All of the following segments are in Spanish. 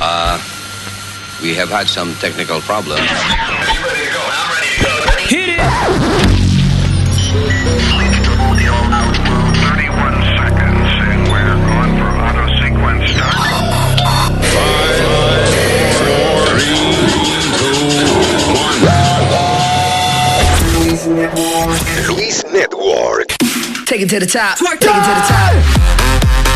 Uh, we have had some technical problems. Hit it! Luis Network. Take it to the top. Take it to the top.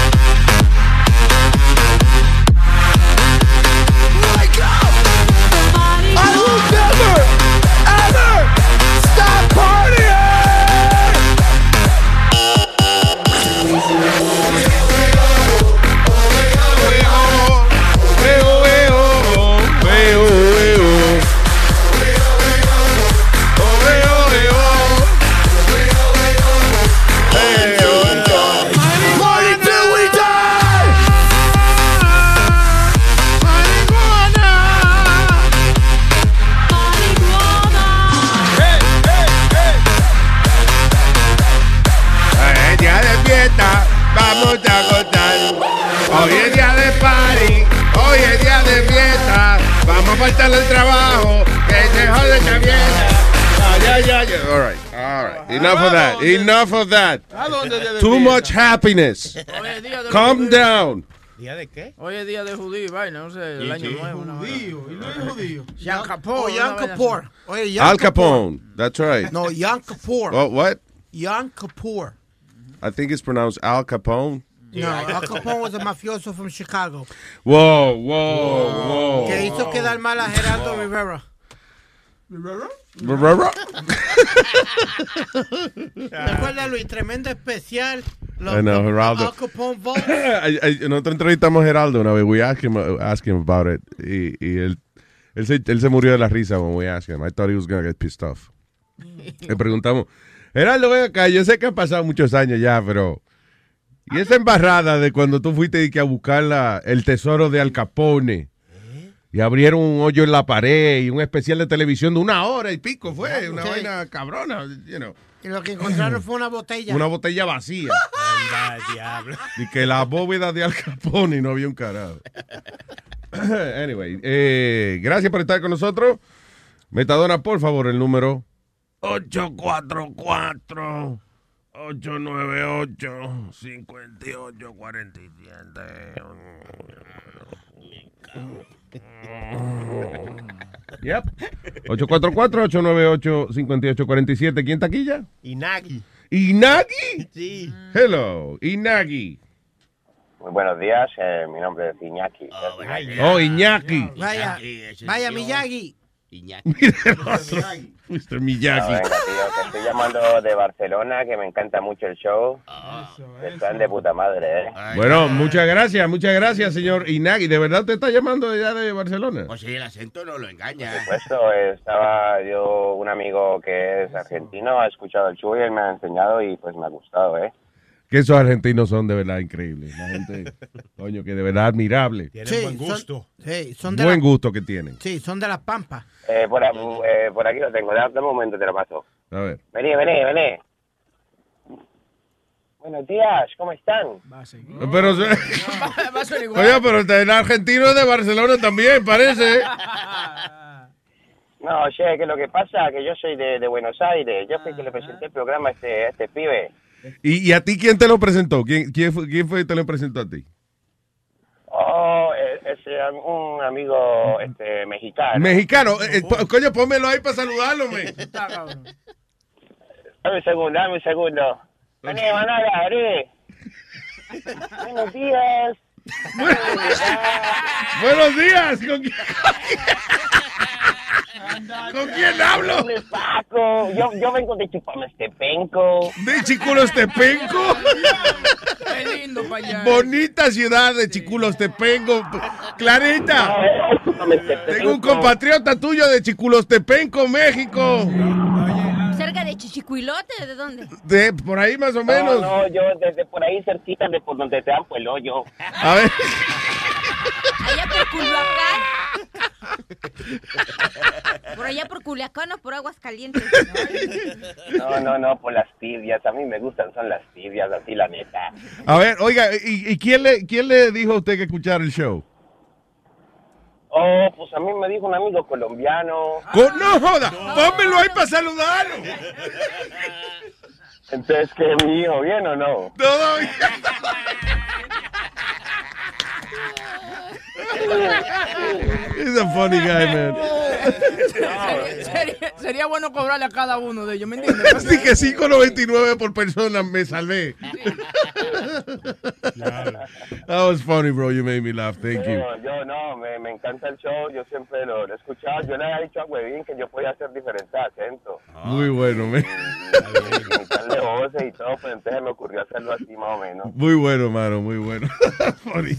Vamos a el trabajo, que se jode esta mierda. Ah, ya, ya, ya. All right, all right. Enough of that. Enough of that. ¿A dónde debe Too much happiness. Hoy es día de Calm down. ¿Día de qué? Hoy es día de judío y vaina, no sé, el año nuevo. una vaina. Judío, y no es judío. Yom Oh, Kippur, Yom una. Oye, Yom Al Kippur. Capone. That's right. No, Yom Kippur. Oh, what? Yom Kippur. I think it's pronounced Al Capone. No, Al Capone was a mafioso from Chicago. Whoa, whoa, whoa. Que hizo quedar mal a Geraldo Rivera. Rivera? ¿Te acuerdas, Luis? Tremendo especial. Los- I know, Geraldo. Al Capone Vault. I- I- Nosotros entrevistamos a Geraldo una vez. We asked him, asked him about it. Y, y él, él, se, él se murió de la risa when we asked him. I thought he was going to get pissed off. Le preguntamos, Geraldo, ven acá. Yo sé que han pasado muchos años ya, pero... ¿Y esa embarrada de cuando tú fuiste y que a buscar la- el tesoro de Al Capone? Y abrieron un hoyo en la pared y un especial de televisión de una hora y pico fue. Una Sí. vaina cabrona, you know. Y lo que encontraron fue una botella. Una botella vacía. Y que la bóveda de Al Capone y no había un carajo. anyway, eh, gracias por estar con nosotros. Metadona, por favor, el número 844 898 5847. Yep. 844-898-5847. ¿Quién taquilla? Inagi. Inagi. Sí. Hello, Inagi. Muy buenos días, eh, mi nombre es Iñaki. Oh, Iñaki. Vaya, vaya, Miyagi. Mr. No, Miyagi. venga, tío, que estoy llamando de Barcelona, que me encanta mucho el show. Están de puta madre, ¿eh? Bueno, muchas gracias, muchas gracias, señor Inagi. ¿De verdad te está llamando de allá de Barcelona? Pues sí, el acento no lo engaña. Por eso estaba yo, un amigo que es argentino, ha escuchado el show y él me ha enseñado y pues me ha gustado, ¿eh? Que esos argentinos son de verdad increíbles. La gente, coño, que de verdad admirable. Sí, Son, sí, son de Buen la- gusto que tienen. Sí, son de las pampas. Eh, por, a- eh, por aquí lo tengo, dame un momento, te lo paso. A ver. Vení, vení, vení. Buenos días, ¿cómo están? Pero, oye, pero el argentino es de Barcelona también, parece. No, che, que lo que pasa que yo soy de, de Buenos Aires. Yo fui el que le presenté el programa a este, a este pibe. ¿Y, y a ti quién te lo presentó? ¿Quién, quién, fue, ¿Quién fue que te lo presentó a ti? Oh, es eh, un amigo este, mexicano. Mexicano. Eh, eh, coño, pónmelo ahí para saludarlo, me. Dame un segundo, dame un segundo. Vení. Buenos días. Buenos días. ¿Con quién, ¿Con quién hablo? Paco. Yo, yo vengo de Chupamestepenco. ¿De Chiculostepenco? Qué lindo allá. Bonita ciudad de Chiculostepenco. Clarita. Tengo un compatriota tuyo de Chiculostepenco, México. ¿Cerca de Chichicuilote? ¿De dónde? De por ahí más o menos. No, no, yo desde por ahí cerquita de por donde te dan el hoyo. A ver. Allá por Culiacán. Por allá por Culiacán o por Aguas Calientes. No, no, no, por las tibias. A mí me gustan, son las tibias, así la neta. A ver, oiga, ¿y, y quién, le, quién le dijo a usted que escuchara el show? Oh, pues a mí me dijo un amigo colombiano. Co- no joda, pónmelo ahí para saludarlo. Entonces, ¿qué, mi hijo? ¿Bien o no? Todo bien. He's a funny guy, man. Sería, sería- sería bueno cobrarle a cada uno de ellos, ¿me entiendes? Así que 5.99 por persona me salvé. That was funny, bro. You made me laugh. Thank you. No, yo no, me, me encanta el show, yo siempre lo, he escuchado. Yo le había dicho a Huevín que yo podía hacer diferentes acentos. Muy bueno, man. Imitarle voces y todo, pues entonces me ocurrió hacerlo así más o menos. Muy bueno, mano. Muy bueno. funny.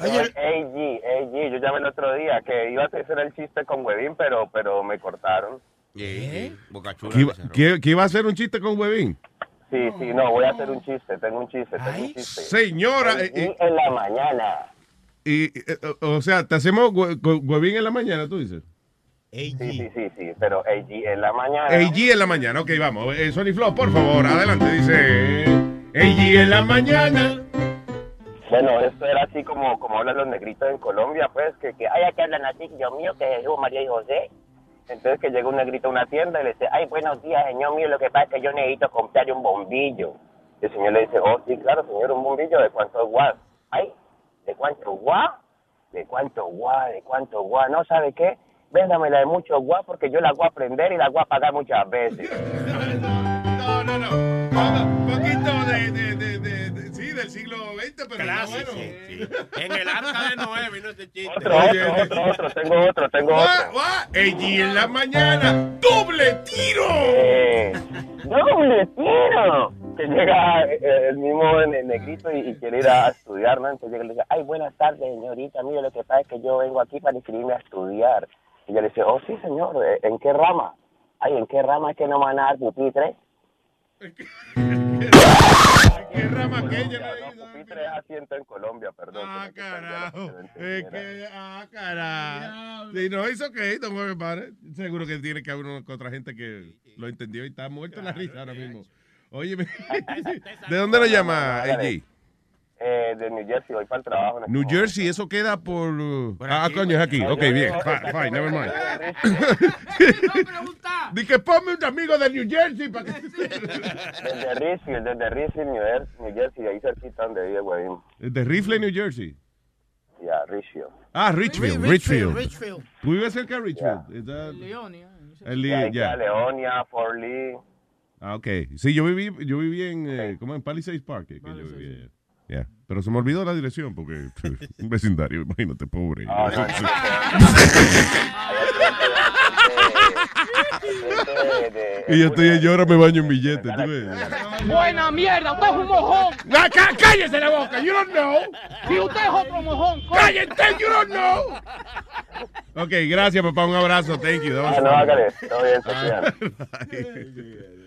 AG, AG, yo llamé el otro día que iba a hacer el chiste con Huevín, pero, pero me cortaron. ¿Eh? Boca chula. ¿Que iba, iba a hacer un chiste con Huevín? Sí, sí, no, voy a hacer un chiste, tengo un chiste, tengo un chiste. Señora, AG eh, eh, en la mañana. y, eh, o sea, te hacemos hue- hue- Huevín en la mañana, tú dices. Sí, sí, sí, sí, pero AG en la mañana. AG en la mañana, ok, vamos. Eh, Sony Flow, por favor, adelante, dice. AG en la mañana. Bueno, esto era así como, como hablan los negritos en Colombia, pues, que, que ay, aquí hablan así, Dios mío, que Jesús, María y José. Entonces que llega un negrito a una tienda y le dice, ay, buenos días, señor mío, lo que pasa es que yo necesito comprarle un bombillo. Y el señor le dice, oh, sí, claro, señor, un bombillo, ¿de cuánto guas? Ay, ¿de cuánto guas? ¿De cuánto guas? ¿De cuánto guas? ¿No sabe qué? Véndamela de mucho guas porque yo la voy a prender y la voy a pagar muchas veces. No, no, no. Un poquito de, de, de, del siglo XX, pero Clásico, bueno. sí, sí. En el arca de Noé vino ese chiste. Otro, otro, otro, otro, tengo otro, tengo otro. guau, AG en la mañana. ¡Doble tiro! Eh, doble tiro. Que llega eh, el mismo ne- negrito y, y quiere ir a estudiar, ¿no? Entonces llega y le dice, ay, buenas tardes, señorita. Mire, lo que pasa es que yo vengo aquí para inscribirme a estudiar. Y ella le dice, oh, sí, señor, ¿en qué rama? Ay, ¿en qué rama es que no me van a dar pupitre? ¿Qué rama que ella No, pupitre es asiento en Colombia, perdón. Ah, que que carajo. se Es que, ah, carajo. Si no hizo que, worry about it. Seguro que tiene que haber una que otra gente que lo entendió y está muerto en la risa ahora mismo. Oye, ¿de dónde lo llama AG? Eh, de New Jersey, voy para el trabajo. en este New momento. Jersey, eso queda por. uh, ah, coño, es aquí. Ok, bien. Fine, fine, never mind. Di que ponme un amigo de New Jersey para que. Desde Richfield, desde Richfield, New Jersey, New Jersey, ahí cerquita donde vive Huevín. De Rifle, New Jersey. Ya, Richfield. Ah, Richfield, Richfield, Richfield. Richfield. ¿Tú vives cerca de Richfield? Is that- Leonia. queda ya. Leonia, Fort Lee. Ah, ok. Sí, yo viví, yo viví en, eh, como en Palisades Park, que, que yo vivía Ya. Pero se me olvidó la dirección porque un vecindario, imagínate, pobre. Ah, no, no, y yo estoy yo ahora me baño en billetes, ¿tú ves? Buena mierda, usted es un mojón. Cá- ¡Cállese la boca! You don't know. Si usted es otro mojón, ¡Cállate! You don't know. Ok, gracias, papá. Un abrazo. Thank you. Ah, no, hágale. Bien,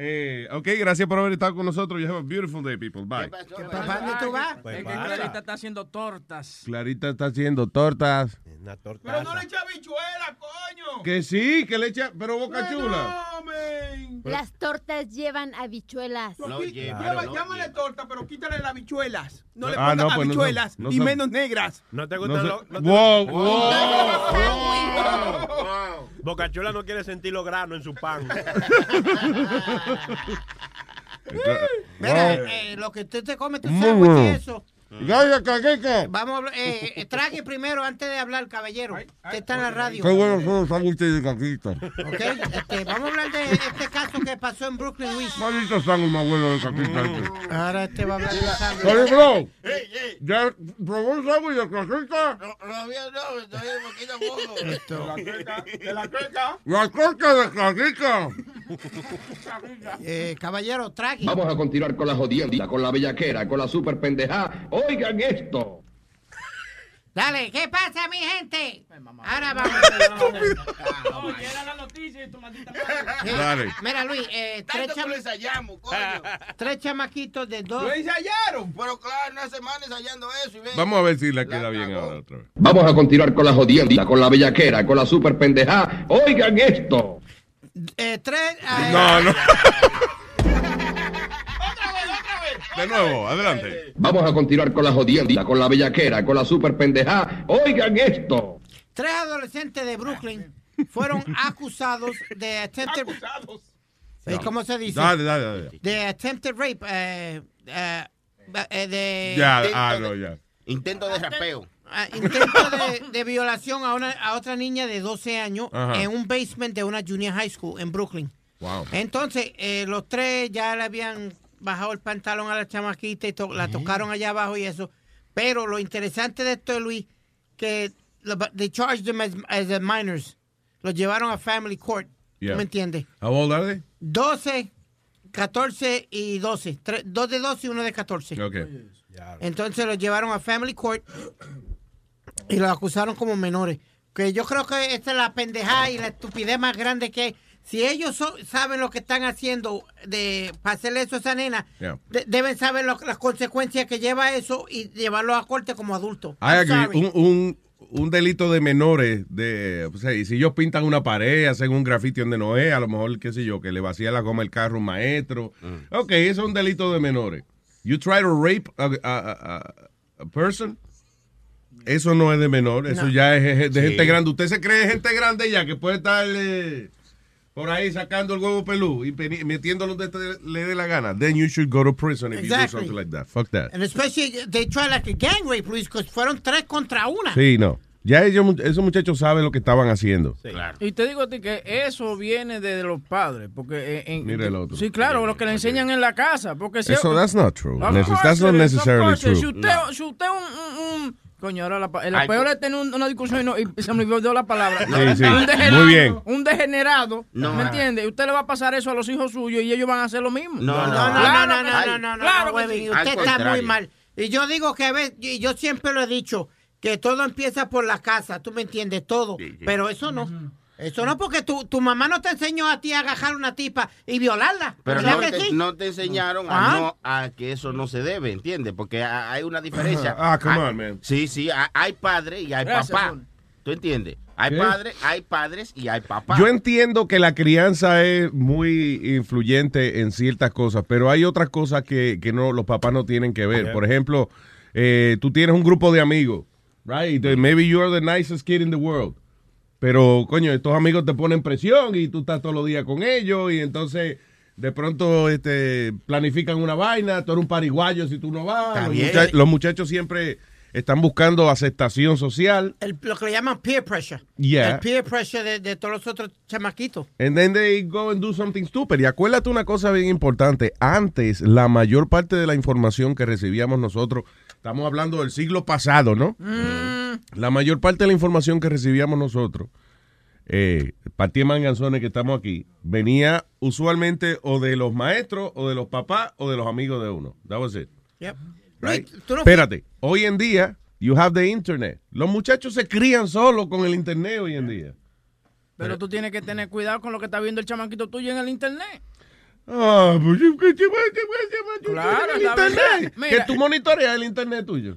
Eh, ok, gracias por haber estado con nosotros. You have a beautiful day, people. Bye. ¿Para dónde tú vas? Es que Clarita está haciendo tortas. Clarita está haciendo tortas. Una torta. Pero no le echa bichuela, coño. Que sí, que le echa, pero boca chula. No, men. Las tortas llevan habichuelas. No lleva, lleva- no llámale lleva. torta, pero quítale las bichuelas. No le Ah, pongas no, pues no sab- habichuelas, sab- menos negras. ¿No te No gusta sé- lo, no te- Wow, wow. Bocachula no quiere sentir los granos en su pan. Mira, eh, lo que usted te come, tu Muy sándwich y eso. Gaya, caqueca. Vamos a hablar, eh, eh, trague primero antes de hablar, caballero. Usted está en la radio. Qué bueno son los sándwiches de caquita. Ok, este, vamos a hablar de este caso que pasó en Brooklyn, Luis. Maldito sándwich más bueno de caquita. Ahora este va a hablar de sándwich. Sorry, bro. ¿Ya probó un sándwich de caquita? Todavía no, todavía un poquito poco. Esto. De la creca. La coca de caquita. Eh, caballero, trague. Vamos a continuar con la jodienda, con la bellaquera, con la super pendejada. Oigan esto. Dale, ¿qué pasa, mi gente? Ahora vamos. Oye, era la noticia y tu maldita Dale. Mira, Luis, eh, tres, Tanto que cham- lo ensayamos, coño. tres chamaquitos de dos. Lo ensayaron, pero claro, una semana ensayando eso y ven. Vamos a ver si la queda bien ahora otra vez. Vamos a continuar con la jodienda, con la bellaquera, con la super pendejada. Oigan esto. Eh, tres. eh, No, no. De nuevo, adelante. Vamos a continuar con la jodienda, con la bellaquera, con la super pendejá. Oigan esto. Tres adolescentes de Brooklyn fueron acusados de attempted... Eh, ¿Cómo se dice? Dale, dale, dale. De attempted rape. eh, eh, eh, de, Ya, de- ah, no, ya. Intento de rapeo. ah, intento de, de violación a, una, a otra niña de 12 años Ajá. en un basement de una junior high school en Brooklyn. Wow. Entonces, eh, los tres ya le habían bajado el pantalón a la chamaquita y to- la tocaron allá abajo y eso. Pero lo interesante de esto, Luis, que lo- they charged them as, as a minors. Los llevaron a family court. Yeah. ¿Tú me entiendes? How old are they? 12, 14 y 12. Tres- dos de 12 y uno de 14. Okay. Entonces los llevaron a Family Court y los acusaron como menores. Que yo creo que esta es la pendejada y la estupidez más grande que hay. Si ellos so- saben lo que están haciendo de para hacerle eso a esa nena, Yeah. de- deben saber lo- las consecuencias que lleva eso y llevarlo a corte como adulto. I agree. Un, un, un delito de menores, de, o sea, y si ellos pintan una pared, hacen un grafiti donde no es, a lo mejor, qué sé yo, que le vacía la goma el carro a un maestro. Ok, eso es un delito de menores. You try to rape a, a- a- a person, eso no es de menor, eso No. ya es de Sí. gente grande. Usted se cree gente grande ya que puede estar eh, por ahí sacando el huevo pelú y metiéndolo donde te- le dé la gana. Then you should go to prison if you do Exactly. something like that. Fuck that. And especially they try like a gang rape, Luis, because fueron tres contra una. Sí, no. Ya ellos, esos muchachos saben lo que estaban haciendo. Y te digo a ti que eso viene de los padres, porque eh, en- Mira el otro. sí, claro, lo que le enseñan en la casa, porque si Eso, that's not true. That's not necessarily true. Si usted, si usted un, un- un- coño, ahora la, pa- la Ay, peor es tener un- una discusión y, no- y se me olvidó la palabra. Sí, sí. Un degenerado, Muy bien. Un degenerado, No. ¿me entiende? Y usted le va a pasar eso a los hijos suyos y ellos van a hacer lo mismo. No, no, No, no, Claro no, no, no, no, Claro que sí. Usted está muy mal. Y yo digo que a veces, y yo siempre lo he dicho, que todo empieza por la casa, tú me entiendes, todo. Pero eso no. Eso no, porque tu, tu mamá no te enseñó a ti a agarrar una tipa y violarla. Pero ¿Verdad no que te, sí? no te enseñaron Ah. a, no, a que eso no se debe, ¿entiendes? Porque ha- hay una diferencia. Ah, come Hay- on, man. Sí, sí, ha- hay padre y hay Gracias, papá. ¿Tú entiendes? Hay padres, hay padres y hay papá. Yo entiendo que la crianza es muy influyente en ciertas cosas, pero hay otras cosas que, que no los papás no tienen que ver. Por ejemplo, eh, tú tienes un grupo de amigos, right? Y Maybe you are the nicest kid in the world. Pero, coño, estos amigos te ponen presión y tú estás todos los días con ellos y entonces de pronto este, planifican una vaina, tú eres un pariguayo si tú no vas. Los, muchachos siempre están buscando aceptación social. El- lo que le llaman peer pressure. Yeah. El peer pressure de, de todos los otros chamaquitos. And then they go and do something stupid. Y acuérdate una cosa bien importante. Antes, la mayor parte de la información que recibíamos nosotros, estamos hablando del siglo pasado, ¿no? La mayor parte de la información que recibíamos nosotros, eh, manganzones que estamos aquí, venía usualmente o de los maestros, o de los papás, o de los amigos de uno. That was it. Yep. Right? No- Espérate, hoy en día, you have the internet. Los muchachos se crían solos con el internet hoy en día. Pero tú tienes que tener cuidado con lo que está viendo el chamaquito tuyo en el internet. Ah, pues yo- ¿qué- qué- qué- qué- qué- Claro, el internet. Mira. que tú monitoreas el internet tuyo.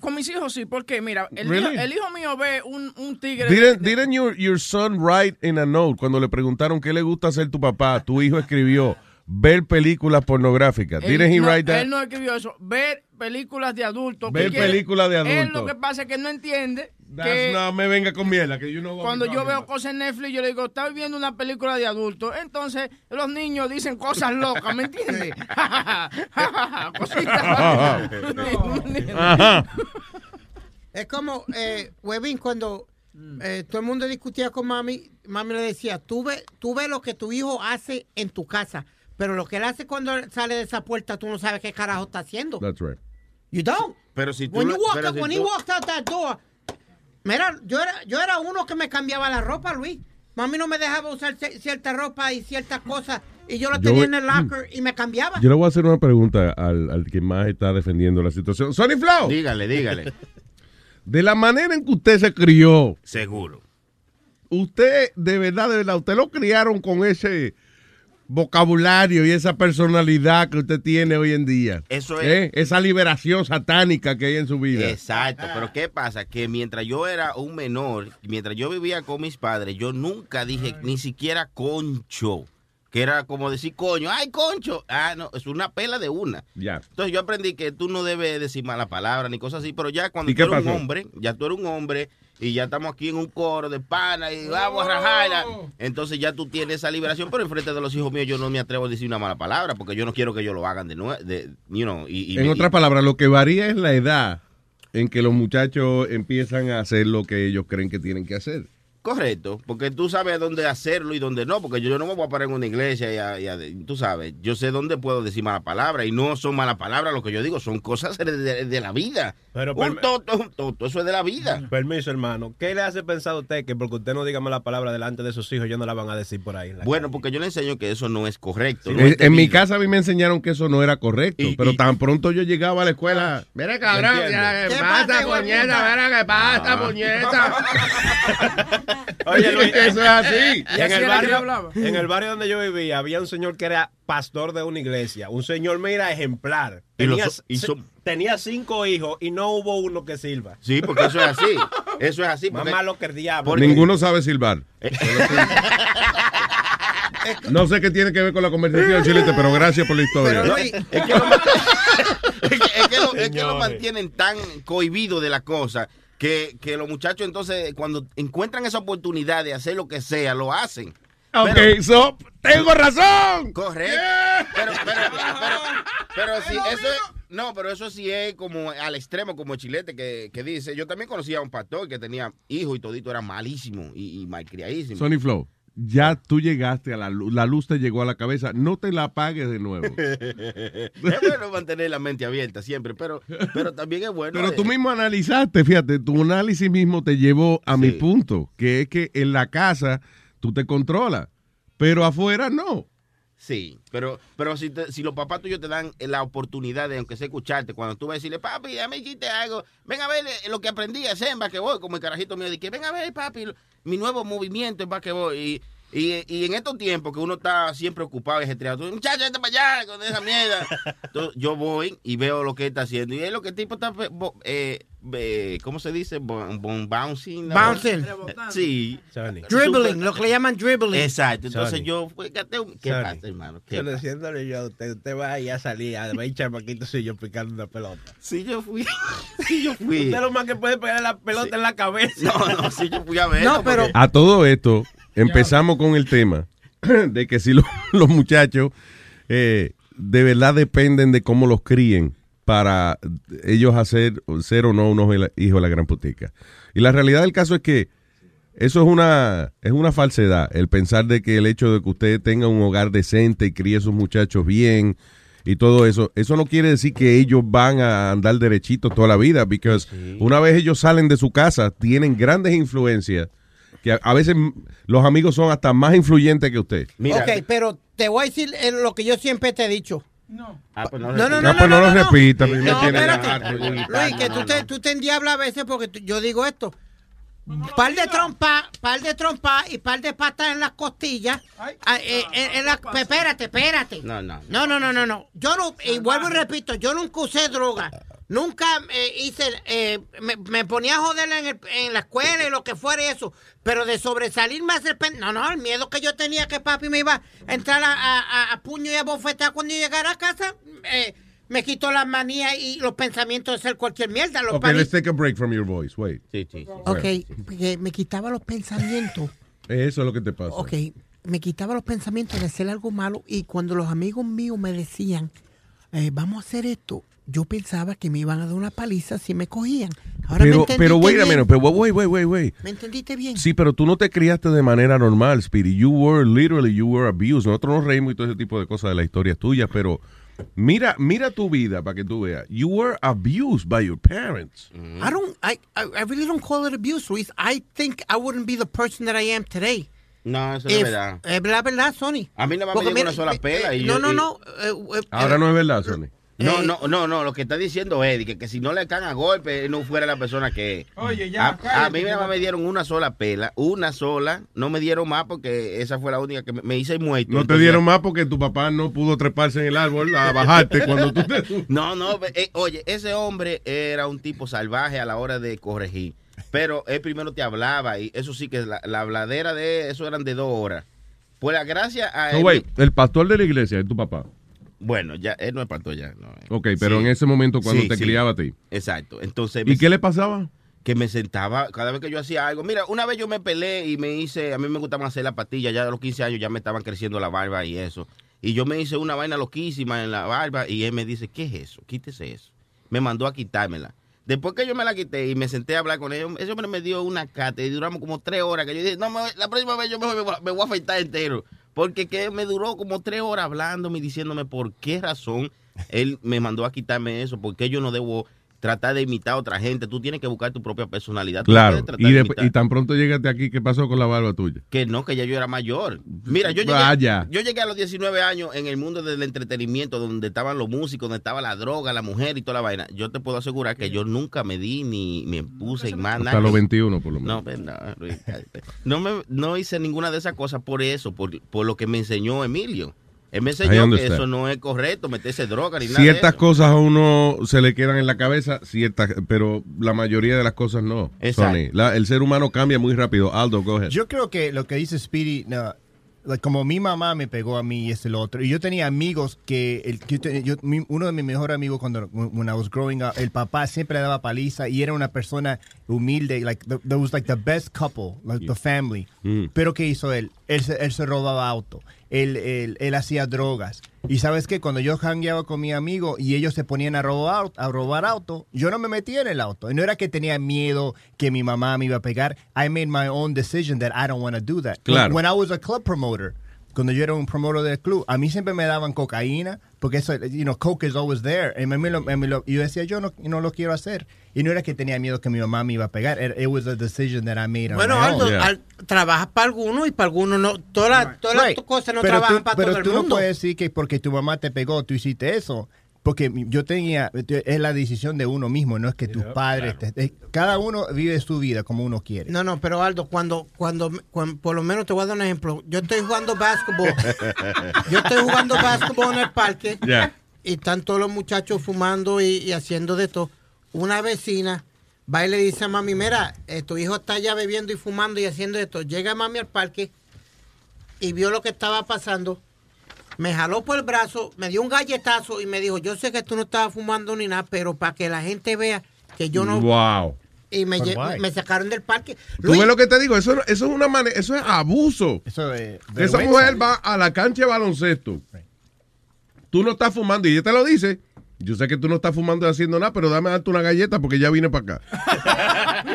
Con mis hijos sí, porque mira, el, Really? hijo, el hijo mío ve un, un tigre. Didn't, didn't your, your son write in a note cuando le preguntaron qué le gusta hacer tu papá? Tu hijo escribió ver películas pornográficas. Él Didn't he no, write that? Él no escribió eso. Ver películas de adultos. Ver películas de Él adultos. lo que pasa es que no entiende que no me venga con mierda, que yo no cuando yo veo cosas en Netflix, yo le digo, estás viendo una película de adultos. Entonces, los niños dicen cosas locas, ¿me entiendes? Cositas. Es como, eh, Webin, cuando eh, todo el mundo discutía con mami, mami le decía, tú ves tú ves lo que tu hijo hace en tu casa, pero lo que él hace cuando sale de esa puerta, tú no sabes qué carajo está haciendo. That's right. You don't. Pero si tú When, you walk pero out- si when tú- he walked out that door, mira, yo era, yo era uno que me cambiaba la ropa, Luis. Mami no me dejaba usar ci- cierta ropa y ciertas cosas, y yo lo Yo tenía voy- en el locker y me cambiaba. Yo le voy a hacer una pregunta al, al que más está defendiendo la situación. Sonny Flow, Dígale, dígale. de la manera en que usted se crió, Seguro. usted, de verdad, de verdad, usted lo criaron con ese vocabulario y esa personalidad que usted tiene hoy en día. Eso es. ¿Eh? Esa liberación satánica que hay en su vida. Exacto, pero ¿qué pasa? Que mientras yo era un menor, mientras yo vivía con mis padres, yo nunca dije ni siquiera concho. que era como decir coño, ay, concho. Ah, no, es una pela de una. Ya. Entonces yo aprendí que tú no debes decir mala palabra ni cosas así, pero ya cuando ¿Y tú eres un hombre, ya tú eres un hombre y ya estamos aquí en un coro de pana y vamos a rajarla, entonces ya tú tienes esa liberación, pero enfrente de los hijos míos yo no me atrevo a decir una mala palabra porque yo no quiero que ellos lo hagan de nuevo, de, you know, y, y- En otras palabras, lo que varía es la edad en que los muchachos empiezan a hacer lo que ellos creen que tienen que hacer. Correcto, porque tú sabes dónde hacerlo y dónde no, porque yo, yo no me voy a parar en una iglesia y, a- y a- tú sabes, yo sé dónde puedo decir mala palabra y no son malas palabras lo que yo digo, son cosas de, de- de la vida. Pero un toto es un toto, eso es de la vida. Permiso, hermano. ¿Qué le hace pensar a usted que porque usted no diga mala palabra delante de sus hijos, ellos no la van a decir por ahí? Bueno, porque yo le enseño que eso no es correcto. no En, es en mi casa a mí me enseñaron que eso no era correcto, Y- pero y- tan pronto yo llegaba a la escuela, mira cabrón, ¿qué ¿Qué pasa, puñeta? Mira, ¿qué pasa, Ah. puñeta? Oye, Luis, eso es así. En el, barrio, hablaba. en el barrio donde yo vivía había un señor que era pastor de una iglesia. Un señor, mira, ejemplar. Y los- Tenía, y se- son- tenía cinco hijos y no hubo uno que sirva. Sí, porque eso es así. Eso es así. Más malo que el diablo. Porque- Ninguno sabe silbar. Eh, No sé qué tiene que ver con la conversación, Chilete, pero gracias por la historia. Pero Luis, Es que lo, es que- es que lo- es que lo Señores. mantienen tan cohibido de la cosa que, que los muchachos entonces cuando encuentran esa oportunidad de hacer lo que sea, lo hacen. ok, Pero- so, tengo razón. Correcto. Pero, pero, pero, pero si eso es, no, pero eso sí es como al extremo, como Chilete que, que dice. Yo también conocía a un pastor que tenía hijos y todito era malísimo y, y malcriadísimo. Sony Flow, ya tú llegaste a la luz, la luz te llegó a la cabeza, no te la apagues de nuevo. es bueno mantener la mente abierta siempre, pero, pero también es bueno. Pero eh, tú mismo analizaste, fíjate, tu análisis mismo te llevó a mi punto, que es que en la casa tú te controlas, pero afuera no. Sí, pero, pero si, te- si los papás tuyos te dan la oportunidad de, aunque sea escucharte, cuando tú vas a decirle, papi, ya me hiciste algo, ven a ver eh, lo que aprendí a hacer en basquetbol, como el carajito mío, de que ven a ver, papi, mi nuevo movimiento en basquetbol. Y, y, y en estos tiempos que uno está siempre ocupado y ajetreado, tú, muchacho, vete para allá con esa mierda. Entonces, yo voy y veo lo que él está haciendo. Y es lo que el tipo está, eh, eh, ¿cómo se dice? Bon- bon- bouncing. ¿no? Bouncing. Sí. Sony. dribbling, lo que le llaman dribbling. Exacto. Entonces Sony. yo, fíjate, ¿qué Sony. pasa, hermano? ¿Qué Yo usted, usted va ahí a salir a ver chamaquitos y yo picando una pelota. Sí, yo fui. Sí, yo fui. Usted lo más que puede pegar la pelota en la cabeza. No, no, sí, yo fui a ver. No, pero- A todo esto, empezamos con el tema de que si lo- los muchachos eh, de verdad dependen de cómo los críen para ellos hacer ser o no unos hijos de la gran putica. Y la realidad del caso es que eso es una, es una falsedad, el pensar de que el hecho de que usted tenga un hogar decente y críe a sus muchachos bien y todo eso, eso no quiere decir que ellos van a andar derechitos toda la vida, porque una vez ellos salen de su casa, tienen grandes influencias, que a, a veces los amigos son hasta más influyentes que usted. Mira, ok, pero te voy a decir eh, lo que yo siempre te he dicho. Ah, pues no, No, no, no, pues no no, lo no, no. repita, No, Luis. Que tú te, tú te endiablas a veces porque yo digo esto. Par de trompa, par de trompa y par de patas en las costillas. Ah, eh, eh, en la- espérate, espérate. No, no. No, no, no, no, no. Yo no, y vuelvo y repito, yo nunca usé droga. Nunca eh, hice, eh, me, me ponía a joder en, el- en la escuela y lo que fuera y eso. Pero de sobresalirme a hacer pen- No, no, el miedo que yo tenía que papi me iba a entrar a, a- a- a puño y a bofetar cuando yo llegara a casa, eh, me quitó la manía y los pensamientos de hacer cualquier mierda. Los Ok, let's take a break from your voice. Wait. Sí, sí. Ok, porque me quitaba los pensamientos. Eso es lo que te pasa. Ok, me quitaba los pensamientos de hacer algo malo y cuando los amigos míos me decían, eh, vamos a hacer esto, yo pensaba que me iban a dar una paliza si me cogían. Ahora me Pero, entendiste pero wait a minute, pero wait, wait, wait, wait. ¿Me entendiste bien? Sí, pero tú no te criaste de manera normal, Speedy. You were literally, you were abused. Nosotros nos reímos y todo ese tipo de cosas de la historia tuya, pero mira, mira tu vida para que tú veas. You were abused by your parents. I don't, I, I, I really don't call it abuse, Luis. I think I wouldn't be the person that I am today. No, eso no es verdad. Es la verdad, Sony. A mí más me mira, una sola eh, pela. Y no, yo- no, y- no. eh, eh, Ahora no es verdad, Sony. No, Eh, no, no, no, lo que está diciendo Eddie, que, que si no le caen a golpe, él no fuera la persona que es. Oye, ya, A, a cállate, mí que nada más me dieron una sola pela, una sola, no me dieron más porque esa fue la única que me, me hice muerto. No te dieron más porque tu papá no pudo treparse en el árbol a bajarte cuando tú te... No, no, eh, oye, ese hombre era un tipo salvaje a la hora de corregir, pero él primero te hablaba y eso sí que la, la habladera de eso eran de dos horas. Pues la gracia a él- wait, el pastor de la iglesia es tu papá. Bueno, ya, él no es pastor ya. No, eh. Ok, pero Sí. en ese momento cuando Sí, te sí. criaba a ti. Exacto. Entonces, ¿Y me- qué le pasaba? que me sentaba cada vez que yo hacía algo. Mira, una vez yo me peleé y me hice, a mí me gustaba hacer la patilla, ya a los 15 años ya me estaban creciendo la barba y eso. Y yo me hice una vaina loquísima en la barba y él me dice, ¿qué es eso? Quítese eso. Me mandó a quitármela. Después que yo me la quité y me senté a hablar con él, ese hombre me dio una cata y duramos como tres horas. Que yo dije, no, me- la próxima vez yo me, a- me voy a afeitar entero. Porque que me duró como tres horas hablándome y diciéndome por qué razón él me mandó a quitarme eso, porque yo no debo tratar de imitar a otra gente. Tú tienes que buscar tu propia personalidad. Claro. puedes tratar Y, de de- y tan pronto llegaste aquí, ¿qué pasó con la barba tuya? Que no, que ya yo era mayor. Mira, yo llegué, Vaya. yo llegué a los 19 años en el mundo del entretenimiento, donde estaban los músicos, donde estaba la droga, la mujer y toda la vaina. Yo te puedo asegurar que yo nunca me di ni me puse en más Hasta nada. los 21, por lo menos. No, pues, no, no, me, no hice ninguna de esas cosas por eso, por, por lo que me enseñó Emilio. Él me enseñó que eso no es correcto, meterse droga ni nada. Ciertas cosas a uno se le quedan en la cabeza, ciertas, pero la mayoría de las cosas no. Exacto. Sonny. La- el ser humano cambia muy rápido. Aldo, go ahead. Yo creo que lo que dice Speedy, no, like, como mi mamá me pegó a mí y este lo otro, y yo tenía amigos que, el, que yo te- yo- mi- uno de mis mejores amigos cuando when I was growing up, el papá siempre le daba paliza y era una persona humilde, like the, that was like the best couple, like the family. Mm. Pero ¿qué hizo él? Él se, él se robaba auto, él, él, él hacía drogas. Y sabes qué, cuando yo hangueaba con mi amigo y ellos se ponían a robar, a robar auto, yo no me metía en el auto. Y no era que tenía miedo que mi mamá me iba a pegar. I made my own decision that I don't want to do that. Claro. When I was a club promoter, cuando yo era un promotor del club, a mí siempre me daban cocaína, porque eso, you know, coke is always there. Y, me- me lo- me lo- y yo decía, yo no, no lo quiero hacer. Y no era que tenía miedo que mi mamá me iba a pegar. It, it was a decision that I made on Bueno, my Aldo, own. al- trabajas para algunos y para algunos no. Todas las todas las Right. cosas no pero trabajan tú, para pero todo el tú mundo. no puedes decir que porque tu mamá te pegó, tú hiciste eso. Porque yo tenía, es la decisión de uno mismo, no es que tus padres, te- te- cada uno vive su vida como uno quiere. No, no, pero Aldo, cuando, cuando, cuando- por lo menos te voy a dar un ejemplo. Yo estoy jugando básquetbol. Yo estoy jugando básquetbol en el parque. Ya. Y están todos los muchachos fumando y, y haciendo de todo. Una vecina va y le dice a mami, mira, eh, tu hijo está allá bebiendo y fumando y haciendo esto. Llega mami al parque y vio lo que estaba pasando. Me jaló por el brazo, me dio un galletazo y me dijo, yo sé que tú no estabas fumando ni nada, pero para que la gente vea que yo no... Wow. Y me, sacaron del parque. ¿Tú ves lo que te digo? Eso, eso es una manera, eso es abuso. Eso es Esa mujer va a la cancha de baloncesto. Tú no estás fumando y ella te lo dice. Yo sé que tú no estás fumando y haciendo nada, pero dame darte una galleta porque ya vine para acá.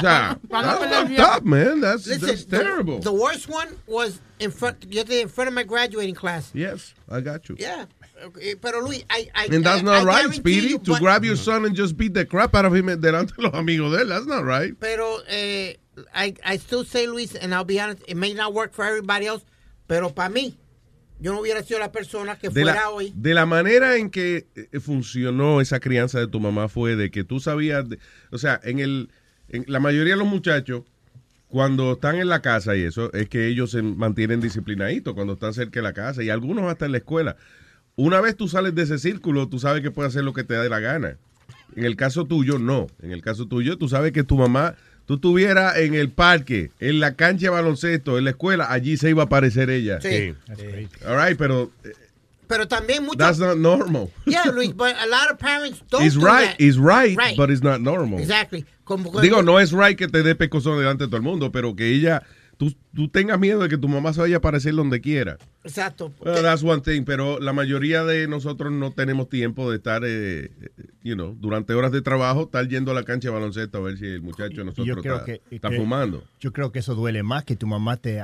o sea, that's fucked up, man. That's, Listen, that's the- terrible. The, worst one was in front, te- in front of my graduating class. Yes, I got you. Yeah. Okay, Pero Luis, I, I, And that's not I right, Speedy. you, To grab your son and just beat the crap out of him delante de los amigos de él. That's not right. Pero eh, I, I still say, Luis, and I'll be honest, it may not work for everybody else, pero para mí, yo no hubiera sido la persona que De fuera la, hoy. de la manera en que eh, funcionó esa crianza de tu mamá fue de que tú sabías, de- o sea, en el, la mayoría de los muchachos cuando están en la casa y eso es que ellos se mantienen disciplinaditos cuando están cerca de la casa y algunos hasta en la escuela. Una vez tú sales de ese círculo, tú sabes que puedes hacer lo que te dé la gana. En el caso tuyo, no. En el caso tuyo, tú sabes que tu mamá, tú estuvieras en el parque, en la cancha de baloncesto, en la escuela, allí se iba a aparecer ella. Sí. All right, pero eh, Pero también muchos. that's not normal. Yeah, Luis, but a lot of parents don't It's do right, that. it's right, Right. but it's not normal. Exactly. Como- Digo, no es right que te dé pecozón delante de todo el mundo, pero que ella, tú, tú tengas miedo de que tu mamá se vaya a aparecer donde quiera. Exacto. Well, that's one thing, pero la mayoría de nosotros no tenemos tiempo de estar, eh, eh, you know, durante horas de trabajo, estar yendo a la cancha de baloncesto a ver si el muchacho de nosotros yo creo está, que, está que- fumando. Yo creo que eso duele más que tu mamá te,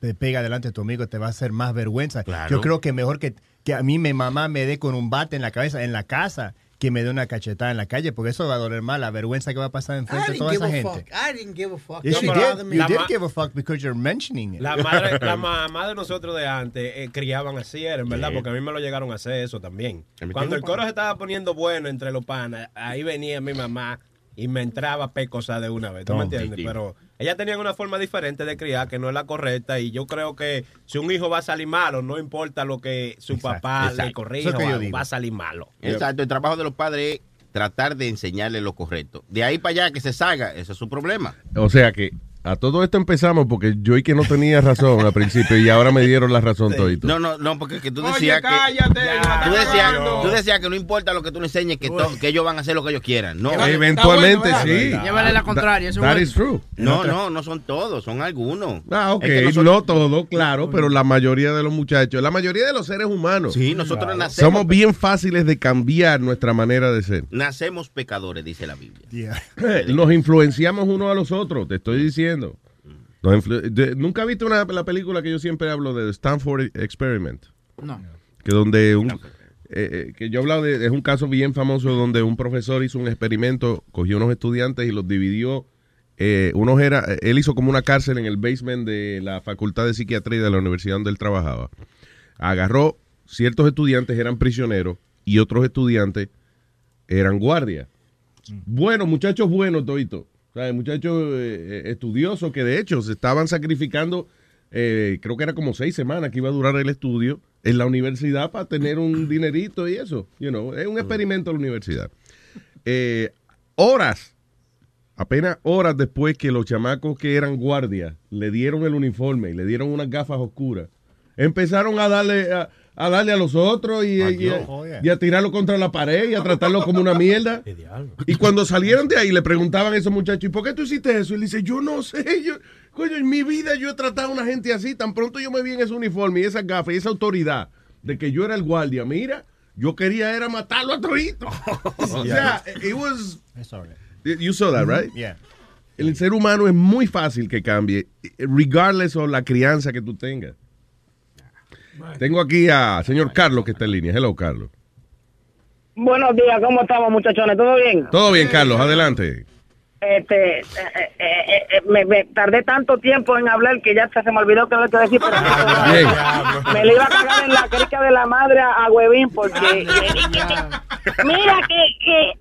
te pega delante de tu amigo, te va a hacer más vergüenza. Claro. Yo creo que mejor que, que a mí mi mamá me dé con un bate en la cabeza en la casa que me dé una cachetada en la calle, porque eso va a doler más, la vergüenza que va a pasar enfrente de toda esa gente. fuck. I didn't give a fuck. Yes, Don't you did. You La did give a fuck because you're mentioning it. La, madre, la mamá de nosotros de antes eh, criaban así, era, en verdad, Sí. porque a mí me lo llegaron a hacer eso también. Cuando el coro se estaba poniendo bueno entre los panas, ahí venía mi mamá y me entraba pecosa de una vez, ¿tú me entiendes? Pero ella tenía una forma diferente de criar que no es la correcta y yo creo que si un hijo va a salir malo, no importa lo que su papá le corrija, es va a salir malo. Exacto, el trabajo de los padres es tratar de enseñarle lo correcto. De ahí para allá que se salga, ese es su problema. O sea que A todo esto empezamos porque yo y que no tenía razón al principio y ahora me dieron la razón todito. No, no, no, porque que tú Oye, decías cállate, que. no Tú decías, tú decías que no importa lo que tú le enseñes, que, to- que ellos van a hacer lo que ellos quieran. No, Eventualmente bueno, sí. Llévale la contraria, eso That es is true. No, no, no son todos, son algunos. Ah, ok. Es que no nosotros- todo, claro, pero la mayoría de los muchachos, la mayoría de los seres humanos. Sí, nosotros nacemos, Somos bien fáciles de cambiar nuestra manera de ser. nacemos pecadores, dice la Biblia. Eh, Nos influenciamos unos a los otros, te estoy diciendo. Nos influ- de- Nunca viste una, la película que yo siempre hablo de Stanford Experiment, No. que donde un eh, eh, que yo he hablado de es un caso bien famoso donde un profesor hizo un experimento, cogió unos estudiantes y los dividió. eh, unos era, él hizo como una cárcel en el basement de la Facultad de Psiquiatría de la universidad donde él trabajaba. Agarró ciertos estudiantes eran prisioneros y otros estudiantes eran guardias. Buenos, muchachos buenos, todito. O sea, muchachos eh, eh, estudiosos que de hecho se estaban sacrificando, eh, creo que era como seis semanas que iba a durar el estudio en la universidad para tener un dinerito y eso. You know, es un experimento en la universidad. Eh, horas, apenas horas después que los chamacos que eran guardias le dieron el uniforme y le dieron unas gafas oscuras, empezaron a darle a, a darle a los otros y, y a, y a tirarlo contra la pared y a tratarlo como una mierda. Y cuando salieron de ahí le preguntaban a esos muchachos, ¿y por qué tú hiciste eso? Y él dice, yo no sé, yo, coño, en mi vida yo he tratado a una gente así, tan pronto yo me vi en ese uniforme y esas gafas y esa autoridad de que yo era el guardia, mira, yo quería era matarlo a todito. o sea, it was... You saw that, right? Yeah. El ser humano es muy fácil que cambie, regardless of la crianza que tú tengas. Tengo aquí a señor Carlos que está en línea. Hello, Carlos. Buenos días, ¿cómo estamos, muchachones? ¿Todo bien? Todo bien, Carlos, adelante. Este, eh, eh, eh, me, me tardé tanto tiempo en hablar que ya se me olvidó que lo que decir. Pero Bien. me le iba a cagar en la crica de la madre a, a Huevín porque... Mira que, que,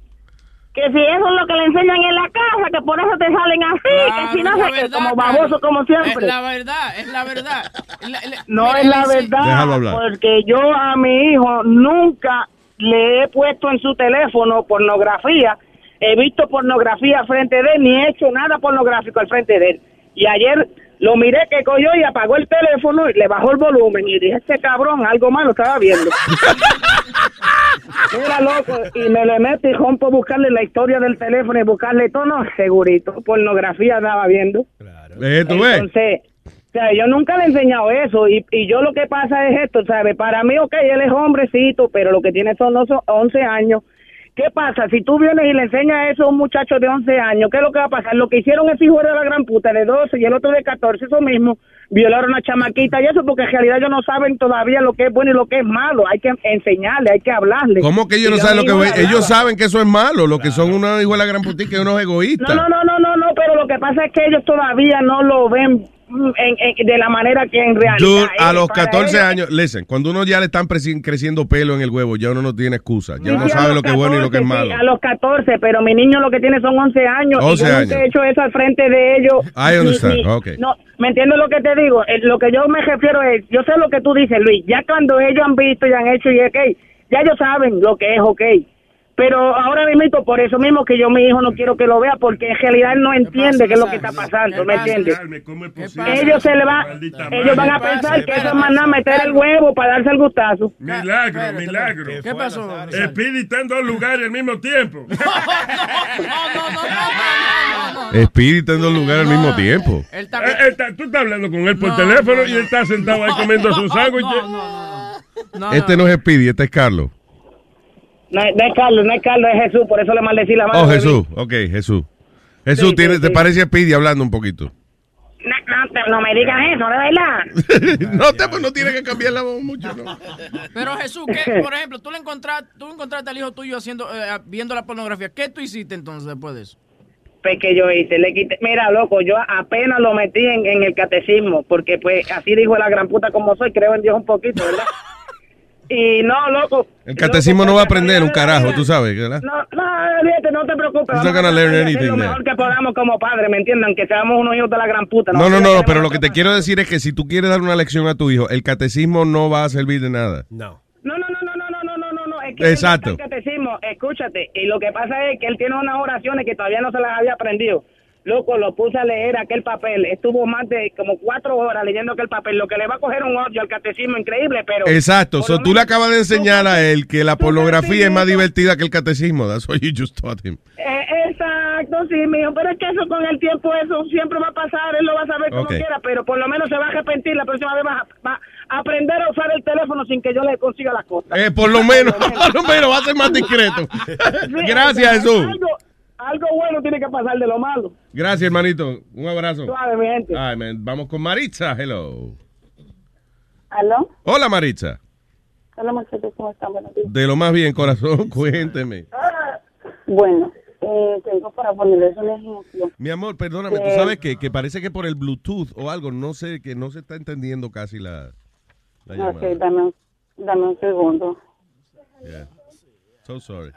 que si eso es lo que le enseñan en la casa, que por eso te salen así, que si no verdad, como baboso como siempre. Es la verdad, es la verdad. La- la- No mira, es la dice- verdad, porque yo a mi hijo nunca le he puesto en su teléfono pornografía, he visto pornografía frente de él, ni he hecho nada pornográfico al frente de él. Y ayer lo miré que cogió y apagó el teléfono y le bajó el volumen y dije, este cabrón, algo malo estaba viendo. Era loco y me le meto y rompo buscarle la historia del teléfono y buscarle todo, no, segurito, pornografía estaba viendo. Eh, ¿tú ves? Entonces, o sea, yo nunca le he enseñado eso y, y yo lo que pasa es esto, ¿sabes? Para mí, ok, él es hombrecito, pero lo que tiene son oso- 11 años. ¿Qué pasa? Si tú vienes y le enseñas eso a un muchacho de 11 años, ¿qué es lo que va a pasar? Lo que hicieron ese hijo de la gran puta de 12 y el otro de 14, eso mismo, violaron a una chamaquita y eso porque en realidad ellos no saben todavía lo que es bueno y lo que es malo. Hay que enseñarle, hay que hablarle. ¿Cómo que ellos no saben lo que ve? Ellos saben que eso es malo, lo que son unos hijos de la gran putica y unos egoístas. No, no, no, no, no, no, pero lo que pasa es que ellos todavía no lo ven en- en- de la manera que en realidad Dude, a es. los Para 14 ellos- años, listen, cuando uno ya le están creciendo pelo en el huevo, ya uno no tiene excusa. Ya uno sabe lo que es bueno y lo que es 14, malo. sí, a los 14, pero mi niño lo que tiene son 11 años. 11 y yo nunca años. he hecho eso al frente de ellos. I understand, ni- ok. No, ¿me entiendes lo que te digo? Eh, lo que yo me refiero es, yo sé lo que tú dices, Luis. Ya cuando ellos han visto y han hecho y ok, ya ellos saben lo que es ok. Pero ahora mismo, por eso mismo que yo mi hijo no quiero que lo vea, porque en realidad él no entiende qué es lo que está pasando, ¿me entiendes? Ellos se le va, ellos van a pensar que eso es más nada meter el huevo para darse el gustazo. Milagro, milagro. ¿Qué pasó? Speedy está en dos lugares al mismo tiempo. Espíritu en dos lugares al mismo tiempo. Eh, está- tú estás hablando con él por teléfono y él está sentado ahí comiendo su sándwich. este no es Speedy, este es Carlos. No, es- no es Carlos, no es Carlos, es Jesús, por eso le maldecí la mano. Oh, Jesús. Ok, Jesús. Jesús, Sí, tiene- sí, ¿te sí. parece a Speedy hablando un poquito? No, no, no me digas eso, de verdad. no, te, pues no tiene que cambiar la voz mucho, ¿no? Pero Jesús, ¿qué, por ejemplo, tú le encontraste, tú encontraste al hijo tuyo haciendo, eh, viendo la pornografía. ¿Qué tú hiciste entonces después de eso? Pues que yo hice, le quité, mira, loco, yo apenas lo metí en, en el catecismo, porque pues así dijo la gran puta como soy, creo en Dios un poquito, ¿verdad? Y no, loco. El catecismo no va a aprender un carajo, tú sabes, ¿verdad? No, no, no te preocupes. Not vamos a hacer Lo mejor que podamos como padres, ¿me entiendan? Aunque seamos unos hijos de la gran puta. No, no, no, pero lo que te quiero decir es que si tú quieres dar una lección a tu hijo, el catecismo no va a servir de nada. No. No, no, no, no, no, no, no, no, no, no. Es que Exacto. el catecismo, escúchate, y lo que pasa es que él tiene unas oraciones que todavía no se las había aprendido. Loco, lo puse a leer aquel papel. Estuvo más de como cuatro horas leyendo aquel papel. Lo que le va a coger un odio al catecismo increíble, pero... Exacto. So, tú le acabas de enseñar a él que la pornografía es más divertida que el catecismo. That's what you just taught him. Eh, exacto, sí, mijo. Pero es que eso con el tiempo, eso siempre va a pasar. Él lo va a saber como quiera, pero por lo menos se va a arrepentir. La próxima vez va a, va a aprender a usar el teléfono sin que yo le consiga las cosas. Eh, por lo menos, por lo menos va a ser más discreto. Gracias, Jesús. Algo, bueno tiene que pasar de lo malo. Gracias, hermanito. Un abrazo. Suave, mi gente. Ay, man. Vamos con Maritza. Hello. ¿Aló? Hola, Maritza. Hola, muchachos, ¿cómo están? Buenos días. De lo más bien, corazón, cuénteme. Bueno, eh, tengo para ponerles un ejemplo. Mi amor, perdóname, ¿tú Eh, sabes qué? Que parece que por el Bluetooth o algo, no sé, que no se está entendiendo casi la, la llamada. Ok, dame un, dame un segundo. Yeah. So sorry.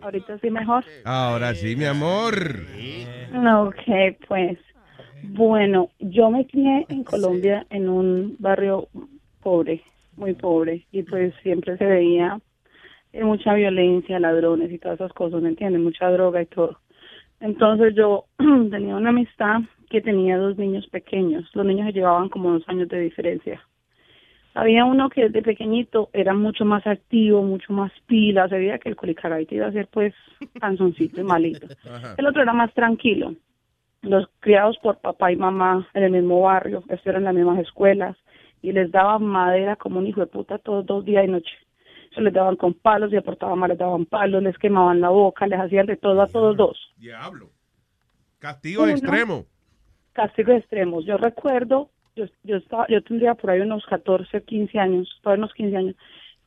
Ahorita sí mejor. Ahora sí, mi amor. Ok, pues. Bueno, yo me crié en Colombia en un barrio pobre, muy pobre, y pues siempre se veía eh, mucha violencia, ladrones y todas esas cosas, ¿me entiendes? Mucha droga y todo. Entonces yo tenía una amistad que tenía dos niños pequeños. Los niños se llevaban como dos años de diferencia. Había uno que desde pequeñito era mucho más activo, mucho más pila, se veía que el colicagaite iba a ser pues canzoncito y malito. El otro era más tranquilo. Los criados por papá y mamá en el mismo barrio, estuvieron en las mismas escuelas y les daban madera como un hijo de puta todos dos días y noche. Se les daban con palos y aportaban mal, les daban palos, les quemaban la boca, les hacían de todo a todos dos. Diablo. Castigo Uno. extremo. Castigos extremos. Yo recuerdo, yo, yo, estaba, yo tendría por ahí unos 14, 15 años, ahí unos 15 años,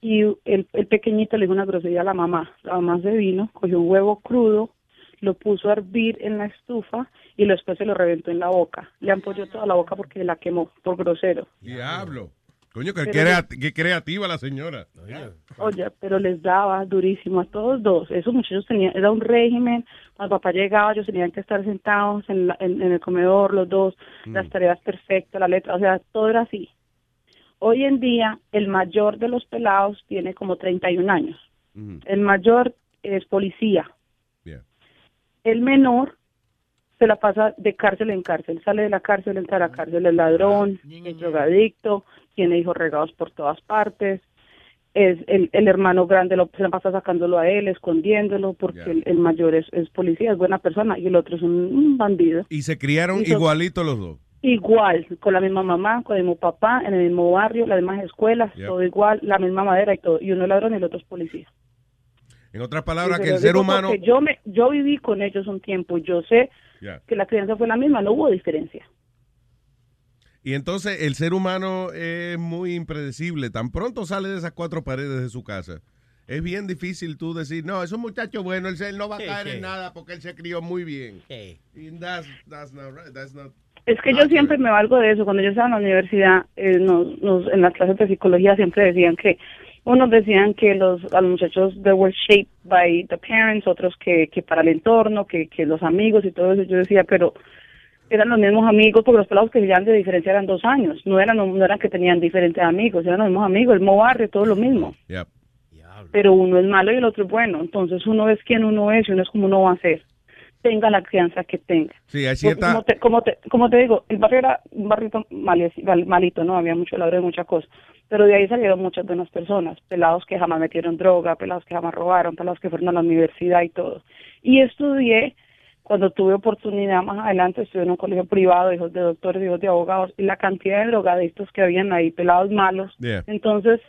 y el, el pequeñito le dijo una grosería a la mamá. La mamá se vino, cogió un huevo crudo, lo puso a hervir en la estufa y después se lo reventó en la boca. Le ampolló toda la boca porque la quemó por grosero. Diablo. Coño, que, crea- creativa la señora. Oye, pero les daba durísimo a todos dos. Esos muchachos tenían, era un régimen. Cuando papá llegaba, ellos tenían que estar sentados en, la- en, en el comedor, los dos, las tareas perfectas, la letra, o sea, todo era así. Hoy en día, el mayor de los pelados tiene como 31 años. El mayor es policía. Bien. El menor se la pasa de cárcel en cárcel, sale de la cárcel, entra a la cárcel, es ladrón, es drogadicto, tiene hijos regados por todas partes, es el, el hermano grande lo, se la pasa sacándolo a él, escondiéndolo, porque el, el mayor es, es policía, es buena persona, y el otro es un, un bandido. Y se criaron igualitos los dos. Igual, con la misma mamá, con el mismo papá, en el mismo barrio, las mismas escuelas, todo igual, la misma madera y todo, y uno es ladrón y el otro es policía. En otras palabras, Y que el ser humano... Yo, me, yo viví con ellos un tiempo, yo sé Ya. que la crianza fue la misma, no hubo diferencia. Y entonces el ser humano es muy impredecible. Tan pronto sale de esas cuatro paredes de su casa. Es bien difícil tú decir, no, es un muchacho bueno, él, él no va a Sí, caer sí. en nada porque él se crió muy bien. Y that's, that's not right. That's not- Es que yo siempre me valgo de eso. Cuando yo estaba en la universidad, eh, nos, nos- en las clases de psicología siempre decían que, unos decían que los, a los muchachos they were shaped by the parents, otros que, que para el entorno, que, que los amigos y todo eso. Yo decía, pero eran los mismos amigos, porque los pelados que se llevan de diferencia eran dos años. No eran, no eran que tenían diferentes amigos, eran los mismos amigos, el mismo barrio, todo lo mismo. Yep. Pero uno es malo y el otro es bueno. Entonces uno es quien uno es y uno es como uno va a ser. Tenga la crianza que tenga. Sí, hay cierta... Como te, como, te, como te digo, el barrio era un barrito mali- mal- malito, ¿no? Había mucho ladrón y muchas cosas. Pero de ahí salieron muchas buenas personas. Pelados que jamás metieron droga, pelados que jamás robaron, pelados que fueron a la universidad y todo. Y estudié, cuando tuve oportunidad más adelante, estudié en un colegio privado, hijos de doctores, hijos de abogados, y la cantidad de drogadictos que habían ahí, pelados malos. Yeah. Entonces,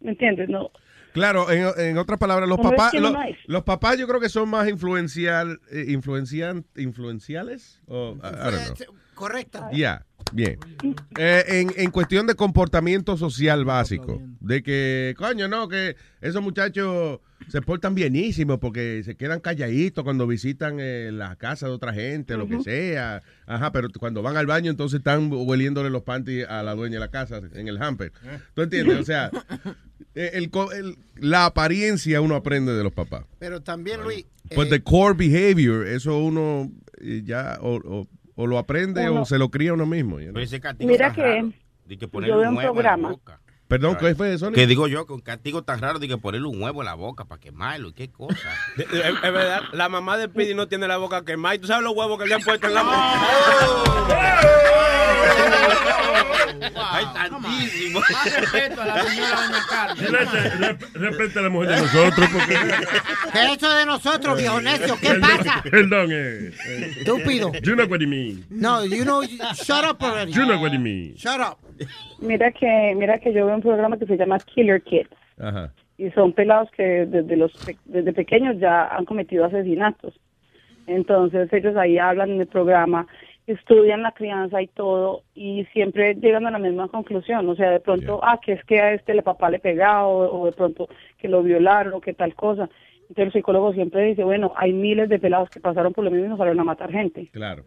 ¿me entiendes? No, Claro, en, en otras palabras, los es papás, lo- los papás yo creo que son más influencial, eh, influencian, influenciales, o I- don't know. Correcta. Ya, bien. Eh, en, en cuestión de comportamiento social básico, de que, coño, no, que esos muchachos se portan bienísimos porque se quedan calladitos cuando visitan eh, la casa de otra gente, lo que sea. Ajá, pero cuando van al baño entonces están hueliéndole los panties a la dueña de la casa en el hamper. ¿Tú entiendes? O sea, eh, el la apariencia uno aprende de los papás. Pero también, Luis, Pues eh, the core behavior, eso uno eh, ya o, o- o lo aprende Uno- o se lo cría uno mismo. you know? Mira que De que yo ponerle veo un programa. boca. Perdón, ¿qué fue eso? Que digo yo, con castigo tan raro de que ponerle un huevo en la boca para quemarlo y qué cosa. Es, es verdad, la mamá de Speedy no tiene la boca quemada. ¿Y tú sabes los huevos que le han puesto en la boca? Hay tantísimo. Más respeto a la señora Doña Carmen. Respeta, a la mujer de nosotros. Porque... ¿Qué es eso de nosotros, viejo necio? ¿Qué Perdón, pasa? Perdón, eh. eh. Estúpido. You know what I mean. No, you know, shut up already. You know what I mean. Shut up. Mira que, mira que yo veo un programa que se llama Killer Kids Ajá. y son pelados que desde los pe- desde pequeños ya han cometido asesinatos. Entonces ellos ahí hablan en el programa, estudian la crianza y todo y siempre llegan a la misma conclusión. O sea, de pronto, ah, que es que a este le papá le pegaba o, o de pronto que lo violaron o que tal cosa. Entonces el psicólogo siempre dice, bueno, hay miles de pelados que pasaron por lo mismo y no salieron a matar gente. Claro.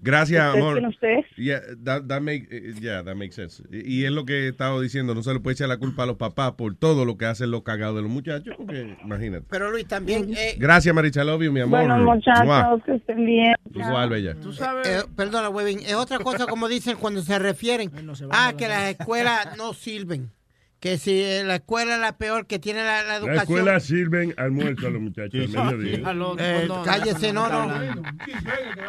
Gracias, ¿Ustedes amor. ustedes? Yeah, that, that make, eh, yeah, that makes sense. Y, y es lo que he estado diciendo, no se le puede echar la culpa a los papás por todo lo que hacen los cagados de los muchachos, porque imagínate. Pero Luis, también... eh, Gracias, Maricha, love you, mi amor. Bueno, muchachos, Mua. que estén bien. Igual, bella. Eh, perdona, Webin, es otra cosa como dicen cuando se refieren a que las escuelas no sirven. Que si eh, la escuela es la peor, que tiene la, la La educación. escuela sirven almuerzo a los muchachos. Eh, cállese, no, no.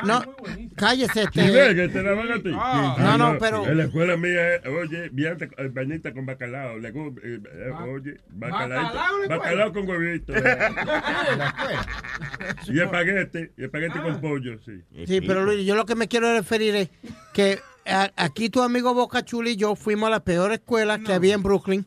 No, cállese. Este. ¿Y ve que te la van a ti? Ah. Sí. No, no, pero- En la escuela mía, es, oye, vianda, eh, vainita con bacalao. Le, eh, eh, oye, bacalao. ¿Bacalao con huevito. eh. y espagueti, y espagueti con pollo, sí. Sí, pero Luis, yo lo que me quiero referir es que a- aquí tu amigo Boca Chula y yo fuimos a la peor escuela que había en Brooklyn.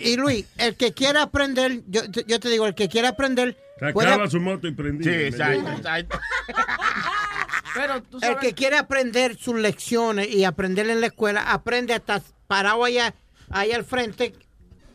Y Luis, el que quiera aprender, yo, yo te digo, el que quiera aprender, puede- Sacaba su moto y prendía. Sí, exacto. Pero tú el que quiere aprender sus lecciones y aprender en la escuela, aprende hasta parado allá, ahí al frente,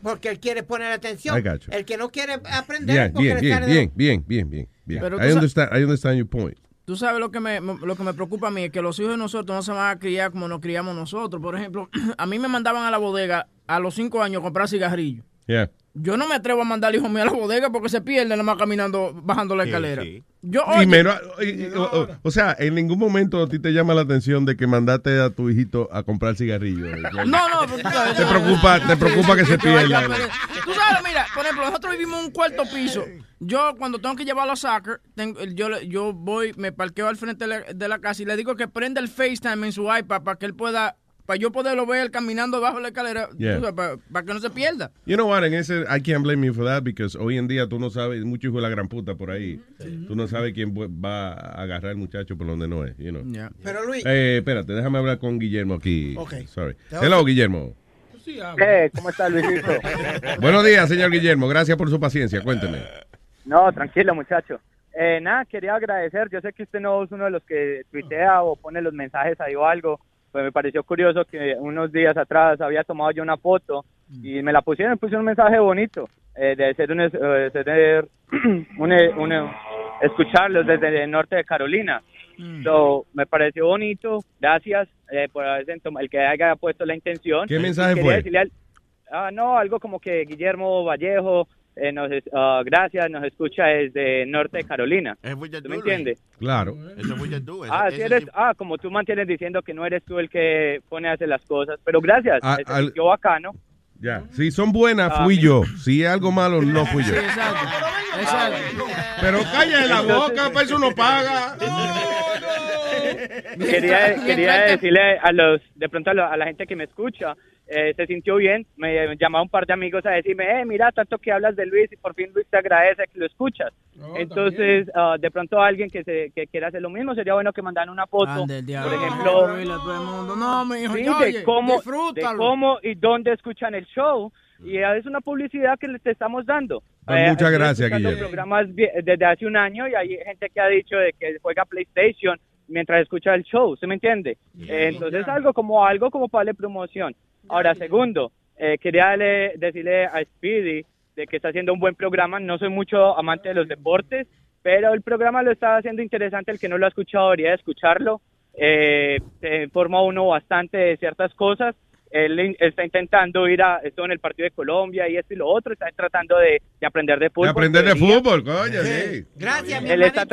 porque él quiere poner atención. El que no quiere aprender, Bien, porque bien, le bien, bien, bien, bien, bien, bien. Pero tú I sa- understand, I understand your point. Tú sabes lo que me lo que me preocupa a mí es que los hijos de nosotros no se van a criar como nos criamos nosotros. Por ejemplo, a mí me mandaban a la bodega a los cinco años a comprar cigarrillos. Yeah. Yo no me atrevo a mandar al hijo mío a la bodega porque se pierde nada más caminando, bajando la escalera. sí. Yo, Y oye, menos- y- y- o, o- o sea, en ningún momento a ti te llama la atención de que mandaste a tu hijito a comprar cigarrillos. No, no, pero tú sabes. Te preocupa, te preocupa que se pierda. Tú sabes, mira, por ejemplo, nosotros vivimos en un cuarto piso. Yo, cuando tengo que llevarlo a soccer, tengo- yo, yo voy, me parqueo al frente de la, de la casa y le digo que prenda el FaceTime en su iPad para que él pueda, para yo poderlo ver caminando bajo la escalera, Yeah. sabes, para, para que no se pierda. You know what, en ese, I can't blame you for that because hoy en día tú no sabes, mucho hijo de la gran puta por ahí. Tú no sabes quién va a agarrar el muchacho por donde no es, you know. Pero Luis, Eh, espérate, déjame hablar con Guillermo aquí. Ok. Sorry. Hello, Guillermo. ¿Qué? ¿Cómo está Luisito? Buenos días, señor Guillermo. Gracias por su paciencia. Cuénteme. No, tranquilo, muchacho. Eh, nada, quería agradecer. Yo sé que usted no es uno de los que tuitea o pone los mensajes ahí o algo. Pues me pareció curioso que unos días atrás había tomado yo una foto y me la pusieron, me puse un mensaje bonito eh, de ser un, es- eh, ser un, un- escucharlos desde el norte de Carolina. So, me pareció bonito, gracias eh, por haberse tom- el que haya puesto la intención. ¿Qué mensaje fue? al- ah, no, algo como que Guillermo Vallejo, eh, nos, es- ah, gracias, nos escucha desde norte de Carolina. ¿Tú me entiendes? Claro. Eso fuiste tú. eso- Ah, sí eres, sí- ah, como tú mantienes diciendo que no eres tú el que pone a hacer las cosas, pero gracias, Ah, eh, al- yo bacano. Ya. Si son buenas, Ah, fui yo. Si es algo malo, no fui yo. exacto. Exacto. Pero cállate la boca, para eso no paga. Quería, quería decirle a los, de pronto a, a la gente que me escucha, eh, se sintió bien, me llamaron un par de amigos a decirme, eh, mira, tanto que hablas de Luis y por fin Luis te agradece que lo escuchas. Entonces, ah, de pronto alguien que, se, que quiera hacer lo mismo, sería bueno que mandaran una foto, Ande por ejemplo, No, hijo, Sí, de cómo, de cómo y dónde escuchan el show. Y es una publicidad que les te estamos dando. Pues Eh, muchas gracias, Guillermo. programas desde hace un año y hay gente que ha dicho de que juega PlayStation mientras escucha el show, ¿se me entiende? Eh, entonces algo como algo como para darle promoción. Ahora, segundo, eh, quería darle- decirle a Speedy de que está haciendo un buen programa. No soy mucho amante de los deportes, pero el programa lo está haciendo interesante. El que no lo ha escuchado debería escucharlo. Eh, se informa uno bastante de ciertas cosas. Él in- está intentando ir a esto en el partido de Colombia y esto y lo otro. Está tratando de, de aprender de fútbol. De aprender de fútbol, coño. sí. gracias, mi Él está,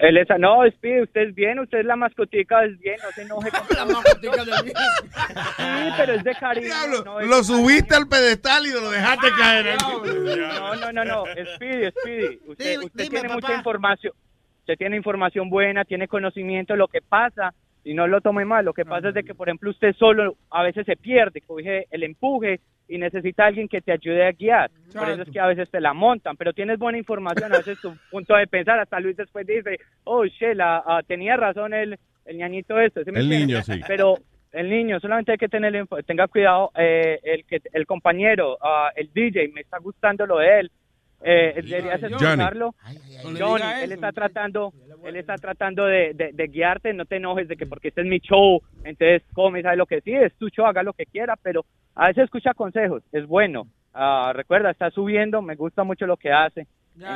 Él es, no, Speedy, usted es bien, usted es la mascotica del bien, no se enoje con la mascotica del bien. Sí, pero es de cariño. no es Lo de subiste al pedestal y lo dejaste caer. No, no, no, no, Speedy, Speedy, usted, Dime, usted dime, tiene papá. mucha información, usted tiene información buena, tiene conocimiento, lo que pasa, y no lo tome mal, lo que pasa es de que, por ejemplo, usted solo a veces se pierde, coge el empuje y necesita alguien que te ayude a guiar, por eso es que a veces te la montan, pero tienes buena información, a veces tu punto de pensar, hasta Luis después dice, oh, Shela, ah, tenía razón el, el ñañito esto, ¿sí me El niño, sí. Pero el niño, solamente hay que tener, tenga cuidado, eh, el que el compañero, ah, el DJ, me está gustando lo de él. Eh, deberías Johnny. escucharlo. Johnny, él está tratando, él está tratando de, de- de guiarte, no te enojes de que porque este es mi show, entonces come, sabe lo que sí, es tu show, haga lo que quiera, pero a veces escucha consejos, es bueno. Ah, recuerda, está subiendo, me gusta mucho lo que hace.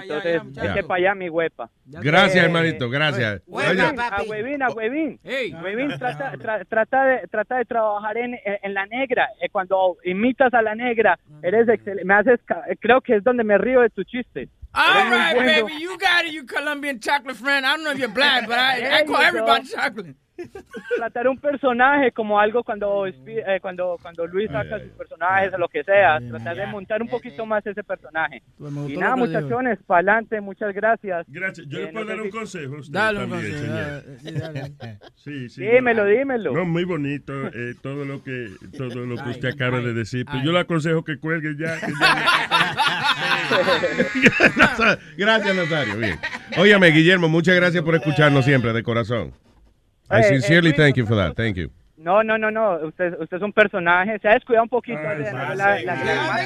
Entonces, vete para allá, mi huepa. Gracias, Eh, hermanito, gracias. Oye, a Huevín, a Huevín. Huevín, trata, tra- trata, de, trata de trabajar en, la negra. Eh, cuando imitas a la negra, eres excelente. Me haces, ca- creo que es donde me río de tu chiste. All right, baby, you got it, you Colombian chocolate friend. I don't know if you're black, but I, I call everybody chocolate. Tratar un personaje como algo cuando eh, cuando cuando Luis saca sus personajes o lo que sea. Tratar de montar un poquito más ese personaje. Y nada, muchachones, para adelante. Muchas gracias. Gracias. Yo Eh, le puedo no dar un si- consejo a usted Dale un también, consejo, señor. eh, sí, dale. Sí, sí. Dímelo, dímelo. No, muy bonito eh, todo lo que todo lo que usted acaba de decir. Pero yo le aconsejo que cuelgue ya. que ya- Gracias, Nazario. Bien. Óyame, Guillermo, muchas gracias por escucharnos siempre, de corazón. I Eh, eh, sincerely Luis, thank you for that. Thank you. No, no, no, no. Usted, usted es un personaje. Se ha descuidado un poquito. de- Ah, de la- la-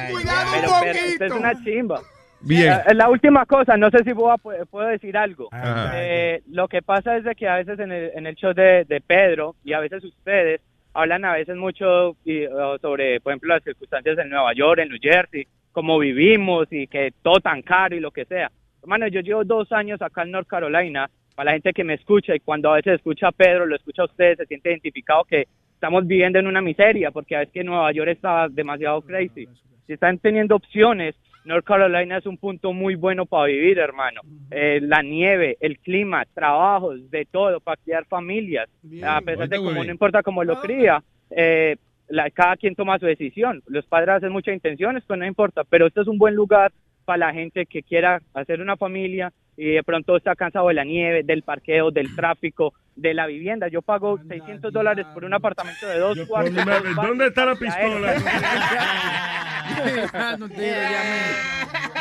pero, pero usted es una chimba. Bien. Eh, la última cosa, no sé si puedo, puedo decir algo. Ajá. Eh, lo que pasa es de que a veces en el, en el show de, de Pedro y a veces ustedes hablan a veces mucho y, sobre, por ejemplo, las circunstancias en Nueva York, en New Jersey, cómo vivimos y que todo tan caro y lo que sea. Hermano, yo llevo dos años acá en North Carolina, para la gente que me escucha y cuando a veces escucha a Pedro, lo escucha a ustedes, se siente identificado que estamos viviendo en una miseria porque a veces que Nueva York está demasiado crazy. Si están teniendo opciones, North Carolina es un punto muy bueno para vivir, hermano. Eh, la nieve, el clima, trabajos, de todo, para criar familias. A pesar de como no importa cómo lo cría, eh, la- cada quien toma su decisión. Los padres hacen muchas intenciones, pues no importa. Pero esto es un buen lugar para la gente que quiera hacer una familia y de pronto está cansado de la nieve, del parqueo, del tráfico, de la vivienda. Yo pago 600 dólares por un apartamento de dos cuartos. dos ¿dónde está la hacia él.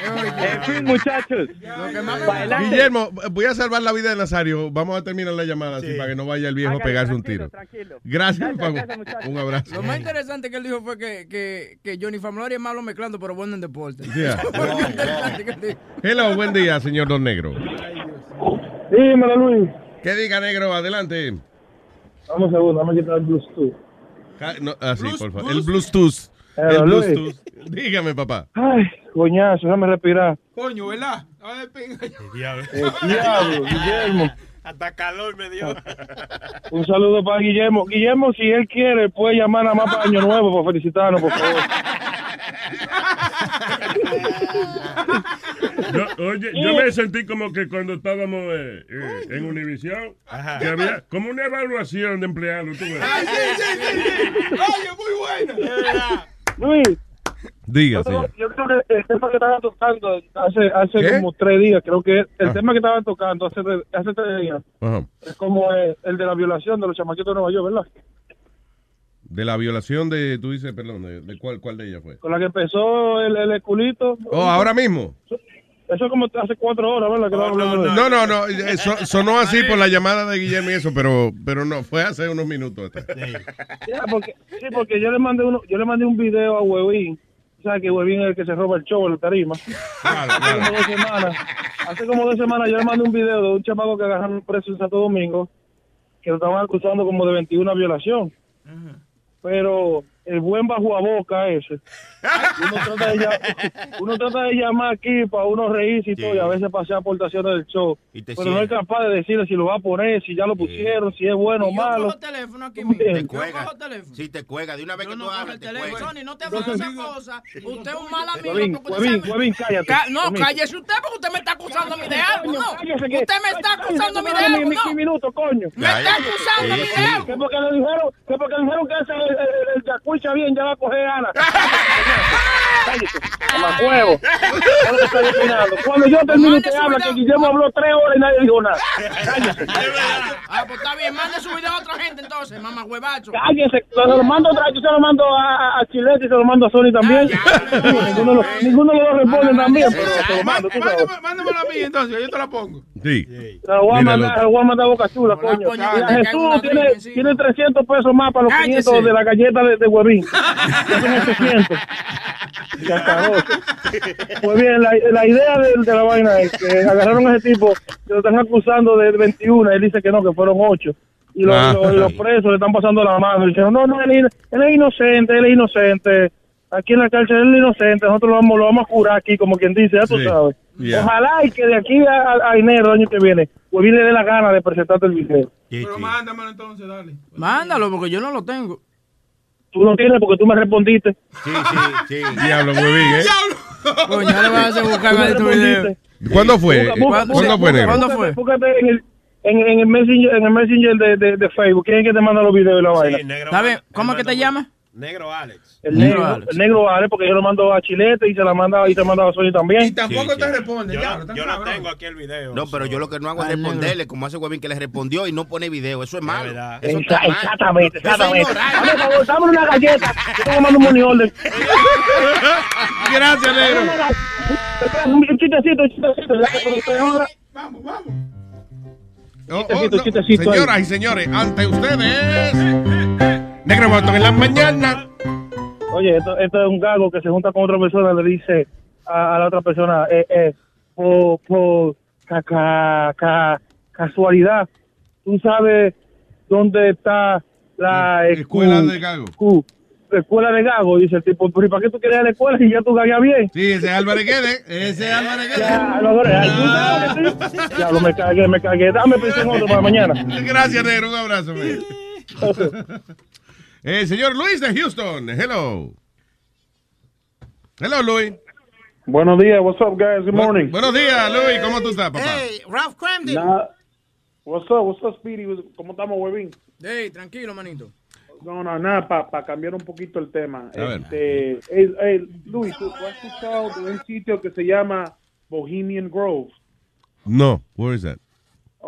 En fin, muchachos. Guillermo, voy a salvar la vida de Nazario. Vamos a terminar la llamada así para que no vaya el viejo a pegarse un tiro. tranquilo. Gracias. Un abrazo. Lo más interesante que él dijo fue que, que, que Johnny Famulari es malo mezclando, pero bueno en deporte. Yeah. Hello, buen día, señor Don Negro. Dímelo, Luis. ¿Qué diga, Negro? Adelante. Dame un segundo, dame quitar el Bluetooth. Ca- no, ah, sí, por favor. El Bluetooth. El Luis. Bluetooth. Dígame, papá. Ay, coñazo, déjame respirar. Coño, ¿verdad? Eh, diablo, Guillermo. Hasta calor me dio. Un saludo para Guillermo. Guillermo, si él quiere, puede llamar nada más para Año Nuevo para felicitarnos, por favor. Yo- oye, yo me sentí como que cuando estábamos eh, eh, en Univisión, que había como una evaluación de empleados. ¿tú ves? Oye, muy buena. Luis, Diga, yo yo creo que el tema que estaban tocando hace, hace ¿Qué? como tres días, creo que el Ah. tema que estaban tocando hace, hace tres días Ajá. es como eh, el de la violación de los chamaquitos de Nueva York, ¿verdad? De la violación de, tú dices, perdón, de, de cuál, cuál de ellas fue? Con la que empezó el, el culito. Oh, ahora mismo. Eso es como hace cuatro horas, ¿verdad? Que. No, no, no. eh, so- sonó así por la llamada de Guillermo y eso, pero, pero no, fue hace unos minutos. porque, sí, porque yo le mandé uno, yo le mandé un video a Huevín. O sea, que Huevín es el que se roba el show en la tarima. Hace como dos semanas. Hace como dos semanas yo le mandé un video de un chamaco que agarraron preso en Santo Domingo, que lo estaban acusando como de 21 violación. Pero el buen bajo a boca ese. Uno trata, de, llam- uno trata de llamar aquí para uno reírse y todo, y a veces pasea aportaciones del show. te Pero no es capaz de decirle si lo va a poner, si ya lo pusieron, si es bueno o malo. teléfono aquí, ¿Tú me Te cuelga. Sí, te cuelga. De una vez que tú hablas, te teléfono. Sony, no te hagas esa cosa. Usted es un mal amigo. Huevín, porque usted Huevín, cállate. Ca- no, Huevín. cállese usted porque usted me está acusando a mí de algo, ¿no? Usted me está acusando a mí de algo, mi- mi ¿no? minuto, coño. Me está acusando a mí de algo. Que porque le dijeron que, porque le dijeron que ese, el, el, el que escucha bien ya va a coger Ana. Yes. cállate, a huevo. Cuando yo termine te habla que Guillermo habló tres horas y nadie dijo nada. Cállate. Ah, pues está bien, mande su video a otra gente entonces, mamá huevacho. Cállese, se lo mando otra, yo se lo mando a, a Chilete y se lo mando a Sony también. Ah, ninguno, ninguno lo responde también, pero se lo a mí entonces, yo te la pongo. Sí. Se lo voy a mandar, a Boca Chula, coño. Jesús tiene, 300 pesos más para los 500 de la galleta de, huevín. 700. Se acabó. Pues bien, la, la idea de, la vaina es que agarraron a ese tipo, que lo están acusando de 21, él dice que no, que fueron 8. Y los, ah. los, presos le están pasando la mano. Y dijeron, no, no, él, es inocente, él es inocente. Aquí en la cárcel él es inocente, nosotros lo vamos, lo vamos a curar aquí, como quien dice, ya tú sabes. Ojalá y que de aquí a, a, enero, el año que viene, pues bien le dé la gana de presentarte el video. Pero mándamelo entonces, dale. Mándalo, porque yo no lo tengo. Tú lo tienes porque tú me respondiste. Sí, sí, sí. Diablo, huevín, ¿eh? Coño, le vas a buscar más de tu video. ¿Cuándo fue? ¿Cuándo fue, negro? ¿Cuándo búscate- fue? búscate en el, en, en el Messenger, en el messenger de, de, de Facebook. ¿Quién es que te manda los videos y la vaina? Sí, negro ¿Está bien? Alex. ¿Cómo es que te llama? Negro Alex. El Negro negro, Alex. el negro vale, porque yo lo mando a Chilete y se la manda y se manda a Sony también. Y tampoco Sí, te sí. responde, Yo, ya, no- tan yo no tengo aquí el video. No, pero yo lo que no hago es responderle, como hace Huevín que le respondió y no pone video. Eso es malo. Eso Exa- está mal. exactamente, exactamente. Dame, dame una galleta. Yo te voy a mandar un money order. Gracias, negro. Un chistecito, un chistecito. Vamos, vamos. Oh, oh, Chistecito, no. Señoras y señores, ante ustedes, Negro Botón en la mañana. Oye, esto, esto es un gago que se junta con otra persona, le dice a, a la otra persona, eh, eh, por, por ca, ca- ca- casualidad, tú sabes dónde está la Escuela escu- de gago. escu- escuela de gago, dice el tipo, pero ¿y para qué tú querías la escuela si ya tú gagas bien? Sí, ese es Álvarez Guede. Ese es Álvarez Ya, Guede. lo real, tú sabes que sí. Ya, lo me cagué, me cagué. Dame presión otro para mañana. Gracias, negro. Un abrazo, Eh, señor Luis de Houston. Hello. Hello, Luis. Buenos días, what's up, guys? Good morning. Buenos días, Luis. ¿Cómo tú estás, papá? Hey, Ralph Cramden. Nah. What's up, what's up, Speedy? ¿Cómo estamos, huevín? Hey, tranquilo, manito. No, no, nada, para cambiar un poquito el tema. A ver. Este, eh, eh, Luis, ¿tú, tú has escuchado de un sitio que se llama Bohemian Grove? No. Where is that?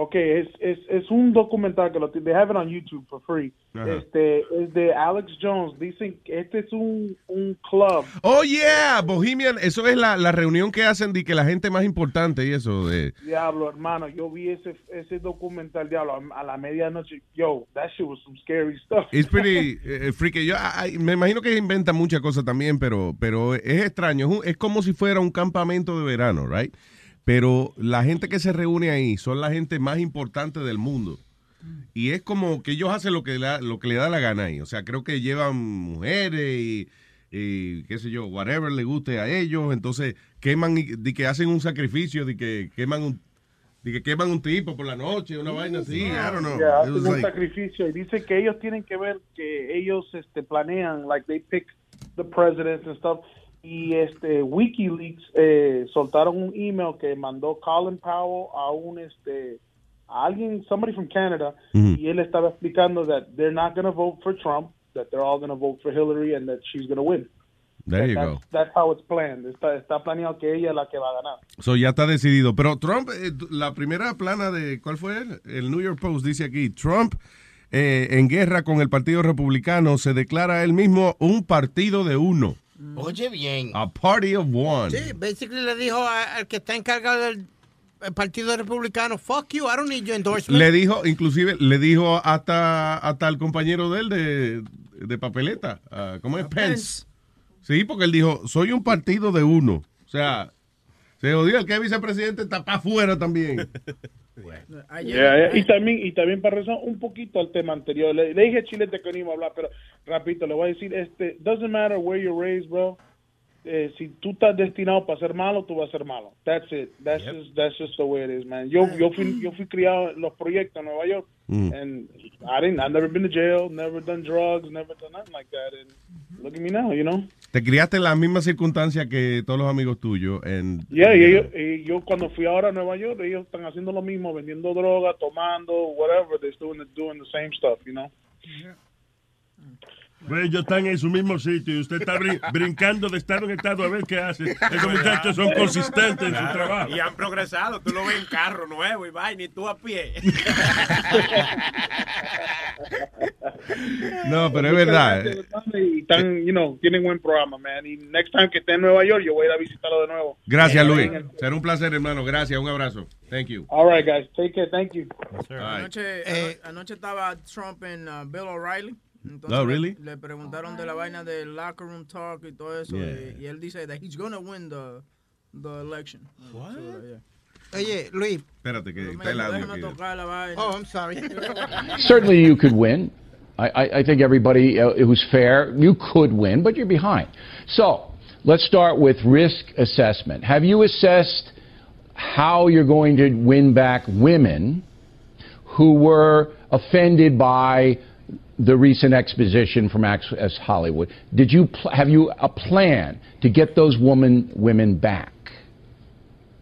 Ok, es, es, es un documental que lo they have it on YouTube for free. Ajá. Este, es de Alex Jones. Dicen que este es un, un club. Oh, yeah. Bohemian. Eso es la, la reunión que hacen de que la gente más importante y eso. de Diablo, hermano, yo vi ese, ese documental, diablo, a, la medianoche. Yo, that shit was some scary stuff. It's pretty eh, freaky. Yo I- I- me imagino que inventan muchas cosas también, pero, pero es extraño. Es, un- es como si fuera un campamento de verano, right? Pero la gente que se reúne ahí son la gente más importante del mundo. Y es como que ellos hacen lo que, la- lo que le da la gana ahí. O sea, creo que llevan mujeres y, y qué sé yo, whatever le guste a ellos. Entonces queman, y- de que hacen un sacrificio, de que queman un, de que queman un tipo por la noche, una vaina así. I don't know. Yeah, hacen un sacrificio y dice que ellos tienen que ver que ellos este planean like they pick the presidents and stuff y este WikiLeaks eh, soltaron un email que mandó Colin Powell a un este a alguien somebody from Canada y él estaba explicando that they're not going to vote for Trump that they're all going to vote for Hillary and that she's going to win There you that's, go. that's how it's planned está, está planeado que ella es la que va a ganar So ya está decidido. Pero Trump, eh, la primera plana de, ¿cuál fue? él? El New York Post dice aquí, Trump eh, en guerra con el Partido Republicano se declara él mismo un partido de uno. Oye bien. A party of one. Sí, basically le dijo al que está encargado del el Partido Republicano, fuck you, I don't need your endorsement. Le dijo, inclusive, le dijo hasta, hasta al compañero de él de, de papeleta, ah, ¿cómo es? Pence. Sí, porque él dijo, soy un partido de uno. O sea, se jodió, el que es vicepresidente está para afuera también. Yeah, yeah. Y también, y también para rezar un poquito al tema anterior, le, le dije a Chilete que no iba a hablar, pero rapidito le voy a decir, este, doesn't matter where you're raised, bro. Eh, si tú estás destinado para ser malo, tú vas a ser malo. That's it. That's just that's just the way it is, man. Yo yo fui yo fui criado en los proyectos en Nueva York, Mm. and I didn't. I've never been to jail, never done drugs, never done nothing like that. And look at me now, you know. Te criaste en las mismas circunstancias que todos los amigos tuyos. En, Yeah, y, ellos- y yo cuando fui ahora a Nueva York, ellos están haciendo lo mismo, vendiendo droga, tomando, whatever. They're doing the, doing the same stuff, you know. Pues ellos están en su mismo sitio y usted está brin- brincando de estado en estado a ver qué hace. Esos muchachos son consistentes en su trabajo. Y han progresado. Tú lo ves en carro nuevo y vaina y tú a pie. No, pero es verdad. eh. Y están, you know, tienen buen programa, man. Y next time que esté en Nueva York, yo voy a ir a visitarlo de nuevo. Gracias, Luis. All Será un placer, hermano. Gracias. Un abrazo. Thank you. right, guys. Take care. Thank you. Anoche, ano- anoche estaba Trump en uh, Bill O'Reilly. Entonces Oh, really? le, preguntaron de la vaina del locker room talk y todo eso. Yeah. Y, y él dice that he's gonna win the, the election. What? Oye, Luis. Espérate, que está el audio Déjame tocar la vaina. Oh, I'm sorry. Certainly, you could win. I, I, I think everybody uh, who's fair, you could win, but you're behind. So let's start with risk assessment. Have you assessed how you're going to win back women who were offended by the recent exposition from Access Hollywood? Did you have you a plan to get those woman women back?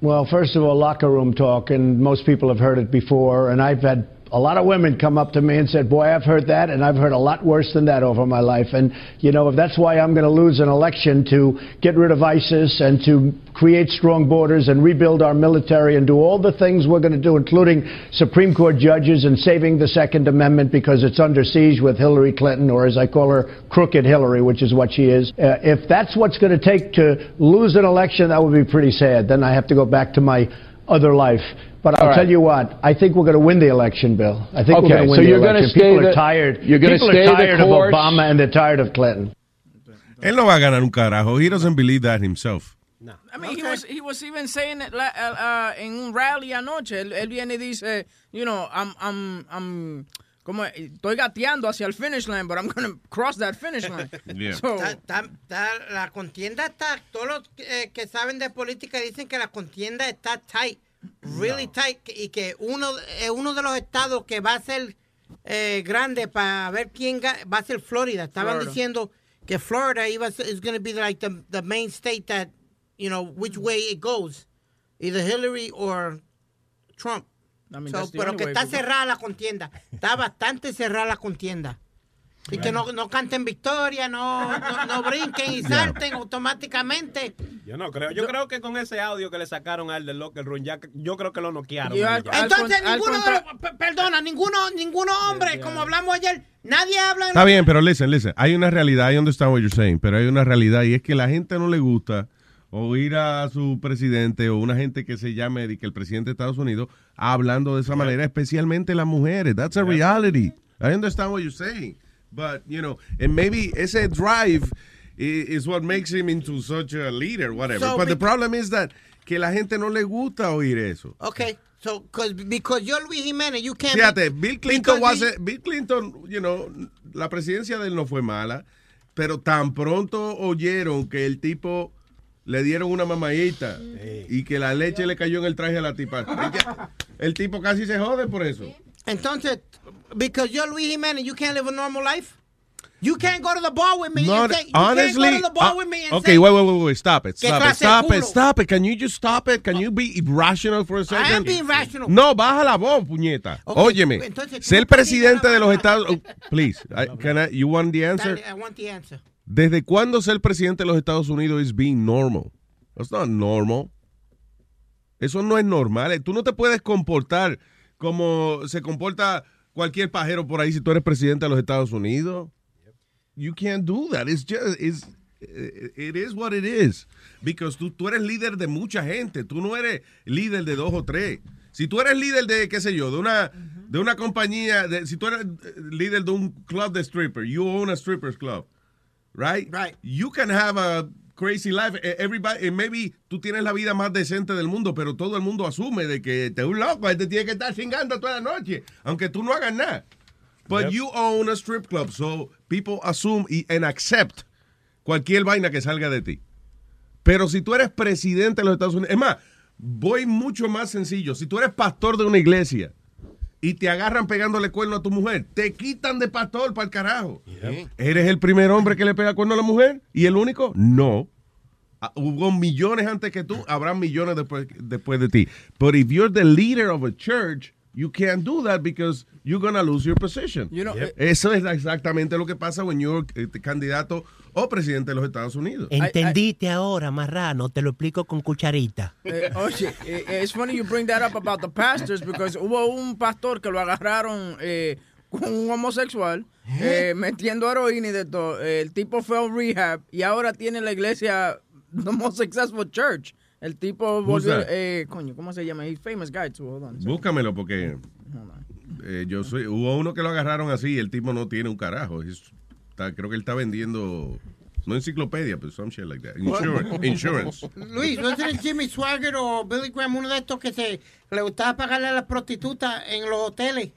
Well, first of all, locker room talk, and most people have heard it before. And I've had a lot of women come up to me and said, "Boy, I've heard that, and I've heard a lot worse than that over my life." And you know, if that's why I'm going to lose an election to get rid of ISIS and to create strong borders and rebuild our military and do all the things we're going to do, including Supreme Court judges and saving the Second Amendment because it's under siege with Hillary Clinton, or as I call her, crooked Hillary, which is what she is. Uh, if that's what's going to take to lose an election, that would be pretty sad. Then I have to go back to my other life. But I'll All right. tell you what, I think we're going to win the election, Bill. I think Okay, we're going to win so the you're gonna election. stay People the- are tired. you're gonna People stay are the tired course. of Obama and they're tired of Clinton. Él no va a ganar un carajo. He doesn't believe that himself. I mean, he was he was even saying it la- uh, uh, en un rally anoche. Él, él viene y dice, you know, I'm I'm I'm como estoy gateando hacia el finish line, but I'm going to cross that finish line. So, Está- está- está- la contienda está, todos los eh, que saben de política dicen que la contienda está tight, really tight, que- y que uno, eh, uno de los estados que va a ser eh, grande para ver quién va a ser Florida. Estaban Florida. diciendo que Florida iba is going to be like the, the main state that, you know, which way it goes, either Hillary or Trump. I mean, So, that's the pero que way está cerrada la contienda. Está bastante cerrada la contienda. Y que no, no canten victoria, no, no, no brinquen y salten automáticamente. Yo no creo. Yo, creo que con ese audio que le sacaron al del locker room, ya, yo creo que lo noquearon. Yo al- Entonces, al ninguno perdona, ninguno, ninguno hombre, como hablamos ayer, nadie habla en Está bien, pero listen, listen. Hay una realidad, I understand what you're saying, pero hay una realidad y es que la gente no le gusta oír a su presidente o una gente que se llame de que el presidente de Estados Unidos hablando de esa manera, especialmente las mujeres. That's a reality. I understand what you're saying, but you know, and maybe ese drive is what makes him into such a leader, whatever. So but the problem is that que la gente no le gusta oír eso. Okay, so, cause, because you're Luis Jiménez, you can't... Fíjate, Bill Clinton was a- Bill Clinton, you know, la presidencia de él no fue mala, pero tan pronto oyeron que el tipo le dieron una mamadita y que la leche le cayó en el traje a la tipa. El tipo casi se jode por eso. Entonces, because you're Luis Jiménez, you can't live a normal life? You can't go to the bar with me Not- and say, you honestly, can't go to the bar uh, with me and okay, say, wait, wait, wait, wait, stop it, ¿Qué stop it, stop it, stop it. Can you just stop it? Can you be irrational for a second? I am being rational. No, baja la voz, puñeta. Okay, Óyeme, entonces, ser presidente de los Estados oh, please, I- can I, you want the answer? Dale, I want the answer. ¿Desde cuándo ser presidente de los Estados Unidos is being normal? That's not normal. Eso no es normal. Tú no te puedes comportar como se comporta cualquier pajero por ahí si tú eres presidente de los Estados Unidos. You can't do that. It's just, it's, it is what it is. Because tú, tú eres líder de mucha gente. Tú no eres líder de dos o tres. Si tú eres líder de, qué sé yo, de una, de una compañía, de, si tú eres eh, líder de un club de stripper, you own a strippers club, right? Right. You can have a crazy life. Eh, Everybody, maybe tú tienes la vida más decente del mundo, pero todo el mundo asume de que te es un loco, este tiene que estar chingando toda la noche, aunque tú no hagas nada. But Yep. you own a strip club, so people assume and accept cualquier vaina que salga de ti. Pero si tú eres presidente de los Estados Unidos, es más, voy mucho más sencillo. Si tú eres pastor de una iglesia y te agarran pegándole cuerno a tu mujer, te quitan de pastor para el carajo. ¿Eres el primer hombre que le pega cuerno a la mujer? ¿Y el único? No. Ah, Hubo millones antes que tú, habrá millones después, después de ti. But if you're the leader of a church, you can't do that because you're gonna lose your position. You know, Yep. Eso es exactamente lo que pasa when you're eh, candidato o presidente de los Estados Unidos. Entendiste ahora, marrano, te lo explico con cucharita. Eh, oye, eh, it's funny you bring that up about the pastors because hubo un pastor que lo agarraron eh, con un homosexual eh, metiendo heroína y de todo. Eh, el tipo fue a un rehab y ahora tiene la iglesia the most successful church. El tipo volvió, eh, coño, ¿cómo se llama? He's famous guy too. Hold on. Búscamelo porque eh, yo soy, hubo uno que lo agarraron así y el tipo no tiene un carajo. Está- creo que él está vendiendo, no enciclopedia, pero some shit like that. Insurance. insurance. Luis, ¿no es Jimmy Swagger o Billy Graham uno de estos que se le gustaba pagarle a las prostitutas en los hoteles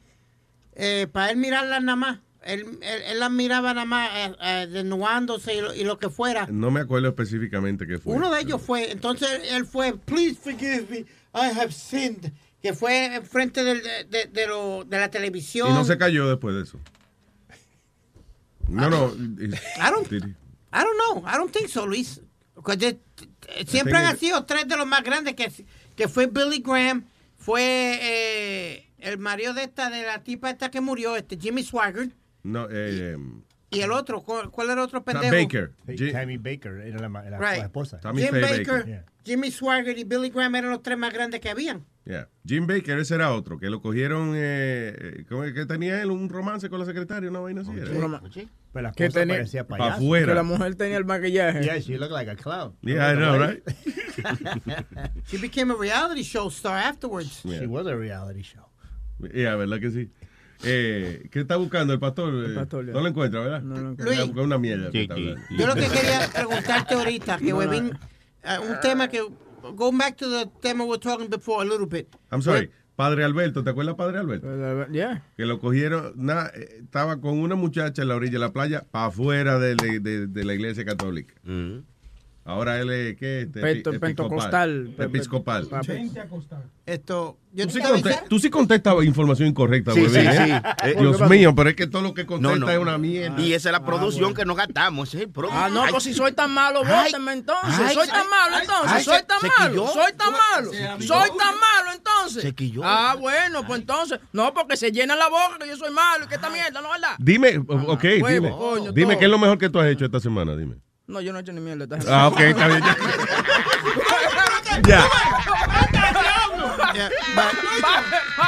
eh, para él mirarlas nada más? Él, él, él las miraba nada más eh, eh, desnudándose y lo, y lo que fuera. No me acuerdo específicamente qué fue. Uno de ellos fue, entonces él fue, please forgive me, I have sinned, que fue enfrente del- de, de, de lo- de la televisión. Y no se cayó después de eso. No, no. I don't, I don't know, I don't think so, Luis. They- siempre han it- sido tres de los más grandes, que, que fue Billy Graham, fue eh, el marido de esta, de la tipa esta que murió, este Jimmy Swagger, No, eh, y el otro, ¿cuál, era el otro Tom pendejo? Baker. Ji- Tammy Baker era la, la- Right. la esposa. Tommy Jim Faye Baker, Baker. Yeah. Jimmy Swagger y Billy Graham eran los tres más grandes que habían. Yeah. Jim Baker, ese era otro, que lo cogieron, eh, eh, ¿cómo es que tenía él? Un romance con la secretaria, una vaina así. era. Pero la Que esposa tenía- parecía Pa' payaso. afuera. Que la mujer tenía el maquillaje. Yeah, she looked like a clown. Yeah, I know, right? She became a reality show star afterwards. Yeah. She was a reality show. Yeah, ¿verdad que sí? Eh, ¿Qué está buscando el pastor? Eh, pastor, no lo encuentra, ¿verdad? No lo encuentra. Una mierda. Sí. Yo lo que quería preguntarte ahorita, que. Webin, eh, un tema que, go back to the tema we were talking before a little bit. I'm sorry. Padre Alberto, ¿te acuerdas Padre Alberto? Yeah. Que lo cogieron, na- eh, estaba con una muchacha en la orilla de la playa, para afuera de, la- de- de la iglesia católica. Ahora él es, ¿qué? Este, Pento- pentecostal. Episcopal. Esto, yo Tú sí, tú contestas información incorrecta, Sí, sí, ¿eh? sí. Eh, Dios ¿qué mío, pero es que todo lo que contesta No, no. es una mierda. Y esa es la producción que nos gastamos. Ese es el problema. Ah, no, Ay, pues si soy tan malo, vótenme entonces. ay, soy tan malo entonces. soy tan malo. Soy tan malo. Soy tan malo entonces. Se quilló. Ah, bueno, pues entonces. No, porque se llena la boca que yo soy malo y que esta mierda, ¿no es verdad? Dime, ok, huevo, dime. dime qué es lo mejor que tú has hecho esta semana, dime. No, yo no he hecho ni mierda. esta Ah, ok, está bien. Ya.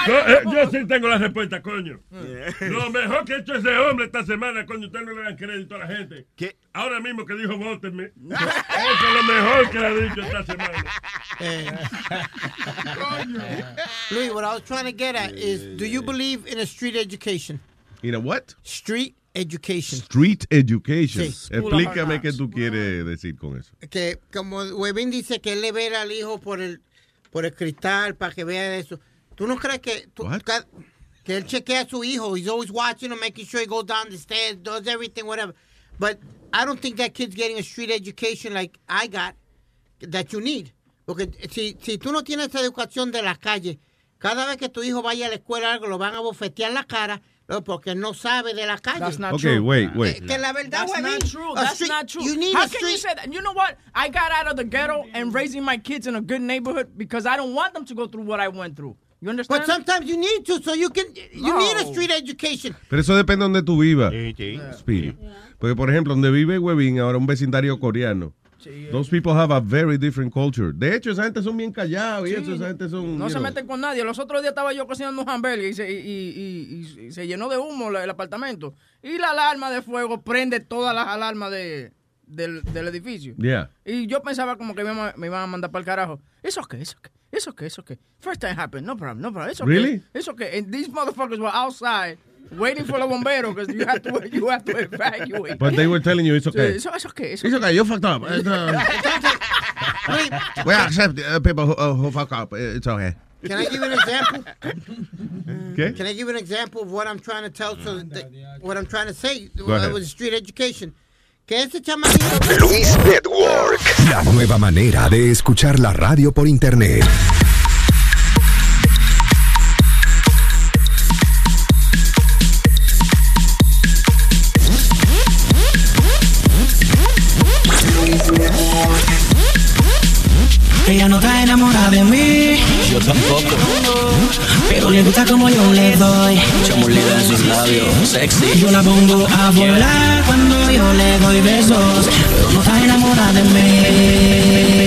Yo, eh, yo sí tengo la respuesta, coño. Lo mejor que ha hecho ese hombre esta semana, coño, ustedes no le dan crédito a la gente. ¿Qué? Ahora mismo que dijo, votenme. Eso es lo mejor que le ha dicho esta semana. Luis, what I was trying to get at is, do you believe in a street education? You know what? Street education. Street education. Sí. Explícame qué tú quieres decir con eso. Que como Webin dice que él le ve al hijo por el por el cristal para que vea eso. ¿Tú no crees que tú- que él chequea a su hijo? He's always watching him, making sure he goes down the stairs, does everything, whatever. But I don't think that kid's getting a street education like I got that you need. Porque si, si tú no tienes esa educación de la calle, cada vez que tu hijo vaya a la escuela algo, lo van a bofetear la cara no, porque no sabe de la calle. That's not Okay, true. wait, wait. Que la verdad, That's not true. a That's street- not true. You need How a can you street- say that? You know what? I got out of the ghetto and raising my kids in a good neighborhood because I don't want them to go through what I went through. You understand? But sometimes you need to, so you can. You No. need a street education. Pero eso depende de donde tú vivas. Sí, sí. Porque, por ejemplo, donde vive Webin, ahora un vecindario coreano. Those people have a very different culture. De hecho, esa gente son bien callados y Sí. eso, esa gente son. No se know. meten con nadie. Los otros días estaba yo cocinando un hamburger y se, y, y- y- y se llenó de humo el apartamento. Y la alarma de fuego prende todas las alarmas de, del, del edificio. Yeah. Y yo pensaba como que me, iban a- me iban a mandar para el carajo. ¿Eso qué? ¿Eso qué? ¿Eso qué? ¿Eso qué? First time happened. No problem, no problem. ¿Eso Really? qué? ¿Eso qué? And these motherfuckers were outside waiting for los bomberos because you have to, you have to evacuate. But they were telling you it's okay. Qué, eso It's okay, you fucked up. It's, uh, we accept uh, people who, uh, who fuck up. It's okay. Can I give you an example? ¿Qué? Can I give you an example of what I'm trying to tell? So that, what I'm trying to say uh, with street education. Que este. Luis Network. La nueva manera de escuchar la radio por internet. Ella no está enamorada de mí. Yo tampoco. Pero le gusta como yo le doy. Chamulida en sus labios, sexy. Yo la pongo a volar cuando yo le doy besos. Pero no está enamorada de mí.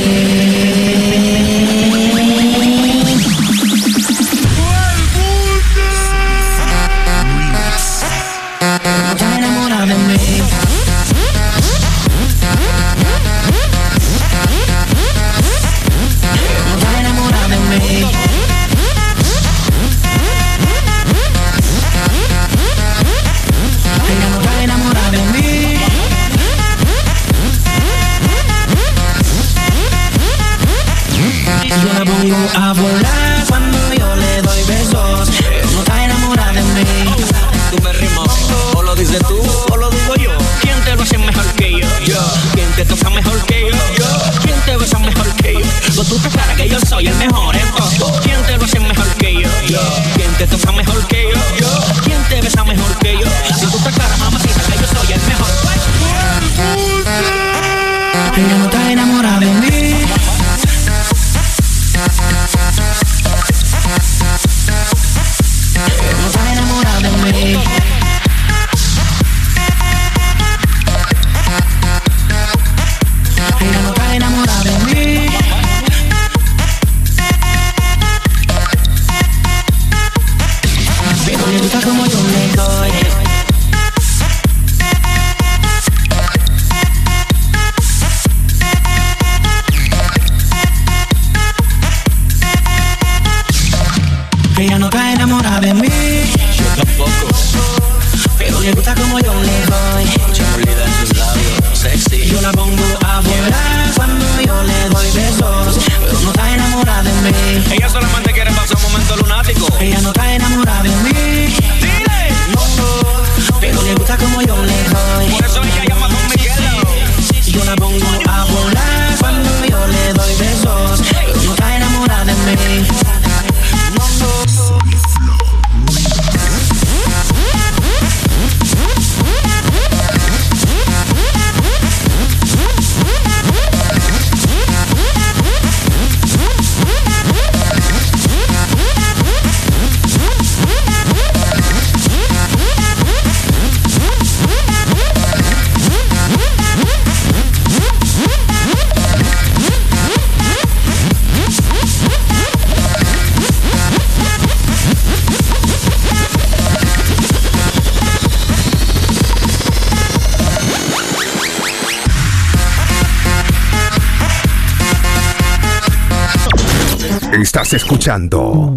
Estás escuchando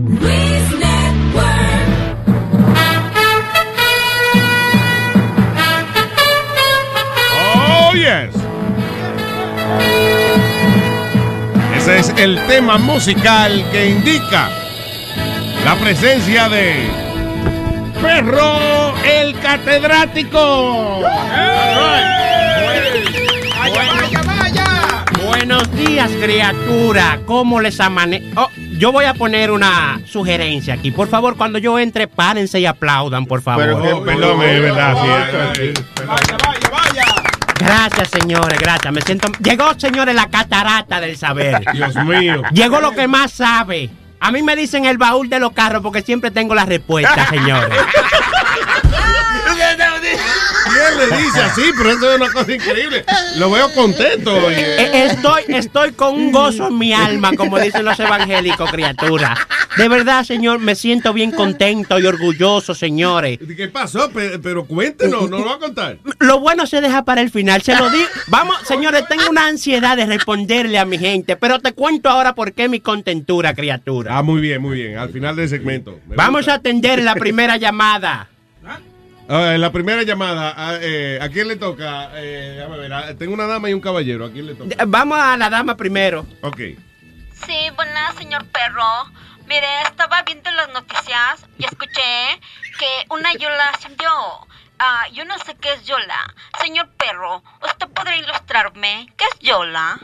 Oh, yes. Ese es el tema musical que indica la presencia de Perro el Catedrático. Vaya, vaya. Buenos días, criatura. ¿Cómo les amane... Oh, yo voy a poner una sugerencia aquí. Por favor, cuando yo entre, párense y aplaudan, por favor. Pero que, perdón, es verdad, sí. Vaya, vaya, vaya. Gracias, señores, gracias. Me siento. Llegó, señores, la catarata del saber. Dios mío. Llegó lo que más sabe. A mí me dicen el baúl de los carros porque siempre tengo la respuesta, señores. ¿Quién le dice así? Pero eso es una cosa increíble. Lo veo contento. oye. Eh, Estoy, estoy con un gozo en mi alma, como dicen los evangélicos, criatura. De verdad, señor, me siento bien contento y orgulloso, señores. ¿Qué pasó? Pe- Pero cuéntenos, no lo va a contar. Lo bueno se deja para el final, se lo di. Vamos, señores, tengo una ansiedad de responderle a mi gente, pero te cuento ahora por qué mi contentura, criatura. Ah, muy bien, muy bien. Al final del segmento. Me Vamos a atender la primera llamada. Ah, en la primera llamada, ¿a, eh, ¿a quién le toca? Eh, déjame ver, ah, tengo una dama y un caballero. ¿A quién le toca? Vamos a la dama primero. Ok. Sí, buenas, señor perro. Mire, estaba viendo las noticias y escuché que una Yola ascendió. Ah, yo no sé qué es Yola. Señor perro, ¿usted podría ilustrarme? ¿Qué es Yola?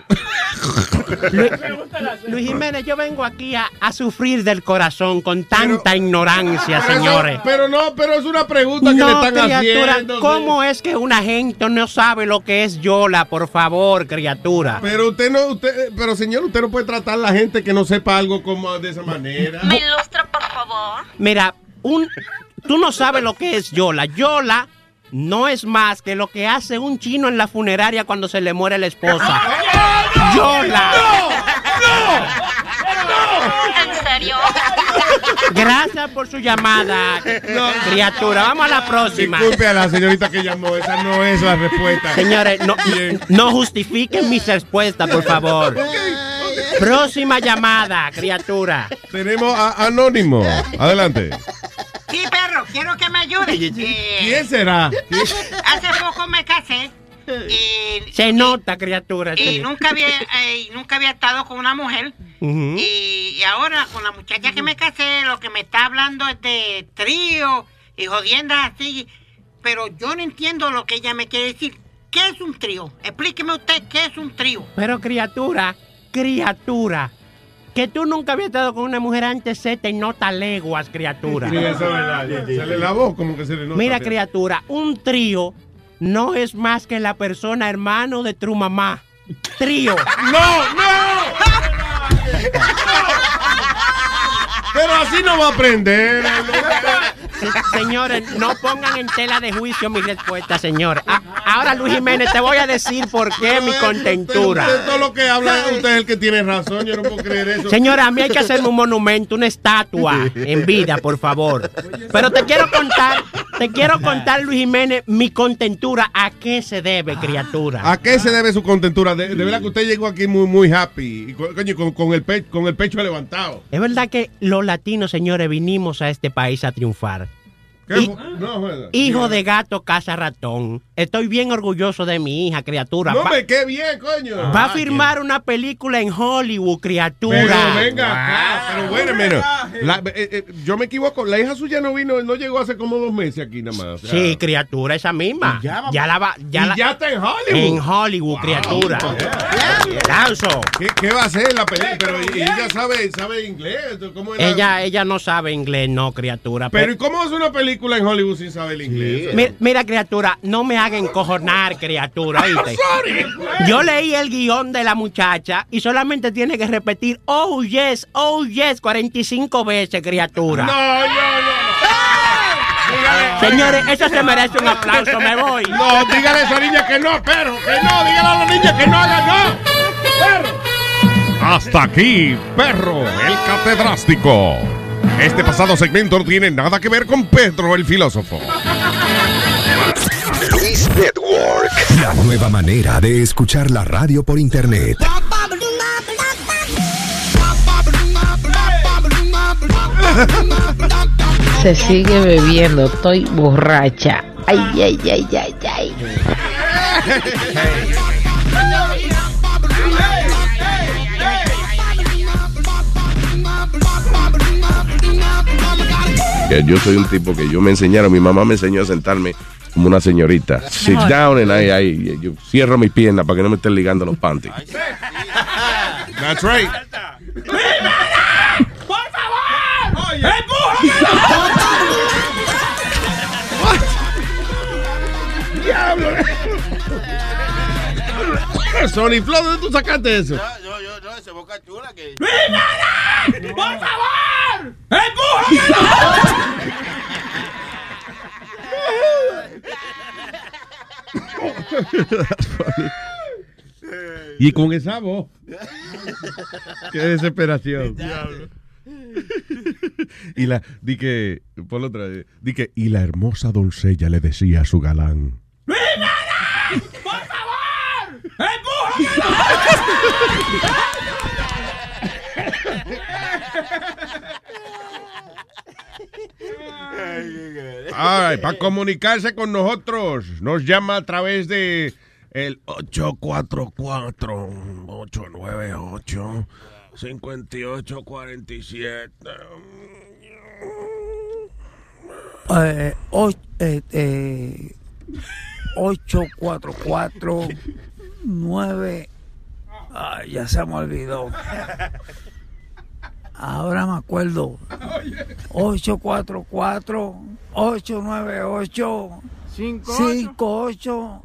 Luis, Luis Jiménez, yo vengo aquí a, a sufrir del corazón con tanta ignorancia, Pero eso- señores. pero no, pero es una pregunta que le No, están criatura, haciendo. ¿cómo es que una gente no sabe lo que es Yola? Por favor, criatura. Pero usted no, usted, pero señor, usted no puede tratar a la gente que no sepa algo como de esa manera. ¿Me ilustra, por favor? Mira, un, tú no sabes lo que es Yola. Yola no es más que lo que hace un chino en la funeraria cuando se le muere la esposa. Yola. ¿En serio? Gracias por su llamada, criatura. Vamos a la próxima. Disculpe a la señorita que llamó, esa no es la respuesta. Señores, no, no justifiquen mis respuestas, por favor. Próxima llamada, criatura. Tenemos a Anónimo. Adelante. Sí, perro, quiero que me ayude. Eh, ¿Quién será? Hace poco me casé y, Se nota, criatura. y sí. nunca había eh, y nunca había estado con una mujer. Y, y ahora con la muchacha que me casé, lo que me está hablando es de trío y jodiendas así. Pero yo no entiendo lo que ella me quiere decir. ¿Qué es un trío? Explíqueme usted qué es un trío. Pero criatura, criatura. Que tú nunca habías estado con una mujer antes, se te nota leguas, criatura. Sí, eso es verdad. Se le lavó como que se le nota. Mira, criatura, un trío no es más que la persona hermano de tu mamá. Trío. ¡No, no! Pero así no va a aprender. Se- Señores, no pongan en tela de juicio mi respuesta, señor. Ahora, Luis Jiménez, te voy a decir por qué mi contentura. Usted todo lo que habla, usted es el que tiene razón. Yo no puedo creer eso. Señora, a mí hay que hacerme un monumento, una estatua en vida, por favor. Pero te quiero contar, te quiero contar, Luis Jiménez, mi contentura. ¿A qué se debe, criatura? ¿A qué se debe su contentura? De, de verdad que usted llegó aquí muy, muy happy. Y con, coño, con, con el pe- con el pecho levantado. Es verdad que los latinos, señores, vinimos a este país a triunfar. ¿Qué Y- fu- no, juega. Hijo de gato, casa ratón. Estoy bien orgulloso de mi hija, criatura. No, Va- me qué bien, coño. Va a firmar una película en Hollywood, criatura. Pero venga acá, pero bueno, la- eh, eh, yo me equivoco, la hija suya no vino, no llegó hace como dos meses aquí nada más. o sea, Sí, criatura, esa misma. Y ya va- Ya la va. Ya y la- ya está en Hollywood. En Hollywood, criatura. ¿Qué, qué va a hacer la película? Pero ella sabe, sabe inglés. ¿Cómo Ella, ella no sabe inglés, no, criatura. Pero ¿y cómo hace una película en Hollywood sin saber el inglés? Mi- Mira, criatura, no me haga encojonar, criatura, ¿oíste? Yo leí el guion de la muchacha y solamente tiene que repetir, oh yes, oh yes, 45 veces, criatura. No, no, no. Señores, eso se merece un aplauso, me voy. No, dígale a esa niña que no, perro, que no, dígale a la niña que no haga no. Perro. Hasta aquí, perro, el catedrástico. Este pasado segmento no tiene nada que ver con Pedro el filósofo. Luis Network. La nueva manera de escuchar la radio por internet. Se sigue bebiendo, estoy borracha. Ay, ay, ay, ay, ay. Que Yo soy un tipo que yo me enseñaron, mi mamá me enseñó a sentarme como una señorita. Sit down and I, I- yo cierro mi pierna para que no me estén ligando los panties. That's right. ¡Por favor! ¡Diablo! Sony Flow, ¿dónde tú sacaste eso? Ese boca chula que. ¡Por favor! y con esa voz. Qué desesperación. y la, di que, por la otra di que, y la hermosa doncella le decía a su galán. ¡Por favor! Ay, para comunicarse con nosotros, nos llama a través de el 844-898-5847. Eh, eh, eh, 844 9 Ay, ya se me olvidó. Ahora me acuerdo. 844 898 58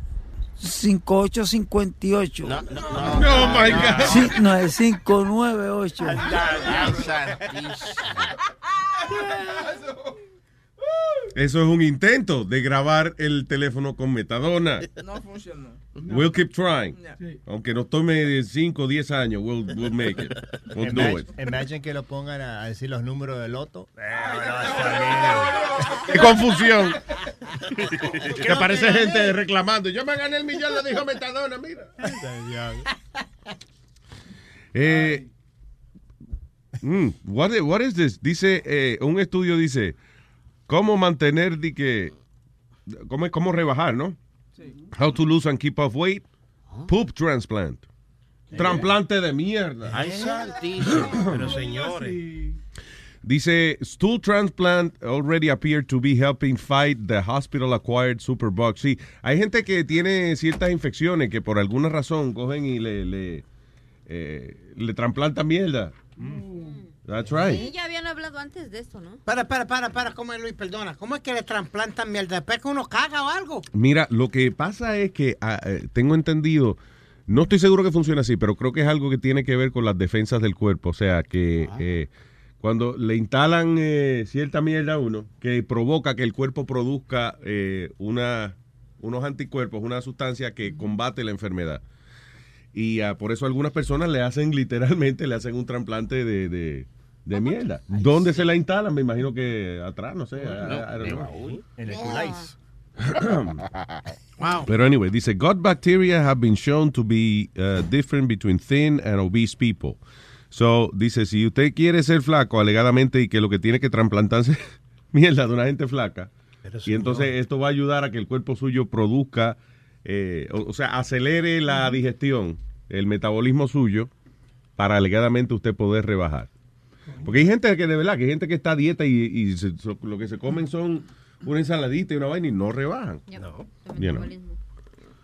5858. No, no, Oh, my God. Sí, no, es 598. Eso es un intento de grabar el teléfono con metadona. No funcionó. We'll keep trying. Aunque nos tome 5 o 10 años, we'll, we'll make it. We'll do Imagine, it. imagine que lo pongan a, decir los números del loto. ¡Qué confusión! que aparece gente reclamando. Yo me gané el millón, lo dijo Metadona, mira. Eh, mm, what, is, what is this? Dice, eh, un estudio dice, cómo mantener, que, cómo, cómo rebajar, ¿no? How to lose and keep off weight. Poop transplant. Trasplante de mierda. Ay, santísimo. Pero señores. Dice, stool transplant already appeared to be helping fight the hospital-acquired superbug. Sí, hay gente que tiene ciertas infecciones que por alguna razón cogen y le, le, eh, le trasplantan mierda. That's right. Sí, ya habían hablado antes de esto, ¿no? Para, para, para, para, ¿cómo es Luis? Perdona. ¿Cómo es que le trasplantan mierda? Después que uno caga o algo. Mira, lo que pasa es que ah, eh, tengo entendido, no estoy seguro que funcione así, pero creo que es algo que tiene que ver con las defensas del cuerpo. O sea, que eh, cuando le instalan eh, cierta mierda a uno, que provoca que el cuerpo produzca eh, una, unos anticuerpos, una sustancia que combate la enfermedad. Y ah, por eso algunas personas le hacen literalmente, le hacen un trasplante de, de, de mierda. ¿Dónde se la instalan? Me imagino que atrás, no sé. I- I don't know. En el culais. Wow. Pero anyway, dice, gut bacteria have been shown to be uh, different between thin and obese people. So, dice, si usted quiere ser flaco, alegadamente, y que lo que tiene que trasplantarse mierda de una gente flaca, y entonces esto va a ayudar a que el cuerpo suyo produzca, eh, o, o sea, acelere la digestión, el metabolismo suyo, para alegadamente usted poder rebajar. Porque hay gente que de verdad, que hay gente que está a dieta y, y se- so- lo que se comen son una ensaladita y una vaina y no rebajan. No. You know.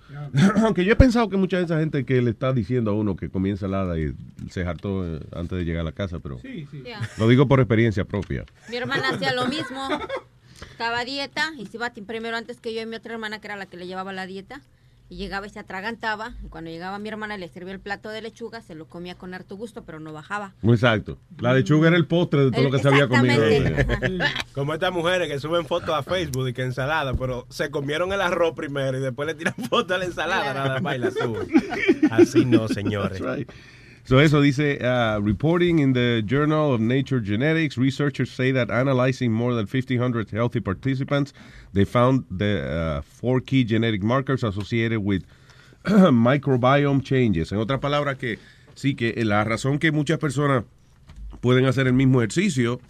Aunque yo he pensado que mucha de esa gente que le está diciendo a uno que come ensalada y se hartó eh, antes de llegar a la casa, pero Sí, sí. Ya. lo digo por experiencia propia. Mi hermana hacía lo mismo. Estaba a dieta y se iba primero antes que yo y mi otra hermana, que era la que le llevaba la dieta. Y llegaba y se atragantaba. Y cuando llegaba mi hermana y le servía el plato de lechuga, se lo comía con harto gusto, pero no bajaba. Exacto. La lechuga era el postre de todo lo que se había comido. Como estas mujeres que suben fotos a Facebook y que ensalada, pero se comieron el arroz primero y después le tiran fotos a la ensalada, nada más y la suben. Así no, señores. That's right. So eso dice, uh, reporting in the Journal of Nature Genetics, researchers say that analyzing more than 1,500 healthy participants, they found the uh, four key genetic markers associated with microbiome changes. En otras palabras, que sí, que la razón que muchas personas pueden hacer el mismo ejercicio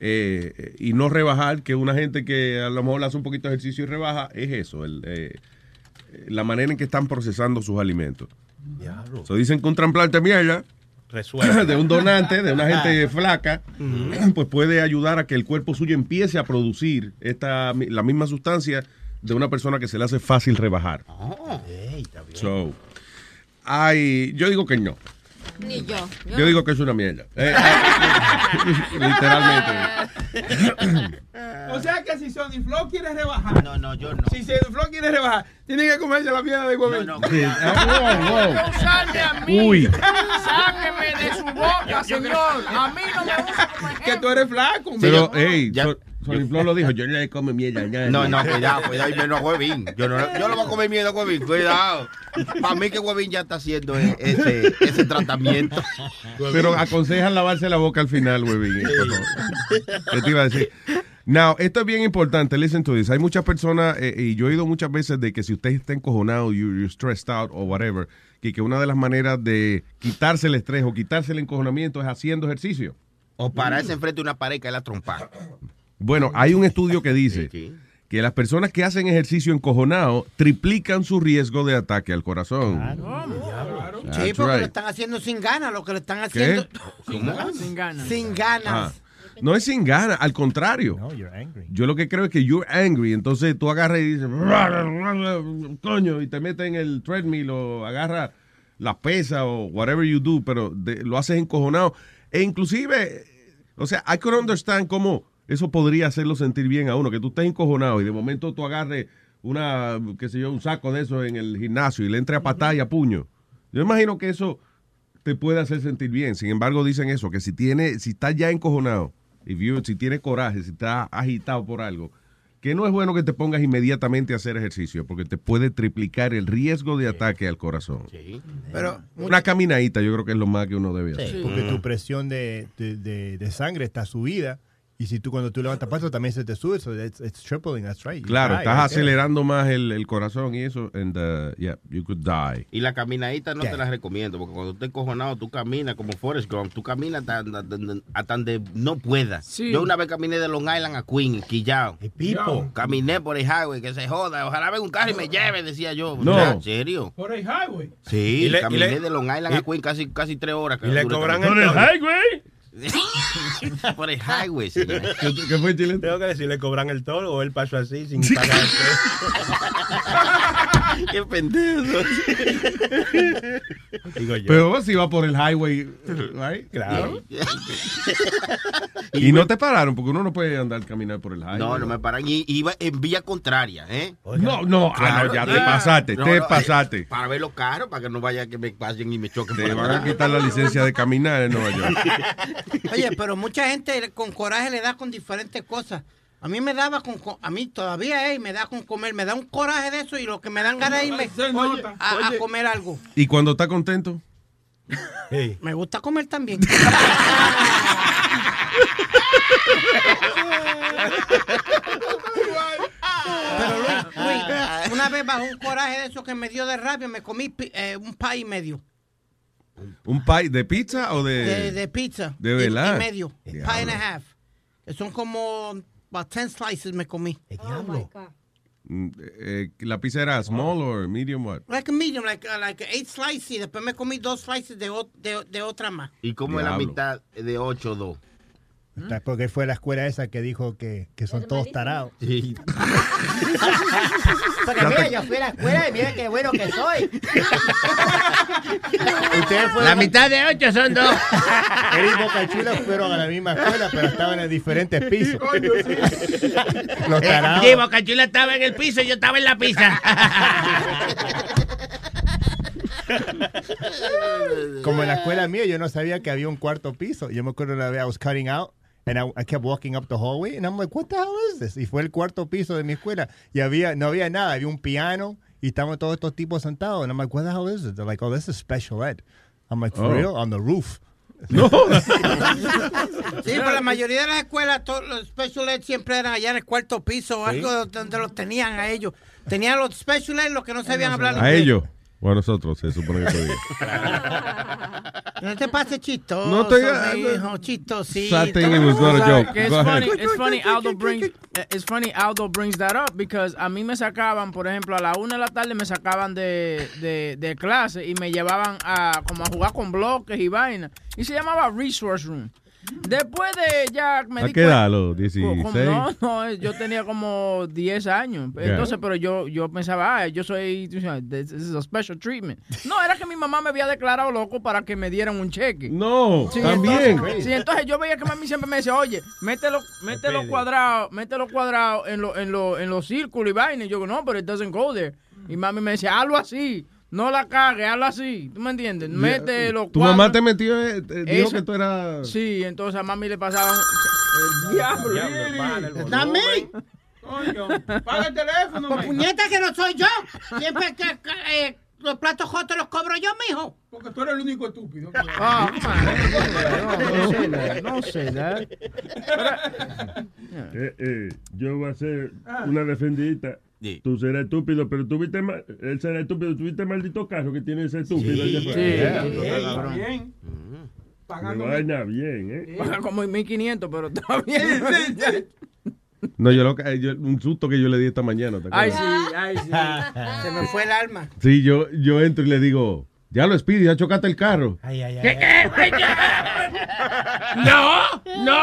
eh, y no rebajar, que una gente que a lo mejor hace un poquito de ejercicio y rebaja, es eso, el, eh, la manera en que están procesando sus alimentos. Diablo. So dicen que un trasplante de mierda Resuelve. de un donante, de una gente flaca, pues puede ayudar a que el cuerpo suyo empiece a producir esta, la misma sustancia de una persona que se le hace fácil rebajar. So, ay, yo digo que no. Ni yo. Yo digo que es una mierda. Eh, literalmente. O sea que si Sony Flow quiere rebajar. No, no, yo no. Si Sony Flow quiere rebajar, tiene que comerse la mierda de huevín. No, Sí, ah, wow, wow. Salme a mí. Uy. Sáqueme de su boca, señor. A mí no me gusta Que tú eres flaco. Pero, mira. hey, So- Sony Flow lo dijo, yo no le como mierda. ya, No, no, cuidado, cuidado, y menos a Huevín. Yo no, yo no voy a comer miedo a Huevín, cuidado. Para mí que Huevín ya está haciendo e- ese, ese tratamiento. Pero aconsejan lavarse la boca al final, huevín. ¿Qué te iba a decir? Now, esto es bien importante. Listen to this. Hay muchas personas, eh, y yo he oído muchas veces de que si usted está encojonado, you, you're stressed out o whatever, que, que una de las maneras de quitarse el estrés o quitarse el encojonamiento es haciendo ejercicio. O pararse enfrente de una pared que es la trompa. Bueno, hay un estudio que dice que las personas que hacen ejercicio encojonado triplican su riesgo de ataque al corazón. That's Sí, porque right. lo están haciendo sin ganas, lo que lo están ¿Qué? haciendo. ¿Cómo? Sin ganas. Sin ganas. Ah, No es sin ganas, al contrario. Yo lo que creo es que you're angry, entonces tú agarras y dices, coño, y te metes en el treadmill o agarras la pesa o whatever you do, pero de- lo haces encojonado. E inclusive, o sea, I could understand cómo eso podría hacerlo sentir bien a uno, que tú estés encojonado y de momento tú agarres una, qué sé yo, un saco de eso en el gimnasio y le entre a patada y a puño. Yo imagino que eso te puede hacer sentir bien. Sin embargo, dicen eso, que si tiene, si estás ya encojonado, if you- si tienes coraje, si estás agitado por algo, que no es bueno que te pongas inmediatamente a hacer ejercicio, porque te puede triplicar el riesgo de ataque al corazón. Pero Una caminadita yo creo que es lo más que uno debe hacer. Porque tu presión de, de, de- de sangre está subida. Y si tú cuando tú levantas paso también se te sube. So it's, it's tripling, that's right. You Claro, die estás right there. acelerando más el, el corazón y eso, and uh, yeah, you could die. Y la caminadita no te la recomiendo, porque cuando estés cojonado, tú caminas como Forrest Gump, tú caminas hasta, hasta- hasta donde no puedas. Yo una vez caminé de Long Island a Queen, quillao. pipo. Caminé por el highway, que se joda, ojalá venga un carro y me lleve, decía yo. No. ¿En serio? Por el highway. Sí, Y le- y caminé le- de Long Island y- a Queen casi, casi tres horas. y le cobran caminar. el highway. por el highway, señor. ¿Qué fue, Chile? Tengo que decir, le cobran el toro o él pasó así sin pagar. Qué pendejo. Digo yo. Pero vos iba por el highway, right? Claro. Y no te pararon, porque uno no puede andar caminar por el highway. No, no me paran. Y iba en vía contraria, ¿eh? No, no, ah, no, ya te pasaste, te pasaste. eh, para ver los carros, para que no vaya que me pasen y me choquen. Te por van a quitar la licencia de caminar en Nueva York. Oye, pero mucha gente con coraje le da con diferentes cosas. A mí me daba con, co- a mí todavía eh, me da con comer, me da un coraje de eso y lo que me dan ganas de irme Oye, a, comer algo. ¿Y cuando está contento? Me gusta comer también. Pero Luis, Luis, una vez bajo un coraje de eso que me dio de rabia, me comí eh, un pie y medio ¿Un pie de pizza o de...? de, de pizza. De y- verdad. Y medio. Diablo. Pie and a half. Que Son como about 10 slices me comí. Mm, eh, ¿La pizza era small or medium what? Like a medium, like, uh, like eight slices. Y después me comí dos slices de, o- de, de otra más. ¿Y cómo es la Diablo. mitad de 8-2? Porque fue la escuela esa que dijo que, que son todos tarados. Sí. Porque mira, yo fui a la escuela y mira qué bueno que soy. Ustedes fueron- La mitad de ocho son dos. Él y Boca Chula fueron a la misma escuela, pero estaban en diferentes pisos. Los tarados. Sí, Boca Chula estaba en el piso y yo estaba en la pizza. Como en la escuela mía, yo no sabía que había un cuarto piso. Yo me acuerdo una vez I was cutting out and I, I kept walking up the hallway and I'm like, what the hell is this? Y fue el cuarto piso de mi escuela y había no había nada, había un piano y estaban todos estos tipos sentados and I'm like, what the hell is this? They're like, oh, this is special ed. I'm like, for Oh. real? On the roof. No. Sí, pero la mayoría de las escuelas, todos los special ed siempre eran allá en el cuarto piso o Sí. algo donde los tenían a ellos. Tenían los special ed, los que no sabían hablar A ellos. O a nosotros, se supone que todavía. No te pases chistoso, No estoy- mijo, chistosito. I think it was not a joke. It's Go ahead. funny, it's funny Aldo brings eh, it's funny Aldo brings that up because a mí me sacaban, por ejemplo, a la una de la tarde me sacaban de, de, de clase y me llevaban a como a jugar con bloques y vainas. Y se llamaba Resource Room. Después de ya me ¿A di qué cuenta- edad? ¿A los 16? como- no, no, yo tenía como 10 años. Entonces, pero yo, yo pensaba, ah, yo soy, this is a special treatment. No, era que mi mamá me había declarado loco para que me dieran un cheque. No, Sí, también. Entonces, sí, entonces yo veía que mami siempre me decía, oye, mételo, mételo cuadrado, mételo cuadrado en, lo, en, lo, en los círculos y vaina. Y yo, no, pero it doesn't go there. Y mami me decía, hazlo así, no la cague, hazlo así. ¿Tú me entiendes? Mete los Tu mamá te metió, eh, eh, dijo Eso- que tú eras... Sí, entonces a mami le pasaba... El diablo. Dame. Coño, paga el teléfono, Pues man. puñeta que no soy yo. Siempre que, eh, los platos jotos los cobro yo, mijo. Porque tú eres el único estúpido. Ah, no sé that, no sé that. Eh, eh, yo voy a hacer una defendidita. Sí. Tú serás estúpido, pero tú viste, ma- él será estúpido. Tú viste el maldito carro que tiene ese estúpido. Sí, allá sí, afuera? sí, Yeah. cabrón. Bien. Me vaina bien, ¿eh? Paga como 1500, pero está bien. No, yo, lo, que- yo- un susto que yo le di esta mañana. ¿te Ay, sí, ay, sí. Se me fue el alma. Sí, yo, yo entro y le digo, ya lo Speedy, ya chocaste el carro. Ay, ay, ay. ¿Qué, qué? No, no.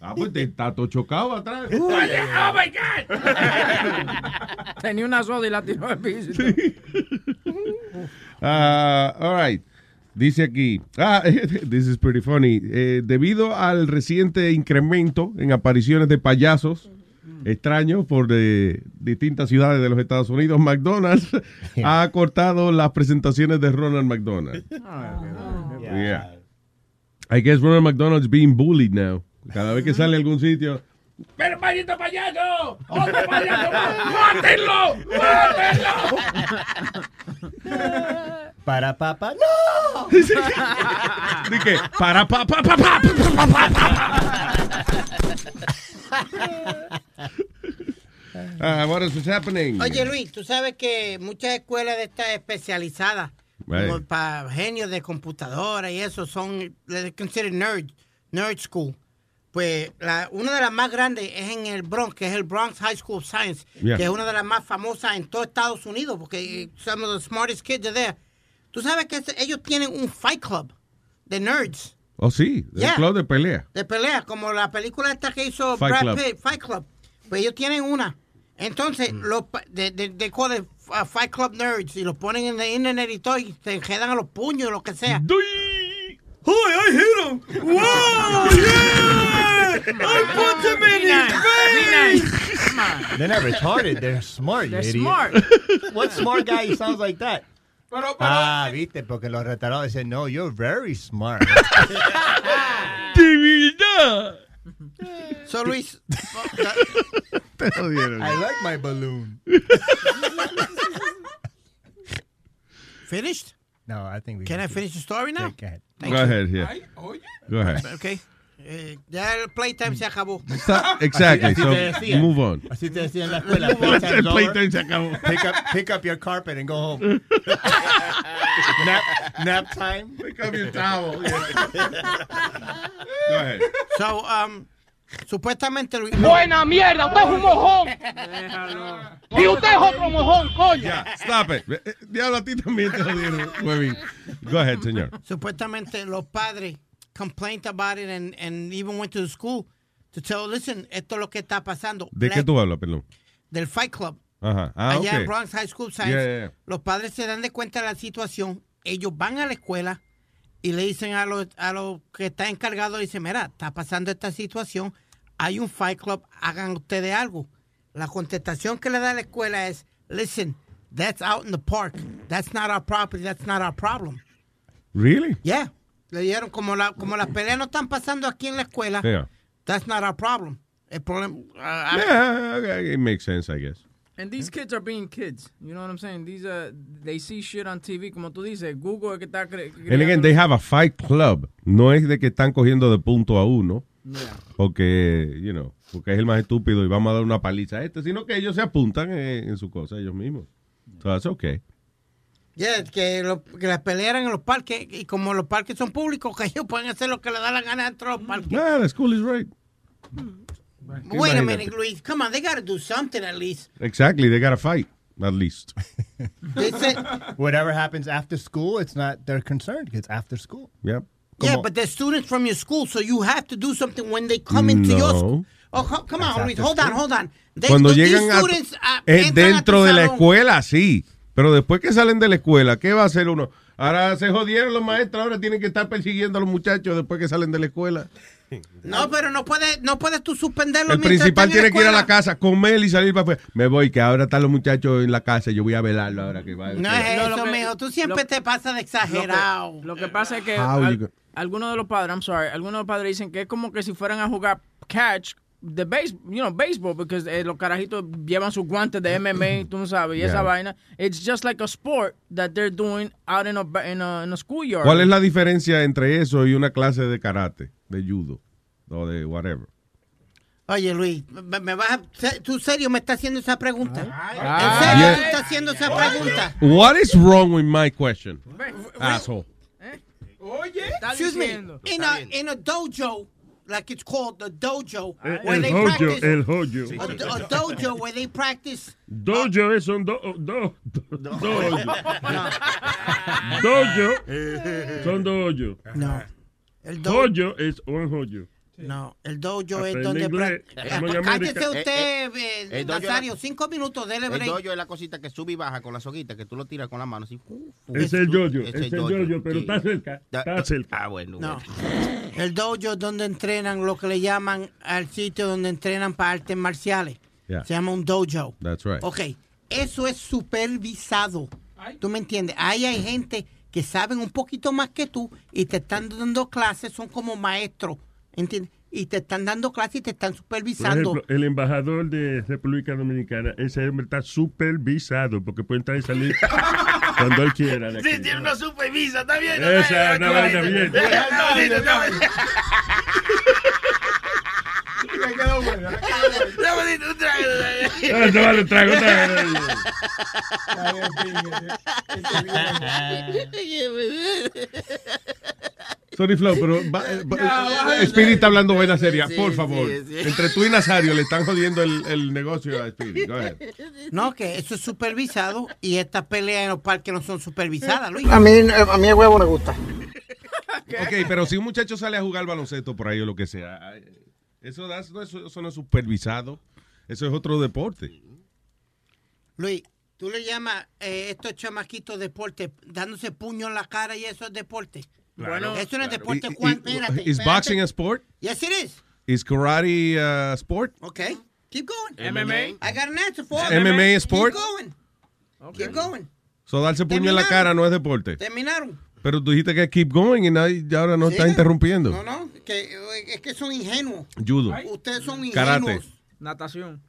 Ah, pues te está todo chocado atrás. Oh my God. Tenía una soda y la tiró al piso. Ah, all right. Dice aquí, ah, this is pretty funny. Eh, debido al reciente incremento en apariciones de payasos extraños por de distintas ciudades de los Estados Unidos, McDonald's ha cortado las presentaciones de Ronald McDonald. Yeah. I guess Ronald McDonald's being bullied now. Cada vez que sale a algún sitio, ¡Pero maldito payaso! ¡Otro payaso! ¡Mátenlo! ¡Mátenlo! Para papá, ¡no! ¿De qué? Para papá, papá, Ah, what is happening? Oye Luis, tú sabes que muchas escuelas de estas especializadas right. como para genios de computadora y eso son considered nerd, nerd school. Pues la, una de las más grandes es en el Bronx, que es el Bronx High School of Science, Yeah. que es una de las más famosas en todo Estados Unidos, porque some of the smartest kids are there. Tú sabes que ellos tienen un fight club de nerds. Oh, sí, el Yeah. club de pelea. de pelea, como la película esta que hizo Fight Brad Club. Pitt, Fight Club. Pues ellos tienen una. Entonces, los pa- de, de, de, uh, Fight Club Nerds y los ponen en el internet y todo y se enredan a los puños, lo que sea. Hi, I hit him. Wow, yeah! I put him in his face. They're not retarded. They're smart, They're you idiot. smart. what smart guy sounds like that? Ah, viste, porque los retardados dicen, no, you're very smart. De verdad. So, Luis, I like my balloon. finished? No, I think we Can I finish the story now? Go ahead. Thank Go you. ahead, yeah. Go ahead. Okay. Eh, ya el playtime se acabó. Está- exactly, Así so te decían. move on. Así te decían en la escuela. Move on. Playtime's El over. playtime se acabó. Pick up, pick up your carpet and go home. nap, nap time. Pick up your towel. Go ahead. So, um, supuestamente Luis. Buena mierda, usted es un mojón. Y usted es otro mojón, coño. Ya, stop it. Eh, eh, Diablo, a ti también te jodieron, huevín. Go ahead, señor. Supuestamente los padres complained about it and, and even went to the school to tell, listen, esto es lo que está pasando. ¿De qué Black- tú hablas, perdón? Del Fight Club. Ajá. Ah, allá en ok. Bronx High School Science. Yeah, yeah, yeah. Los padres se dan de cuenta de la situación. Ellos van a la escuela y le dicen a los a lo que está encargado, dice, mira, está pasando esta situación, hay un Fight Club, hagan ustedes algo. La contestación que le da la escuela es, listen, that's out in the park. That's not our property, that's not our problem. Really? Yeah. Le dijeron, como, la, como las peleas no están pasando aquí en la escuela, Yeah. that's not our problem. El problema... ah, ah, Yeah, okay, it makes sense, I guess. And these kids are being kids. You know what I'm saying? These uh, they see shit on TV, como tú dices. Google es que está And again, they have a fight club. No es de que están cogiendo de punto a uno. Yeah. Porque, you know, porque es el más estúpido y vamos a dar una paliza a este, sino que ellos se apuntan en, en su cosa ellos mismos. So that's okay. Yeah, que, lo- que las pelearan en los parques y como los parques son públicos, que ellos pueden hacer lo que les da la gana dentro de los parques. Yeah, the school is right. Wait a minute, Luis. Come on, they gotta do something at least. Exactly, they got to fight, at least. They said, Whatever happens after school, it's not their concern. It's after school. Yep. yeah, but they're students from your school, so you have to do something when they come into your No. school. Oh, co- come on, Luis. Hold on, hold on. They- Cuando llegan a, students, es entran a dentro de la escuela, sí. Pero después que salen de la escuela, ¿qué va a hacer uno? Ahora se jodieron los maestros, ahora tienen que estar persiguiendo a los muchachos después que salen de la escuela. No, pero no puedes, no puedes tú suspenderlo. El principal tiene que ir a la casa, comer y salir para afuera. Me voy, que ahora están los muchachos en la casa, yo voy a velarlo ahora que va. No es No, eso, lo que- mijo. Tú siempre lo- te pasas de Lo exagerado. que, lo que pasa es que al- algunos de los padres, I'm sorry, algunos de los padres dicen que es como que si fueran a jugar catch de base, you know, baseball, porque eh, los carajitos llevan sus guantes de MMA, tú no sabes, y esa vaina. It's just like a sport that they're doing out in a, ba- in a, in a schoolyard. ¿Cuál es la diferencia entre eso y una clase de karate, de judo o de whatever? Oye, Luis, me, me vas a, ¿tú serio me estás haciendo esa pregunta? ¿En Ah. serio Yeah. tú estás haciendo esa pregunta? What is wrong with my question? Asshole. Excuse me. In a, in a dojo, like it's called the dojo, El, where el they joyo, practice. el a, a dojo where they practice. Dojo es son do, do, do, dojo. Dojo son hoyos. No. El dojo. Joyo es un joyo. No, el dojo es donde... inglés. Cállese América. usted, Eh, eh, el dojo Nazario, cinco minutos, dele El break. dojo es la cosita que sube y baja con la soguita, que tú lo tiras con la mano así. Es el yoyo, Es es el el yoyo, pero sí. está cerca. Da- Está cerca. Ah, bueno. No. El dojo es donde entrenan lo que le llaman al sitio donde entrenan para artes marciales. Yeah. Se llama un dojo. That's right. Ok, eso es supervisado. ¿Tú me entiendes? Ahí hay gente que saben un poquito más que tú y te están dando clases, son como maestros, ¿entiendes? Y te están dando clases y te están Por supervisando. ejemplo, el embajador de República Dominicana, ese hombre está supervisado porque puede entrar y salir cuando él quiera. aquí. Sí, tiene una supervisa, está bien. Esa es una vaina bien. Me quedó bueno, un trago. No vale, trago, trago. Sorry, Flow, pero va- eh, va- baja Speedy está hablando buena seria, Sí, por sí, favor. sí. Entre tú y Nazario le están jodiendo el, el negocio a Speedy. Go ahead. No, que eso es supervisado y estas peleas en los parques no son supervisadas, Luis. A mí, a mí el huevo me gusta. Ok, pero si un muchacho sale a jugar baloncesto por ahí o lo que sea, eso, das- no, eso, eso no es supervisado. Eso es otro deporte. Luis, tú le llamas eh, estos chamaquitos deporte, dándose puño en la cara y eso es deporte. Claro, eso no es deporte. Y- y- ¿cuán- y- espérate, is boxing a sport? Yes, it is. Is karate a sport? Okay. Keep going. MMA? I got an answer for it. MMA is sport? Keep going. Keep going. So darse puño en la cara no es deporte. Terminaron. Pero tú dijiste que keep going y nadie y ahora no está interrumpiendo. No, no, que, eh, es que son ingenuos. Judo. Ustedes son ingenuos. Karate. Natación.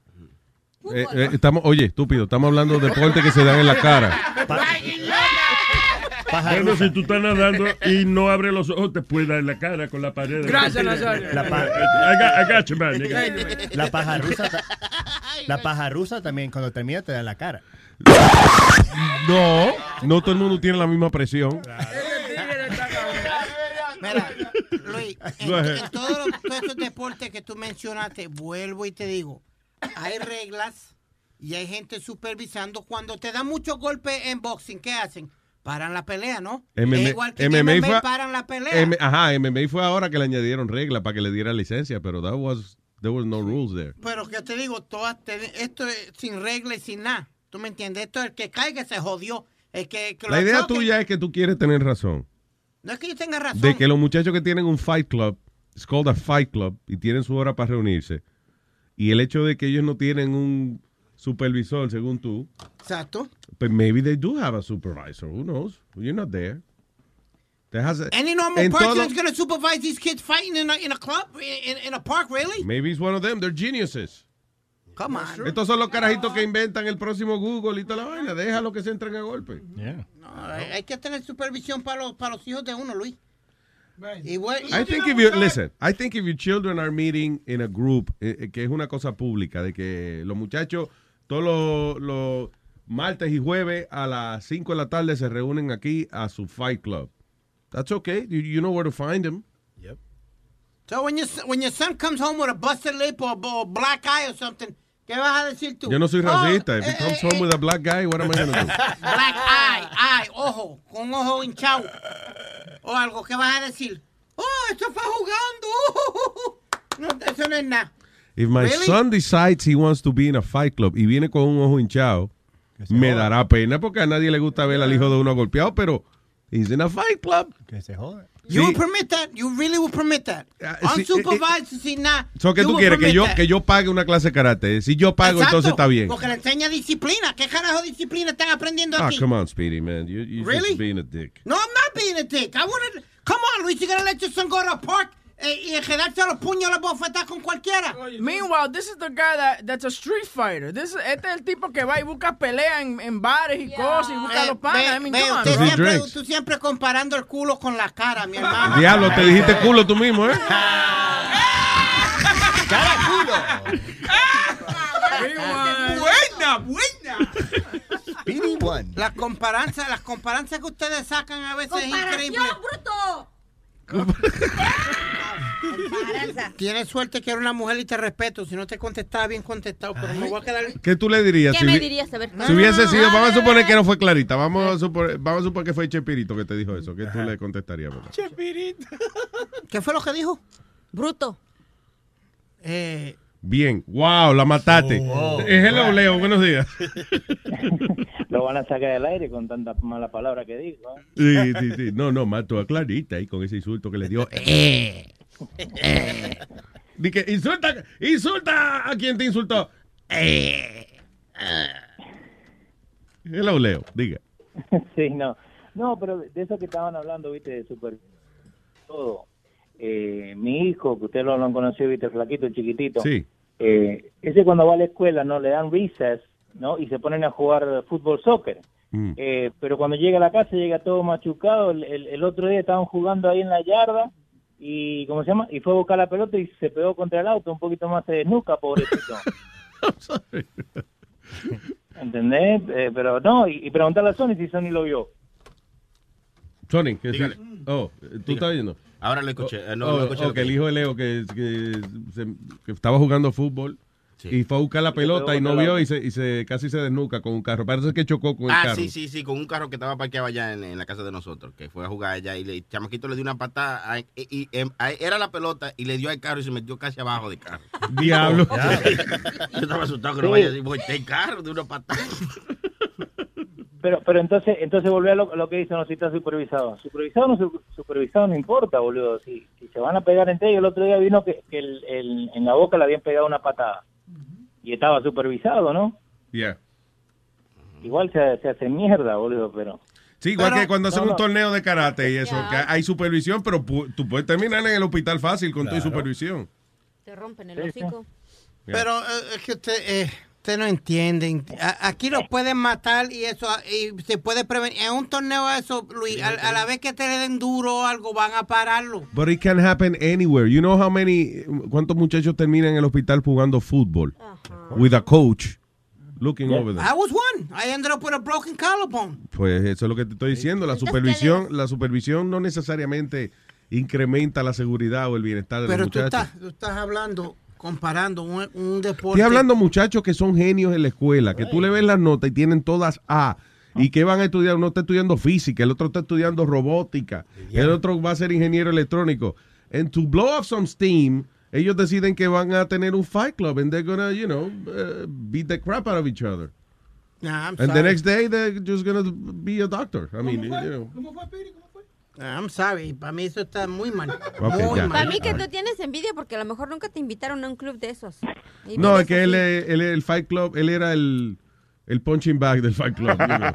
Eh, eh, estamos, oye, estúpido, estamos hablando de deportes que se dan en la cara. Bueno, si tú estás nadando y no abres los ojos, te puede dar en la cara con la pared. Gracias, Nazario. La pa- paja rusa, la paja rusa también cuando termina te da en la cara. No, no todo el mundo tiene la misma presión. Mira, Luis, en, todos, los- todos esos deportes que tú mencionaste, vuelvo y te digo, hay reglas y hay gente supervisando. Cuando te dan muchos golpes en boxing, ¿qué hacen? Paran la pelea, ¿no? MMA, es igual que MMA MMA, fue, paran la pelea. M- ajá, MMA fue ahora que le añadieron reglas para que le diera licencia, pero that was, there was no rules there. Pero que te digo, todas te- esto es sin regla y sin nada. ¿Tú me entiendes? Esto el que caiga se jodió. El que, que La idea choque- tuya es que tú quieres tener razón. No es que yo tenga razón. De que los muchachos que tienen un fight club, it's called a fight club, y tienen su hora para reunirse, y el hecho de que ellos no tienen un supervisor, según tú, Exacto. pues maybe they do have a supervisor. Who knows? You're not there. Te has- Any normal person todo- is going to supervise these kids fighting in a, in a club, in, in a park, really? Maybe it's one of them. They're geniuses. Come on. Estos son los carajitos que inventan el próximo Google y toda la vaina. Déjalo que se entren a golpe. No, hay, hay que tener supervisión para los, para los hijos de uno, Luis. Igual, I think if you listen, I think if your children are meeting in a group, eh, eh, que es una cosa pública, de que los muchachos todos los, los martes y jueves a las 5 de la tarde se reúnen aquí a su fight club. That's okay. You, you know where to find them. So when your, son- when your son comes home with a busted lip or, or black eye or something, ¿qué vas a decir tú? Yo no soy Oh, racista. If he eh, comes eh, home with a black guy, what am I going to do? Black eye, eye, ojo, con ojo hinchado. O algo, ¿qué vas a decir? Oh, esto fue jugando. No, eso no es nada. If my Really? son decides he wants to be in a fight club y viene con un ojo hinchado, me dará pena porque a nadie le gusta ver al hijo de uno golpeado, pero he's in a fight club. Que se joda. You Sí. will permit that? You really will permit that? Unsupervised, sin nada. So, ¿qué you tú quieres? Que yo, que yo pague una clase de karate. Si yo pago, Exacto, entonces está bien. Porque le enseña disciplina. ¿Qué carajo de disciplina están aprendiendo Ah, aquí? come on, Speedy, man. You, you're Really? just being a dick. No, I'm not being a dick. I wanted. Come on, Luis, you gonna let your son go to a park y quedarse a los puños a la bofetada con cualquiera? Meanwhile, this is the guy that, that's a street fighter. This, este es el tipo que va y busca pelea en, en bares y cosas y busca a los panas. I mean, Ve, come on, usted bro. siempre, drinks. tú siempre comparando el culo con la cara, mi hermano. Diablo, te dijiste culo tú mismo, ¿eh? Buena, buena. Speedy one. Las comparanzas, las comparanzas que ustedes sacan a veces es increíble. bruto! Tienes suerte que era una mujer y te respeto. Si no te contestaba bien contestado, pero me voy a quedar. ¿Qué tú le dirías? ¿Qué si me dirías? A ver, Si hubiese sido, vamos a suponer que no fue Clarita, vamos a suponer, vamos a suponer que fue Chepirito que te dijo eso, ¿qué tú le contestarías? papá? ¿Qué fue lo que dijo? Bruto. Eh, Bien, wow, la mataste. Oh. Eh, hello, Leo, buenos días. Lo van a sacar del aire con tantas malas palabras que dijo. ¿eh? Sí, sí, sí. No, no, mató a Clarita ahí con ese insulto que le dio. Eh, eh. Di que insulta, insulta a quien te insultó. Eh, eh. Hello, Leo, diga. sí, no. No, pero de eso que estaban hablando, viste, de super todo. Eh, mi hijo, que ustedes lo, lo han conocido, viste, flaquito, chiquitito. Sí. Eh, ese cuando va a la escuela, ¿no? Le dan recess, ¿no? Y se ponen a jugar fútbol, soccer. Mm. Eh, pero cuando llega a la casa llega todo machucado. El, el- el otro día estaban jugando ahí en la yarda y, ¿cómo se llama? Y fue a buscar la pelota y se pegó contra el auto, un poquito más de nuca, pobrecito. ¿Entendés? Eh, pero no, y, y preguntarle a Sony si Sony lo vio. Sony, ¿qué Dígale. sí? Oh, ¿tú estás oyendo? Ahora lo escuché. eh, no, Oh, lo escuché oh, lo que el que- hijo de Leo que, que, se- que estaba jugando fútbol y fue a buscar la pelota y no vio y se, y se casi se desnuca con un carro. Parece que chocó con el Ah, carro. sí, sí, sí, con un carro que estaba parqueado allá en, en la casa de nosotros, que fue a jugar allá y le, el chamaquito le dio una patada, a- y, y, em, a- era la pelota y le dio al carro y se metió casi abajo del carro. Diablo. Yo estaba asustado que no vaya así, volteé el carro de una patada. Pero pero entonces entonces volvió a lo, lo que dice, no si está supervisado. Supervisado o no su- supervisado no importa, boludo. Si, si se van a pegar entre ellos, el otro día vino que, que el, el- en la boca le habían pegado una patada. Y estaba supervisado, ¿no? Yeah. Igual se, se hace mierda, boludo, pero... Sí, igual Pero- que cuando hacen no, un no. torneo de karate y eso, que hay supervisión, pero pu- tú puedes terminar en el hospital fácil con tu supervisión. Te rompen el hocico. Pero eh, es que usted, eh, usted no entienden. A- aquí los pueden matar y eso, y se puede prevenir. En un torneo eso, Luis, a, a la vez que te le den duro o algo, van a pararlo. But it can happen anywhere. You know how many, cuántos muchachos terminan en el hospital jugando fútbol with a coach looking over them. I was one. I ended up with a broken collarbone. Pues eso es lo que te estoy diciendo. La supervisión, la supervisión no necesariamente incrementa la seguridad o el bienestar de Pero los tú muchachos. estás, tú estás hablando, comparando un, un deporte. Estoy hablando muchachos que son genios en la escuela, que tú le ves las notas y tienen todas A. ¿Y que van a estudiar? Uno está estudiando física, el otro está estudiando robótica, el otro va a ser ingeniero electrónico. And to blow off some steam, ellos deciden que van a tener un fight club and they're gonna, you know, uh, beat the crap out of each other. Nah, I'm And the next day they're just gonna be a doctor. I mean, you know. I'm sorry. Para mí eso está muy mal. Ok, muy ya. Para mal. mí que tú tienes envidia porque a lo mejor nunca te invitaron a un club de esos. Y No, es que él, es- él el fight club, él era el, el punching bag del fight club. you know.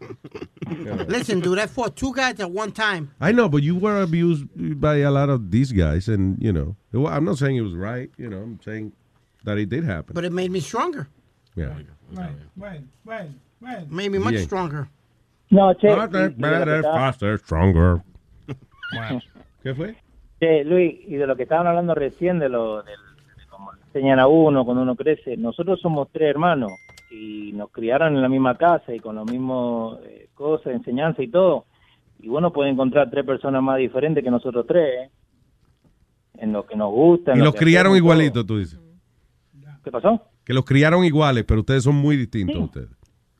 Listen, dude, I fought two guys at one time. I know, but you were abused by a lot of these guys, and you know, I'm not saying it was right. You know, I'm saying that it did happen. But it made me stronger. Yeah. Bueno, bueno, bueno, bueno. Made me much Bien. stronger. No, che. Que better, faster, stronger. ¿Qué fue? Che, Luis, y de lo que estaban hablando recién, de lo del- de cómo enseñan a uno cuando uno crece, nosotros somos tres hermanos y nos criaron en la misma casa y con las mismas eh, cosas, enseñanza y todo. Y bueno, puede encontrar tres personas más diferentes que nosotros tres, ¿eh? En lo que nos gusta. en Y lo los criaron igualitos, tú dices. ¿Qué pasó? Que los criaron iguales, pero ustedes son muy distintos ustedes.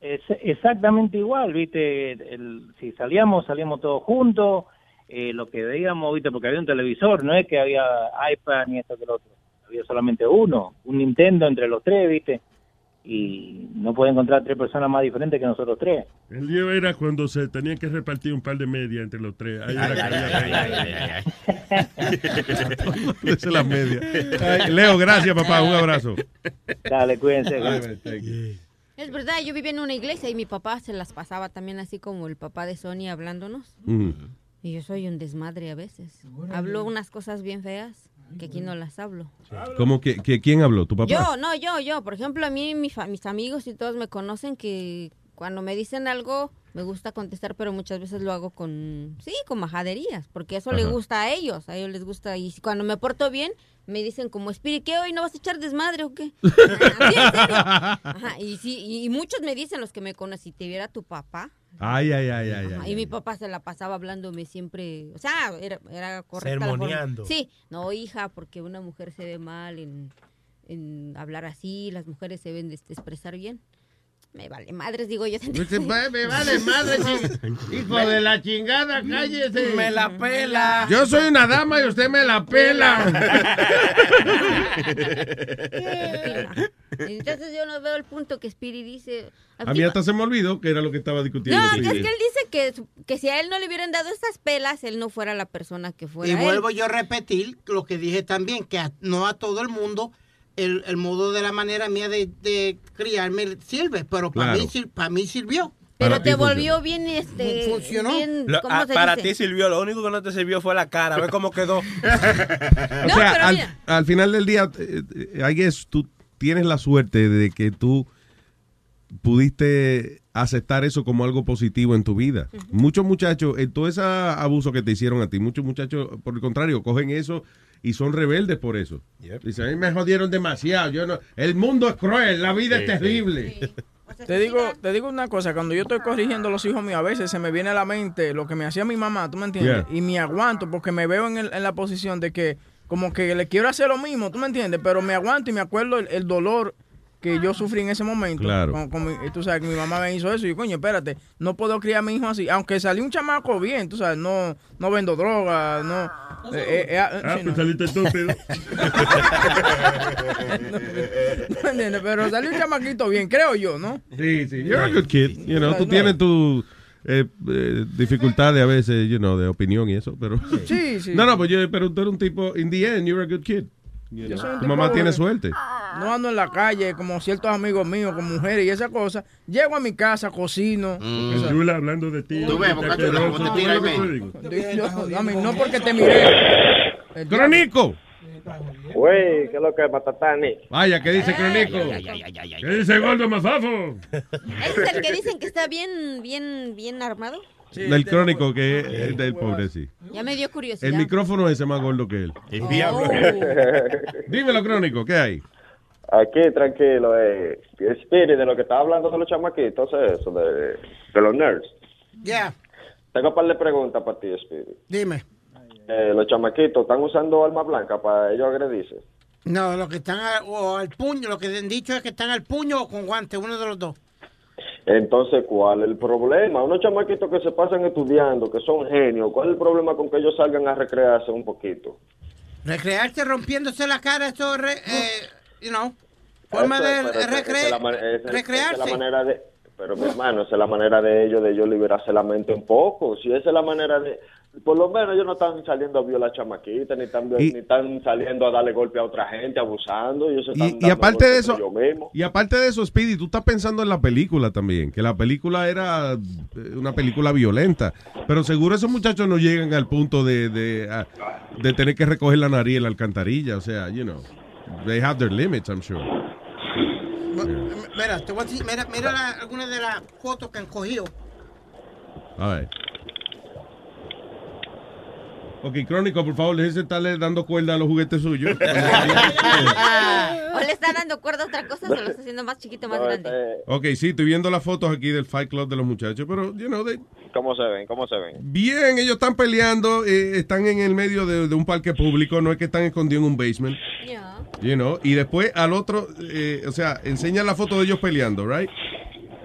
Es exactamente igual, ¿viste? El- si salíamos, salíamos todos juntos, eh, lo que veíamos, ¿viste? Porque había un televisor, no es que había iPad ni esto que lo otro, había solamente uno, un Nintendo entre los tres, ¿viste? Y no puede encontrar tres personas más diferentes que nosotros tres. El lío era cuando se tenían que repartir un par de medias entre los tres. Ahí Ay, era ay, que había ay, ahí. ay, ay, Esa es la media. Ay, Leo, gracias, papá. Un abrazo. Dale, cuídense. Es verdad, yo vivía en una iglesia y mi papá se las pasaba también así como el papá de Sony hablándonos. Ujú. Y yo soy un desmadre a veces. Hablo unas cosas bien feas que aquí no las hablo. ¿Cómo que, que- quién habló? ¿Tu papá? Yo, no, yo, yo. Por ejemplo, a mí, mi fa- mis amigos y todos me conocen que cuando me dicen algo, me gusta contestar, pero muchas veces lo hago con, sí, con majaderías, porque eso le gusta a ellos, a ellos les gusta. Y cuando me porto bien, me dicen como, Spirit, ¿qué hoy no vas a echar desmadre o qué? Así, en serio. Ajá, y, sí, y, y muchos me dicen, los que me conocen, si te viera tu papá. Ay, ay, ay, ay, y mi papá se la pasaba hablándome siempre, o sea, era, era correcta la forma. Sermoneando. Sí, no, hija, porque una mujer se ve mal en, en hablar así, las mujeres se ven de expresar bien. Me vale madres, digo yo. Me, me vale madre, chi- hijo de la chingada, cállese. Me la pela. Yo soy una dama y usted me la pela. Entonces yo no veo el punto que Spiri dice. A mí hasta se me olvidó que era lo que estaba discutiendo. No, es que él dice que, que si a él no le hubieran dado esas pelas, él no fuera la persona que fuera. Y él. vuelvo yo a repetir lo que dije también, que a- no a todo el mundo el, el modo de la manera mía de, de criarme sirve, pero para Claro. mí, para mí sirvió. Pero Para te volvió bien, este. Funcionó. bien, Lo- ¿cómo ah, se para dice? ti sirvió, lo único que no te sirvió fue la cara. Ve cómo quedó. O sea, al, al final del día, eh, eh, I guess, tú tienes la suerte de que tú pudiste aceptar eso como algo positivo en tu vida. Muchos muchachos, en todo ese abuso que te hicieron a ti, muchos muchachos, por el contrario, cogen eso y son rebeldes por eso. Dicen, a mí me jodieron demasiado. Yo no, el mundo es cruel, la vida Sí, es terrible. Te digo, te digo una cosa, cuando yo estoy corrigiendo a los hijos míos, a veces se me viene a la mente lo que me hacía mi mamá, ¿tú me entiendes? Yeah. Y me aguanto porque me veo en, el- en la posición de que como que le quiero hacer lo mismo, ¿tú me entiendes? Pero me aguanto y me acuerdo el, el dolor que yo sufrí en ese momento. Claro. Con- con mi- y tú sabes que mi mamá me hizo eso y yo, coño, espérate, no puedo criar a mi hijo así. Aunque salí un chamaco bien, tú sabes, no, no vendo droga, no... eh, eh, eh, Ah, sí, pues no. saliste estúpido. Pero salí un chamaquito bien, creo yo, ¿no? Sí, sí. You're a good kid. You know, tú No. tienes tu eh, eh, dificultades a veces, you know, de opinión y eso, pero... Sí, sí. No, no, pues yo, pero tú eres un tipo, in the end, you're a good kid. You Yo know. soy un Tu tipo mamá tiene suerte. No ando en la calle como ciertos amigos míos con mujeres y esas cosas. Llego a mi casa, cocino. Mm. Chula hablando de ti. Tú ves, Boca Chula, cómo te tira mí, no porque te miré. ¡Crónico! Güey, ¿qué es lo que es Matatani? Vaya, ¿qué dice Crónico? ¿Qué dice Gordo Mazafo? ¿Ese es el que dicen que está bien, bien, bien armado? Del Crónico, que es del pobre, sí. Ya me dio curiosidad. El micrófono ese más gordo que él. El diablo. Dímelo, Crónico, ¿qué hay? Aquí, tranquilo, eh. Spirit, de lo que estaba hablando de los chamaquitos, eso, de, de los nerds. Ya, Tengo un par de preguntas para ti, Spirit. dime. Eh, los chamaquitos, ¿están usando arma blanca para ellos agredirse? No, lo que están al, o al puño, lo que han dicho es que están al puño o con guante, uno de los dos. Entonces, ¿cuál es el problema? Unos chamaquitos que se pasan estudiando, que son genios, ¿cuál es el problema con que ellos salgan a recrearse un poquito? Recrearse rompiéndose la cara, eso, re- eh, you know, forma Eso- de pero esa- recre- esa es recrearse. la manera de, pero mi hermano, esa es la manera de ellos, de ellos liberarse la mente un poco. Si esa es la manera de, por lo menos ellos no están saliendo a violar chamaquitas, ni están, Y- ni están saliendo a darle golpe a otra gente, abusando. Ellos Y, están y aparte de eso, y aparte de eso, Speedy, tú estás pensando en la película también, que la película era eh, una película violenta, pero seguro esos muchachos no llegan al punto de, de, de tener que recoger la nariz en la alcantarilla, o sea, you know, they have their limits, I'm sure. Mira, te voy a decir, mira, mira la- algunas de las fotos que han cogido. A ver. Ok, Crónico, por favor, déjese estarle dando cuerda a los juguetes suyos. ¿O le está dando cuerda a otra cosa o se lo está haciendo más chiquito, más grande? ok, sí, estoy viendo las fotos aquí del Fight Club de los muchachos, pero, you know, they- ¿Cómo se ven? ¿Cómo se ven? Bien, ellos están peleando, eh, están en el medio de, de un parque público, no es que están escondidos en un basement. You know, y después al otro, eh, o sea, enseñan la foto de ellos peleando, right?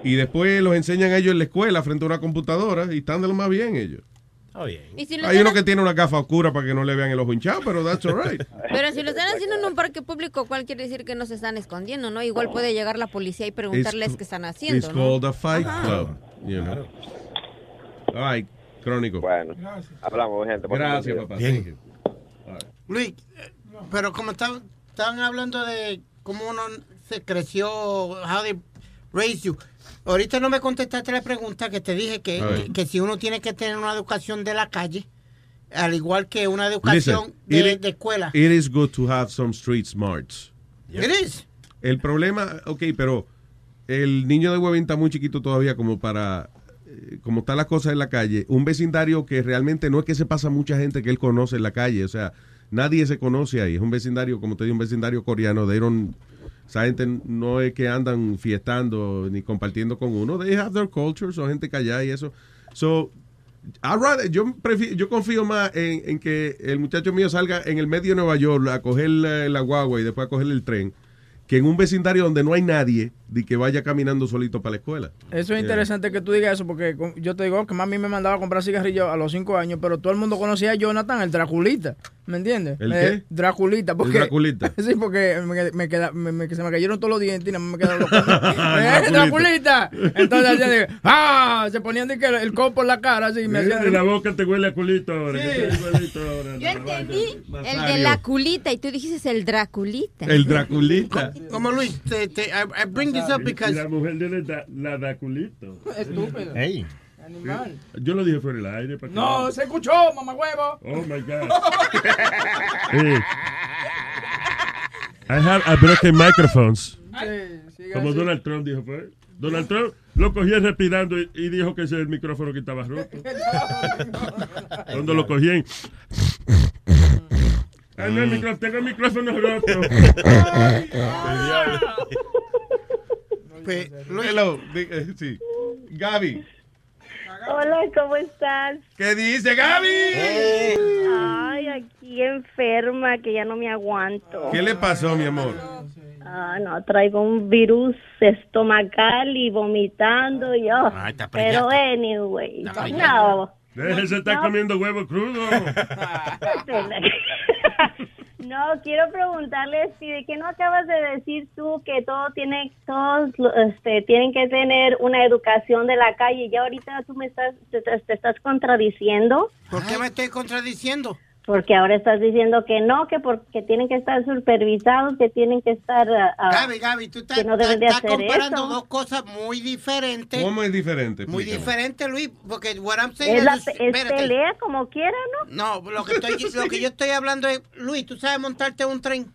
Y después los enseñan a ellos en la escuela frente a una computadora y están de lo más bien ellos. ¿Y si lo Hay uno están- que tiene una gafa oscura para que no le vean el ojo hinchado, pero that's alright. Pero si lo están haciendo en un parque público, ¿cuál quiere decir que no se están escondiendo, no? Igual puede llegar la policía y preguntarles It's- qué están haciendo, It's ¿no? called a fight Ajá. club, you know. Ay, Crónico. Bueno, hablamos, gente. Gracias, papá. Bien. Luis, eh, pero como estaban, estaban hablando de cómo uno se creció, how they raised you. Ahorita no me contestaste la pregunta que te dije que, que, que si uno tiene que tener una educación de la calle, al igual que una educación Listen, de, it- de escuela. It is good to have some street smarts. It is. El problema, ok, pero el niño de Huevín está muy chiquito todavía como para, eh, como están las cosas en la calle, un vecindario que realmente no es que se pasa mucha gente que él conoce en la calle, o sea, nadie se conoce ahí, es un vecindario, como te digo, un vecindario coreano, de esa gente no es que andan fiestando ni compartiendo con uno, they have their culture, son gente callada y eso. So, rather- yo, prefi- yo confío más en, en que el muchacho mío salga en el medio de Nueva York a coger la, la guagua y después a coger el tren, que en un vecindario donde no hay nadie, de que vaya caminando solito para la escuela. Eso es interesante que tú digas eso, porque yo te digo que mami me mandaba a comprar cigarrillos a los cinco años, pero todo el mundo conocía a Jonathan, el Draculita. ¿Me entiendes? ¿El Eh, qué? Draculita. Porque, El Draculita. sí, porque me, me queda- me- me- se me cayeron todos los dientes y nada más me quedaron los Draculita. ¡Eh, Draculita! Entonces hacían de, ¡ah! Se ponían de que el, el copo en la cara así. y Me hacían, de la boca te huele a culito ahora. Sí. que te huele a culito ahora. Yo entendí el de la culita y tú dijiste el Draculita. El Draculita. Como Luis, te, te- I, I bring this up Y because la mujer de la, da- la da culito. Estúpido. Hey. Animal. Yo lo dije fuera del aire. para que- No, se escuchó, mamá huevo. Oh my God. I have a broken microphones. Como Donald Trump dijo, pues. Donald Trump lo cogía respirando y, y dijo que ese es el micrófono que estaba roto. Cuando lo cogían. Ah, no, el micrófono, tengo el micrófono roto. Di- eh, sí. Gaby. Hola, ¿cómo estás? ¿Qué dice Gaby? Ay, aquí enferma, que ya no me aguanto. ¿Qué le pasó, mi amor? Ah, no, traigo un virus estomacal y vomitando yo. Ay, está Pero anyway, Está no. Déjese de estar No. comiendo huevo crudo. No, quiero preguntarle si de qué no acabas de decir tú que todo tiene, todos este, tienen que tener una educación de la calle. Ya ahorita tú me estás, te- te estás contradiciendo. ¿Por qué me estoy contradiciendo? Porque ahora estás diciendo que no, que porque tienen que estar supervisados, que tienen que estar... ah, Gaby, Gaby, tú estás, que no comparando eso. dos cosas muy diferentes. ¿Cómo es diferente? Muy Explícame. diferente, Luis, porque what I'm saying Es, la, es pelea como quiera, ¿no? No, lo que, estoy, lo que yo estoy hablando es, Luis, ¿tú sabes montarte un tren?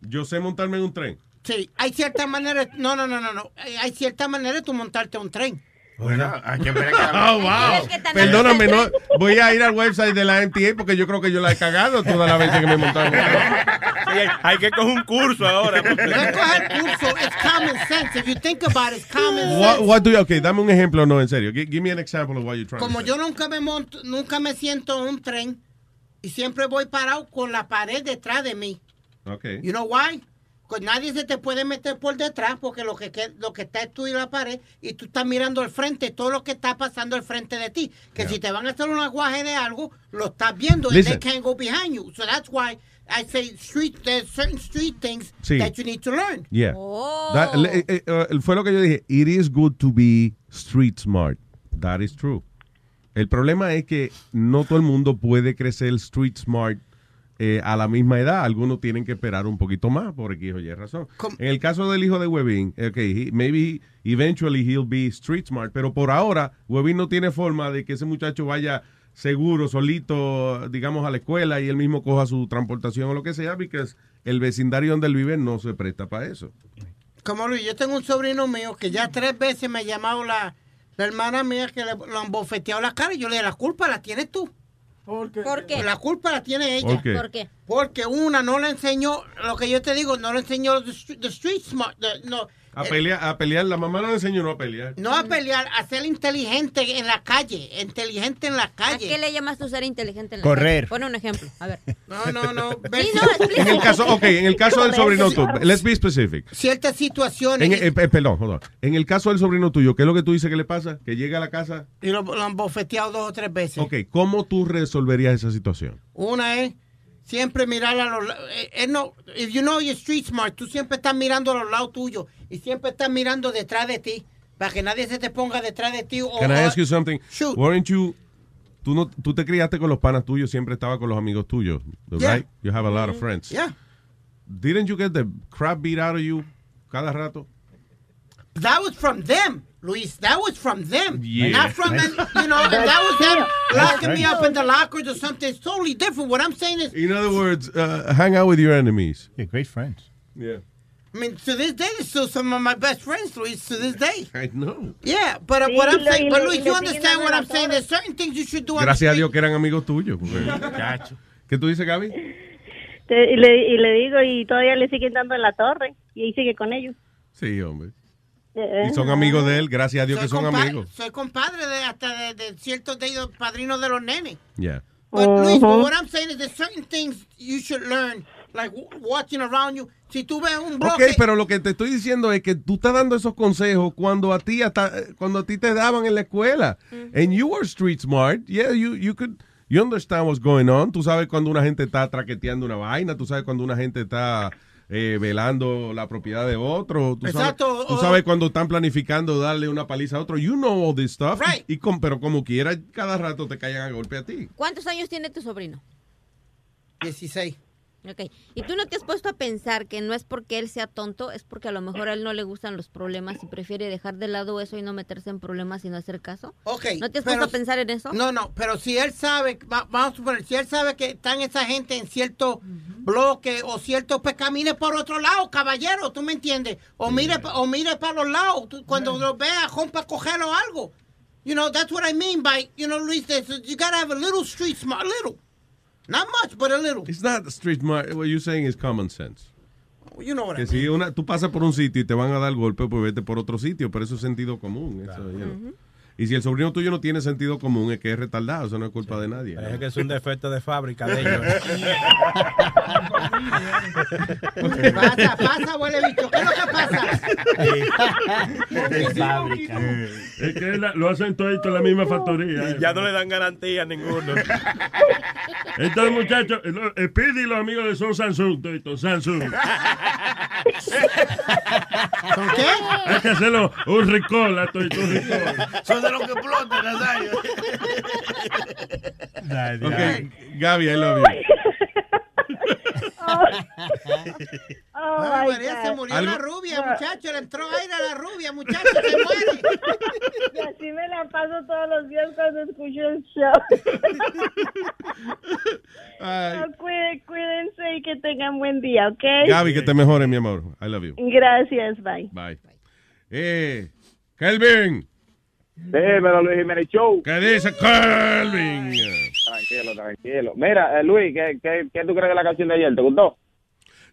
Yo sé montarme en un tren. Sí, hay ciertas maneras, no, no, no, no, no, hay hay ciertas maneras de tú montarte un tren. Bueno, hay que ver Oh, wow. Perdóname, no, voy a ir al website de la NTA porque yo creo que yo la he cagado todas las veces que me he montado. tren. hay que coger un curso ahora. No coger curso, it's common sense. If you think about it, it's common What, sense. what do you, okay, dame un ejemplo, no, en serio. Gi- Give, me an example of what you're trying Como to say. yo nunca me monto, nunca me siento en un tren y siempre voy parado con la pared detrás de mí. Okay. You know why? Pues nadie se te puede meter por detrás porque lo que, lo que está es tú y la pared y tú estás mirando al frente, todo lo que está pasando al frente de ti. Que si te van a hacer un aguaje de algo, lo estás viendo y Listen. they can't go behind you. So that's why I say street, there's certain street things Sí. that you need to learn. Yeah. That- le- eh, eh, eh, fue lo que yo dije. It is good to be street smart. That is true. El problema es que no todo el mundo puede crecer street smart eh, a la misma edad. Algunos tienen que esperar un poquito más por X o Y razón. En el caso del hijo de Webin, okay, he- maybe eventually he'll be street smart, pero por ahora Webin no tiene forma de que ese muchacho vaya seguro, solito, digamos, a la escuela y él mismo coja su transportación o lo que sea, porque el vecindario donde él vive no se presta para eso. Como Luis, yo tengo un sobrino mío que ya tres veces me ha llamado la, la hermana mía que le, lo han bofeteado la cara y yo le dije, la culpa la tienes tú. ¿Por qué? ¿Por qué? La culpa la tiene ella. ¿Por qué? ¿Por qué? Porque una no le enseñó, lo que yo te digo, no le enseñó the, street- the street smart, the- no, A pelear, a pelear, la mamá no le enseñó no a pelear. no a pelear, a ser inteligente en la calle, inteligente en la ¿A calle. qué le llamas tú ser inteligente en la Correr. calle? Pon un ejemplo, a ver. No, no, no. Sí, no. En el caso, ok, en el caso del sobrino tuyo, let's be specific. Ciertas situaciones En, eh, eh, perdón, on. En el caso del sobrino tuyo, ¿qué es lo que tú dices que le pasa? Que llega a la casa. y lo, lo han bofeteado dos o tres veces. Ok, ¿cómo tú resolverías esa situación? Una es siempre mirar a los lados. no, if you know you're street smart, tú siempre estás mirando a los lados tuyos y siempre estás mirando detrás de ti para que nadie se te ponga detrás de ti. O, Can I ask you something? Shoot. Weren't you, tú, no, tú te criaste con los panas tuyos, siempre estaba con los amigos tuyos, Yeah. right? You have a lot of friends. Yeah. Didn't you get the crap beat out of you cada rato? That was from them, Luis. That was from them. Yeah. Not from, Right. you know, and that was them locking me up in the lockers or something. It's totally different. What I'm saying is, In other words, uh, hang out with your enemies. Yeah, great friends. Yeah. I mean, to this day, they're still some of my best friends, Luis, to this day. I know. Yeah, but uh, what I'm saying, but Luis, you understand what I'm saying? There's certain things you should do. on the Gracias a. Dios que eran amigos tuyos. ¿Qué tú dices, Gaby? Y, le, y le digo, y todavía le siguen dando en la torre. Y ahí sigue con ellos. Sí, hombre. Eh, Y son amigos de él, gracias a Dios que son amigos. Soy compadre de hasta de, de ciertos de ellos, padrinos de los nenes. Yeah. But Luis, but what I'm saying is there's certain things you should learn, like w- watching around you. Si tú ves un Ok, bloque, pero lo que te estoy diciendo es que tú estás dando esos consejos cuando a ti hasta cuando a ti te daban en la escuela. And you were street smart. Yeah, you you could you understand what's going on. Tú sabes cuando una gente está traqueteando una vaina, tú sabes cuando una gente está eh, velando la propiedad de otro. Tú Exacto, Sabes, tú sabes cuando están planificando darle una paliza a otro. You know all this stuff. Right. Y, y con- pero como quiera, cada rato te callan a golpe a ti. ¿Cuántos años tiene tu sobrino? 16. Ok. ¿Y tú no te has puesto a pensar que no es porque él sea tonto, es porque a lo mejor a él no le gustan los problemas y prefiere dejar de lado eso y no meterse en problemas y no hacer caso? Ok. ¿No te has pero- puesto a pensar en eso? No, no, pero si él sabe, va- vamos a suponer, si él sabe que están esa gente en cierto bloque o cierto, pues camine por otro lado, caballero, ¿tú me entiendes? O mire, pa- o mire para los lados, tú- cuando lo vea, para cogerlo o algo. You know, that's what I mean by, you know, Luis, you gotta have a little street smart, little. Not much, but a little. It's not street smart. What you're saying is common sense. You know what I Que mean. si una, tú pasas por un sitio y te van a dar golpe, pues vete por otro sitio, pero eso es sentido común. eso, you know. Y si el sobrino tuyo no tiene sentido común, es que es retardado, eso no es culpa de nadie. Es que es un defecto de fábrica de ellos. Pasa, pasa, huele bicho. ¿Qué es lo que pasa? Es que la- lo hacen todito en la misma factoría. eh. ya no le dan garantía a ninguno. Estos muchachos, eh, lo- Speedy y los amigos de son Samsung, todito, Samsung. ¿Con qué? Hay que hacerlo un recall, a todito, un recall. Son de los que explotan, Nazario. Ok, Gaby, I love you. Oh, Ay, my María, se murió Algo- la rubia, muchacho. Le entró aire a la rubia, muchacho. Se muere. Y así me la paso todos los días cuando escucho el show. Ay. No, cuide- cuídense y que tengan buen día, ¿ok? Gaby, que te mejores, mi amor. I love you. Gracias, bye. Bye. Eh, Kelvin. Dímelo, Luis Jiménez Show. ¿Qué dice Kelvin? Tranquilo, tranquilo. Mira, eh, Luis, ¿qué, qué, qué tú crees de la canción de ayer? ¿Te gustó?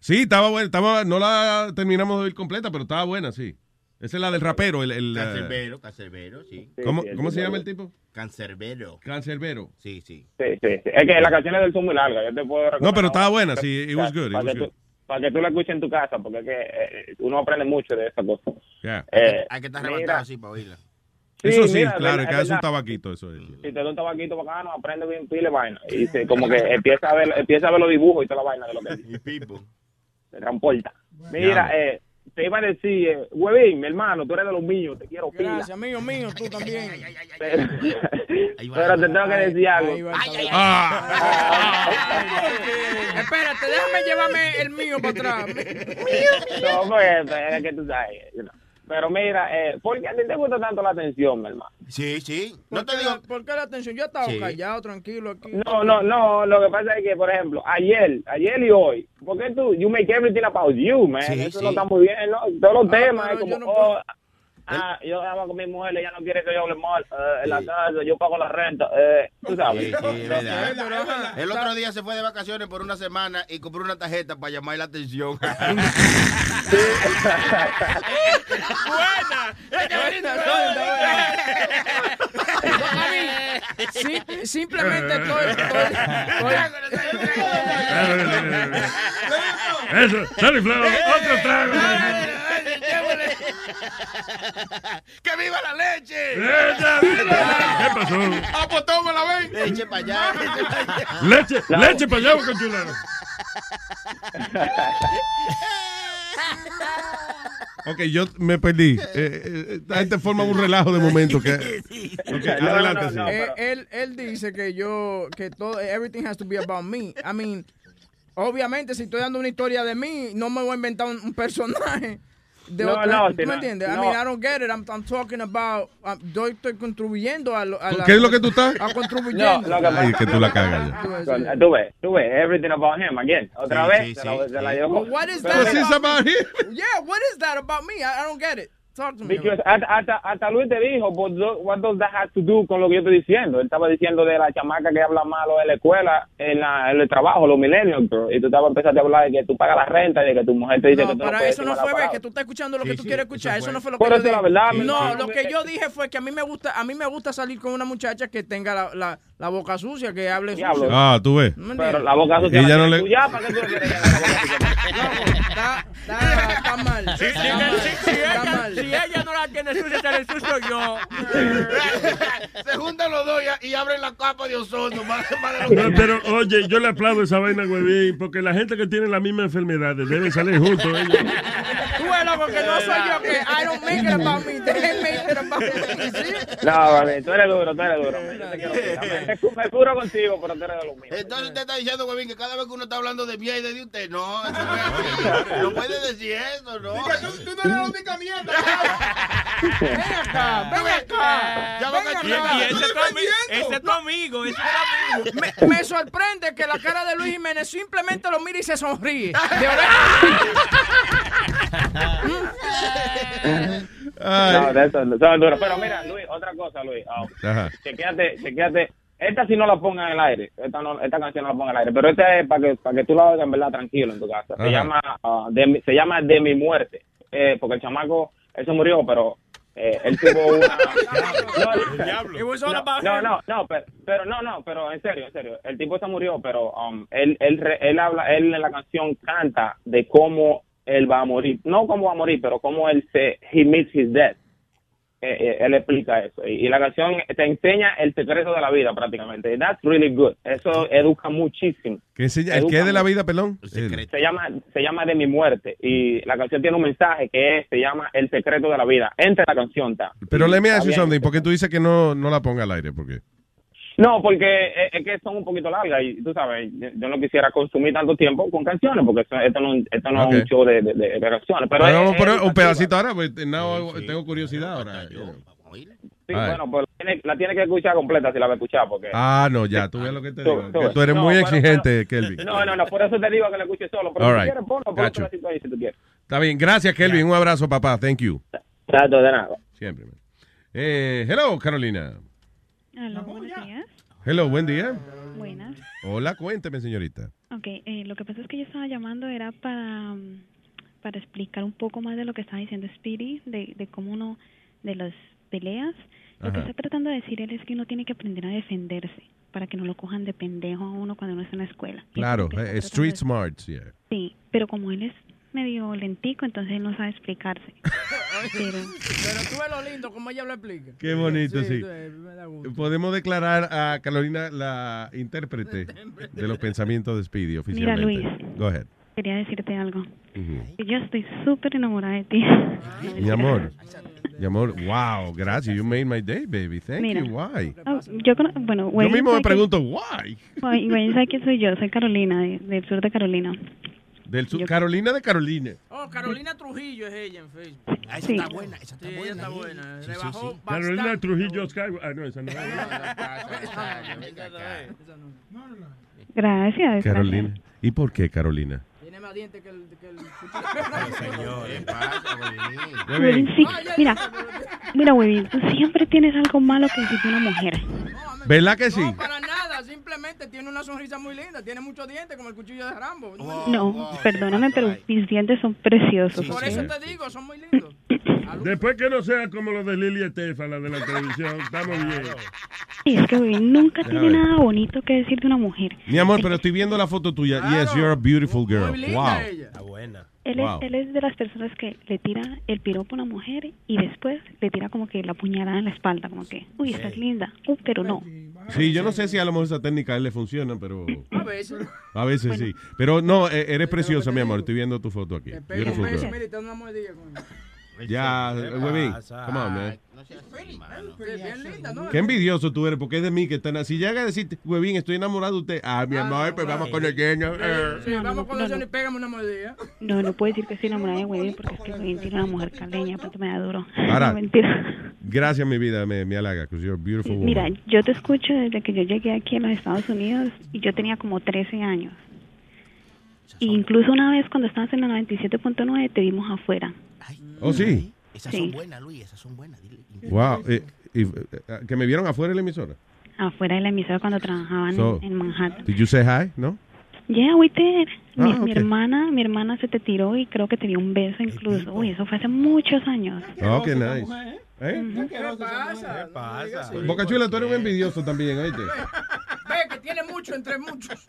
Sí, estaba buena. Estaba, no la terminamos de oír completa, pero estaba buena, sí. Esa es la del rapero. El, el, eh, Cancerbero, cancerbero, sí. ¿Cómo, cómo se llama el tipo? Cancerbero. Cancerbero. Sí, sí. Sí, sí, sí. Es que las canciones del son muy largas. Yo te puedo No, pero estaba buena, sí. It was good. It Para was que, good. tú, para que tú la escuches en tu casa, porque es que eh, uno aprende mucho de esa cosa. Yeah. Eh, Hay que estar mira, así para oírla. Eso sí, mira, claro, es que hace un tabaquito, eso es. Si te da un tabaquito bacano, aprende bien pile vaina. Y se, como que empieza a ver empieza a ver los dibujos y toda la vaina de lo que Y Pipo. se transporta. Mira, eh, te iba a decir, eh, huevín, mi hermano, tú eres de los míos, te quiero pila. Gracias, mío, mío, tú también. Pero, pero te tengo que decir algo. Espérate, déjame llevarme el mío para atrás. No, pues, es que tú sabes. you know. Pero mira, eh, ¿por qué a ti te gusta tanto la atención, mi hermano? Sí, sí. ¿Por, qué la, por qué la atención? Yo estaba Sí. callado, tranquilo aquí. No, no, no, lo que pasa es que, por ejemplo, ayer, ayer y hoy, ¿por qué tú, you make everything about you, man? Sí, Eso sí. no está muy bien, ¿no? Todos los Ah, temas, es como, no oh, ah, yo amo con mi mujer, ella no quiere que yo hable mal, eh, en la casa, yo pago la renta, eh, tú sabes. Sí, sí, es verdad. El otro día se fue de vacaciones por una semana y compró una tarjeta para llamar la atención. Buena. Sí- simplemente estoy, estoy- estoy- Eso, Sally Flow, otro trago. ¡Que viva la leche! ¿Qué pasó? ¡Ah, pues tómala, ven! Leche para allá, leche para allá. Leche, leche para allá, boca chula. Ok, yo me perdí. Eh, eh, la gente forma un relajo de momento. Que... Adelante, no, sí. no, Eh, pero- él, él dice que yo, que todo, everything has to be about me. I mean, obviamente si estoy dando una historia de mí, no me voy a inventar un, un personaje. De No, otra- no, ¿Tú si me no-? I no. mean, I don't get it. I'm, I'm talking about. um, yo estoy contribuyendo a, lo- a la- ¿Qué es lo que tú estás? A No, contribuyendo. lo que Ay, que tú la cagas ya. Con- Tú ves, tú ves, everything about him again. Otra Sí, vez, sí, se la, sí, se la sí. llevó. Well, what is that about, me? Yeah, what is that about me? I, I don't get it. Talk to me. Because hasta, hasta, hasta Luis te dijo, but do- what does that have to do con lo que yo estoy diciendo? Él estaba diciendo de la chamaca que habla malo en la escuela, en, la, en el trabajo, los millennials, bro. Y tú estabas empezando a hablar de que tú pagas la renta y de que tu mujer te dice que No, tú no pero puedes eso no fue, mala ve, palabra. que tú estás escuchando lo Sí, que tú sí, quieres escuchar. Eso, no fue lo Por que eso yo la dije. verdad, mi- No, lo que yo dije fue que a mí me gusta, a mí me gusta salir con una muchacha que tenga la, la, la boca sucia, que hable sucio. Ah, tú ves. ¿Me Pero la boca sucia Ella la no tienes le- tú ya, ¿para qué tú le quieres la boca sucia? Está, está, está mal. Si, si- Está mal. si- si Está ella, mal. si ella no la tiene sucia, se le sucio yo. Se juntan los dos y, y abren la capa de ozono. Más, más de lo No, que- pero oye, yo le aplaudo esa vaina, huevín, porque la gente que tiene la misma enfermedad deben salir juntos. ellos. Tú ves, loco, que no soy yo, que I don't make it about me. They make it about me. ¿sí? No, vale, tú eres duro, tú eres duro. Yo. Me, curo contigo, pero tú eres de los míos. Entonces usted está diciendo, huevín, que cada vez que uno está hablando de mía y de usted, no, eso no es así. No puede decir eso, ¿no? Tú no eres la única mierda. Ven acá, ven acá. Ya ven va a acá. Y, y ese es tu amigo, ese es tu amigo. Me, me sorprende que la cara de Luis Jiménez simplemente lo mira y se sonríe. De No, de eso, son duros. Pero mira, Luis, otra cosa, Luis. Ajá. chequéate, chequéate. Esta sí no la ponga en el aire. Esta, no, esta canción no la ponga en el aire. Pero esta es para que, para que tú la oigas en verdad tranquilo en tu casa. Se Ajá. llama, ah, de, mi- se llama De mi muerte. Eh, porque el chamaco, él se murió, pero eh, él tuvo una... No, no, no, no, pero, pero no, no, pero en serio, en serio. El tipo se murió, pero um, él, él, re- él habla, él en la canción canta de cómo él va a morir. No cómo va a morir, pero cómo él se, he meets his death. Eh, eh, él explica eso. Y, y la canción te enseña el secreto de la vida prácticamente. That's really good. Eso educa muchísimo. ¿Qué enseña? ¿El qué de la vida, pelón? El- Se llama, se llama De mi muerte. Y la canción tiene un mensaje que es, se llama El secreto de la vida. Entre la canción está. Pero Y let me está ask you bien. something. ¿Por qué tú dices que no, no la ponga al aire? ¿Por qué? No, porque es, es que son un poquito largas y tú sabes, yo, no quisiera consumir tanto tiempo con canciones porque esto, esto no, esto no es un show de, de, canciones. Pero es- vamos a poner un pedacito ahora, pues now tengo curiosidad ahora. know. Sí, Ay. bueno, pues la tiene, la tiene que escuchar completa si la va a escuchar porque... Ah, no, ya, tú ves lo que te digo. tú que ves. tú eres No, muy bueno, exigente, Kelvin. No, no, no, por eso te digo que la escuche solo. Pero All si right. quieres, ponlo, pon Got you. un pedacito ahí si tú quieres. Está bien, gracias, Kelvin. Un abrazo, papá. Thank you. Trato de nada. Siempre. man. Eh, hello, Carolina. Aló, buenos días. Hello, buen día. Buenas. Hola, cuénteme, señorita. Ok, eh, lo que pasa es que yo estaba llamando era para, mm, para explicar un poco más de lo que estaba diciendo Speedy, de, de cómo uno, de las peleas. Lo que está tratando de decir él es que uno tiene que aprender a defenderse para que no lo cojan de pendejo a uno cuando uno está en la escuela. Claro, eh, street smarts, yeah. Sí, pero como él es medio lentico, entonces él no sabe explicarse. pero, Pero tú ves lo lindo, como ella lo explica. Qué bonito, sí. Podemos declarar a Carolina la intérprete de los pensamientos de Speedy oficialmente. Luis. Go ahead. quería decirte algo. Yo estoy súper enamorada de ti. Mi amor. Mi amor, wow, gracias. You made my day, baby. Thank Mira. you. Why? Oh, yo, bueno, Yo mismo me sabe que- pregunto, why? Wayne Wayne sabe quién soy yo, soy Carolina, de- del sur de Carolina. Del sur, Carolina de Carolina. Oh, Carolina Trujillo es ella en Facebook. esa Sí. está buena, esa está buena. está buena. Sí, Le sí, bajó sí. Carolina bastante. Trujillo Skywalker. Ah, no, esa no. Gracias. Carolina. ¿Y por qué Carolina? Tiene más dientes que el... Que el... Sí. Mira, mira, Webin, tú siempre tienes algo malo que decir de una mujer. ¿Verdad que sí? No, para nada, simplemente tiene una sonrisa muy linda, tiene muchos dientes como el cuchillo de Rambo. No, perdóname, pero mis dientes son preciosos. Por ¿ok? eso te digo, son muy lindos. Después que no sea como los de Lili Estefan, la de la televisión, estamos bien. Y es que nunca Déjame tiene ver. nada bonito que decir de una mujer. Mi amor, pero estoy viendo la foto tuya. Yes, you're a beautiful girl. Wow. Está buena. Él, Wow. es, él es de las personas que le tira el piropo a una mujer y después le tira como que la puñalada en la espalda, como que, uy, estás linda, uh, pero no. Sí, yo no sé si a lo mejor esa técnica a él le funciona, pero A veces. a veces sí. Pero no, eh, eres preciosa, mi amor. Estoy viendo tu foto aquí. Pega Ya, ¿Qué huevín. Come on, man. bien linda, ¿no? Qué envidioso tú eres, porque es de mí que están así. Si llega a decirte, huevín, estoy enamorado de usted. Ah, mi amor, pues vamos con el lleno. Sí, vamos con los y pégame una mordida. No, no puedo decir que estoy enamorada de Huevín porque es que Huevín tiene una mujer caleña, aparte me da duro. Mentira. gracias, mi vida, me, me halaga, because you're a beautiful woman. Mira, yo te escucho desde que yo llegué aquí a los Estados Unidos y yo tenía como 13 años. E incluso una vez cuando estabas en la 97.9 te vimos afuera. Oh, sí. Esas Sí. son buenas, Luis, esas son buenas. dile. Wow. eh, y, eh, que me vieron afuera de la emisora. Afuera de la emisora cuando trabajaban So- en, en Manhattan. Did you say hi? ¿No? Yeah, we did. Mi, Ah, mi hermana, mi hermana se te tiró y creo que te dio un beso incluso. Uy, eso fue hace muchos años. Oh, qué nice. ¿Eh? ¿Qué pasa? ¿Qué pasa? Boca Chula, tú eres un envidioso también, oíste. Ve que tiene mucho entre muchos.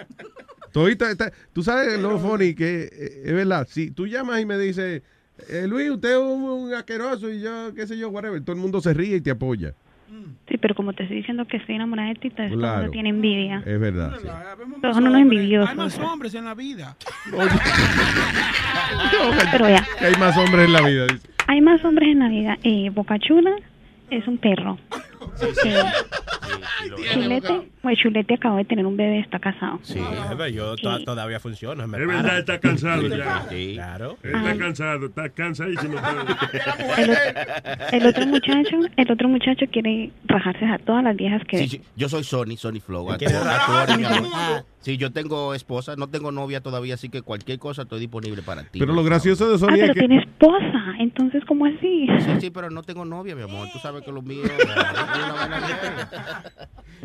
Todita está- tú sabes lo funny que eh, es verdad. Si tú llamas y me dices, eh, Luis, usted es un, un asqueroso y yo, qué sé yo, whatever, todo el mundo se ríe y te apoya. Sí, pero como te estoy diciendo que estoy enamorada de ti, todo el Claro. mundo tiene envidia. Es verdad. sí. Todos son unos envidiosos. Hay más hombres en la vida. Pero ya, hay más hombres en la vida. dice. hay más hombres en la vida. Eh, Boca Chula es un perro. Eh, Chulete, pues Chulete acabó de tener un bebé, está casado. Sí, verdad, yo to- todavía funciono. me Es verdad, está cansado ya. Sí, claro. Está cansado, está cansadísimo. El, otro- el otro muchacho, el otro muchacho quiere rajarse a todas las viejas que Sí, sí, yo soy Sony, Sony Flow. a ¿Quieres tu- a rajar? tu orden, mi amor. Ah. Sí, yo tengo esposa, no tengo novia todavía, así que cualquier cosa estoy disponible para ti. Pero lo gracioso de Ah, Sony es pero que... tiene esposa, entonces ¿cómo así? Sí, sí, pero no tengo novia, mi amor. Tú sabes que lo mío es.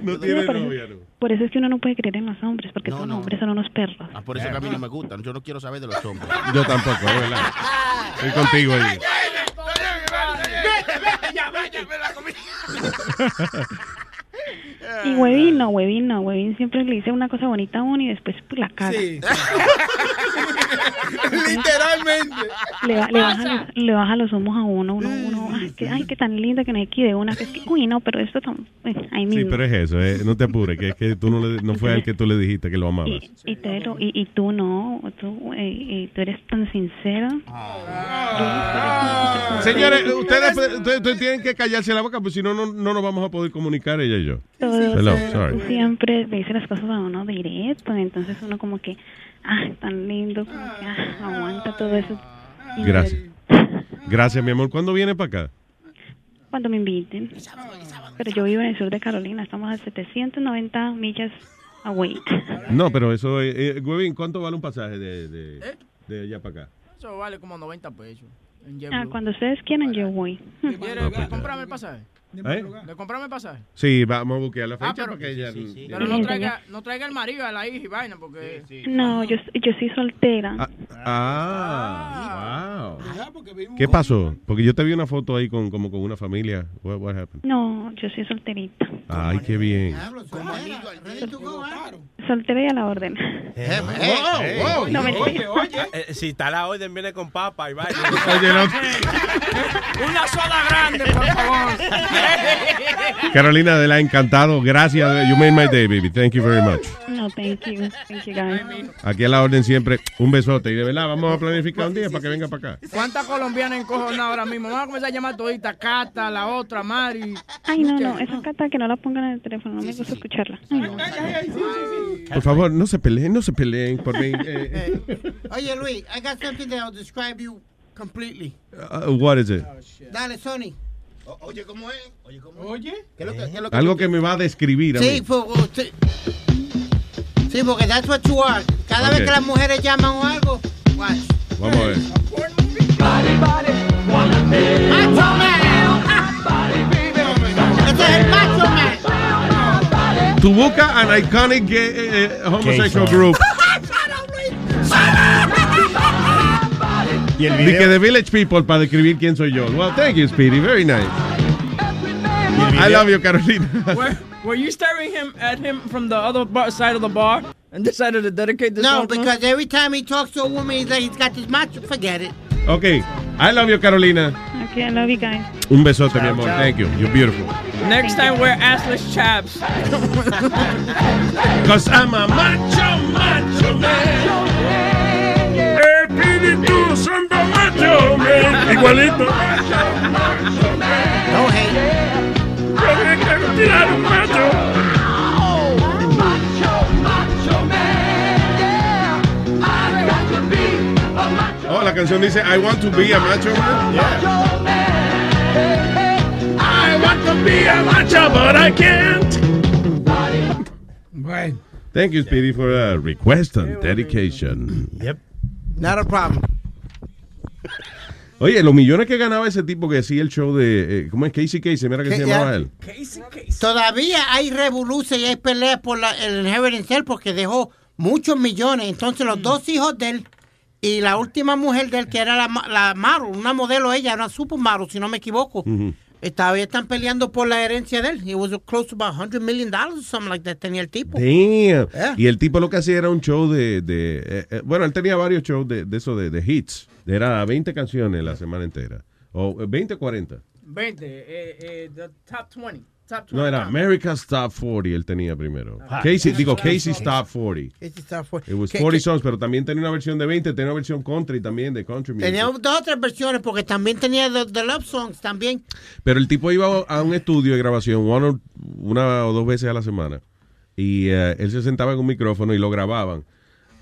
No tiene novia, Por eso es que uno no puede creer en los hombres, porque los hombres son unos perros. Ah, por eso que a mí no me gustan. Yo no quiero saber de los hombres. Yo tampoco, es verdad. Estoy contigo ahí. Y huevín no, huevín no, huevín siempre le dice una cosa bonita a uno y después pues, la caga. Literalmente. Le, ba- le, baja los, le baja los humos a uno, uno, uno, ay, que, ay, qué tan linda que no hay que de una, que es que, uy, no, pero esto tan, pues, ahí Sí, mismo. pero es eso, eh, no te apures, que es que tú no, le, no fue al que tú le dijiste que lo amabas. Y, y, y tú no, tú, eh, eh, tú eres tan sincero. Señores, ustedes, ustedes- ustedes tienen que callarse la boca, pues si no, no, no nos vamos a poder comunicar ella y yo. Todo- Hello, sorry. siempre le dices las cosas a uno directo, entonces uno como que, ah, tan lindo, como que, ah, aguanta todo eso. Gracias. Gracias, mi amor. ¿Cuándo viene para acá? Cuando me inviten. Pero yo vivo en el sur de Carolina, estamos a 790 millas away. No, pero eso, eh, eh, Huevín, ¿cuánto vale un pasaje de, de, de allá para acá? Eso vale como 90 pesos. En Ah, cuando ustedes quieran, yo voy. ¿Quieres comprarme el pasaje? ¿Eh? ¿Le comprarme el pasaje? Sí, vamos a buscar la Ah, fecha pero, para que ella... pero no traiga, no traiga el marido a la hija y vaina, porque... No, yo, yo soy soltera. Ah, wow. ¿Qué pasó? Porque yo te vi una foto ahí con como con una familia. What, what happened? No, yo soy solterita. Ay, qué bien. Soltera y a la orden. wow, No, mentira. Eh, si está la orden, viene con papa y vaina. Oye, no. Una soda grande, por favor. Carolina de la encantado. Gracias. You made my day, baby. Thank you very much. No, thank you. Thank you, guys. Aquí a la orden siempre. Un besote. Y de verdad, vamos a planificar un día para que venga para acá. ¿Cuántas colombianas encojonadas ahora mismo? Vamos a comenzar a llamar todita. Cata, la otra, Mari. Ay, no, no, esa cata que no la pongan en el teléfono, no me gusta escucharla. Ay, no. Por favor, no se peleen, no se peleen por mí. Eh, Oye, Luis, I got something that'll describe you completely. uh, what is it? Dale, Sony. Oye, ¿cómo es? Oye, ¿cómo es? Oye. ¿Qué es lo que, qué es lo que Algo que me va a describir a Sí, mí. por- oh, sí. Sí, porque that's what you are. Cada vez que las mujeres llaman o algo, watch. Vamos a ver. Macho Man. Ese es el Macho Man. Tu busca an iconic gay, eh, eh, homosexual Gay group. Y el Di que The Village People para describir quién soy yo. Well, thank you, Speedy. Very nice. I love you, Carolina. Were, were you staring him at him from the other bar, side of the bar and decided to dedicate this No, song to him? because every time he talks to a woman, he's like, he's got this macho. Forget it. Okay. I love you, Carolina. Okay, I love you guys. Un besote, mi amor. chao. Thank you. You're beautiful. Next time wear assless chaps. Cause I'm a macho, macho man. Espíritu Santo Macho. Man. Igualito. No hate. Tirar un macho. Oh, la canción dice I want to be a macho man. Yeah. I want to be a macho, but I can't. Bueno. Thank you, Speedy, for a request and dedication. Yep. Not a problem. Oye, los millones que ganaba ese tipo que hacía el show de. eh, ¿Cómo es? Casey Casey, mira que se llamaba él. Todavía hay revoluciones y hay peleas por la, el inheritance de él porque dejó muchos millones. Entonces los dos hijos de él y la última mujer de él, que era la, ma- la Maru, una modelo ella, una supermodel, si no me equivoco. Todavía están peleando por la herencia de él. It was close to about 100 million dollars or something like that tenía el tipo. Damn. Yeah. Y el tipo lo que hacía era un show de. de, eh, eh, bueno, él tenía varios shows de, de eso, de, de hits. Era 20 canciones la semana entera. O eh, 20 o 40. 20, eh, eh, the top 20. Top 20 No, era. America's Top 40, él tenía primero. Ah. Casey, digo, Casey's Casey's Top 40. Ese está fu- It was que- 40 que- songs, pero también tenía una versión de 20, tenía una versión country también de country music. Tenía dos o tres versiones porque también tenía the, the love songs también. Pero el tipo iba a un estudio de grabación one or- una o dos veces a la semana. Y eh, él se sentaba en un micrófono y lo grababan.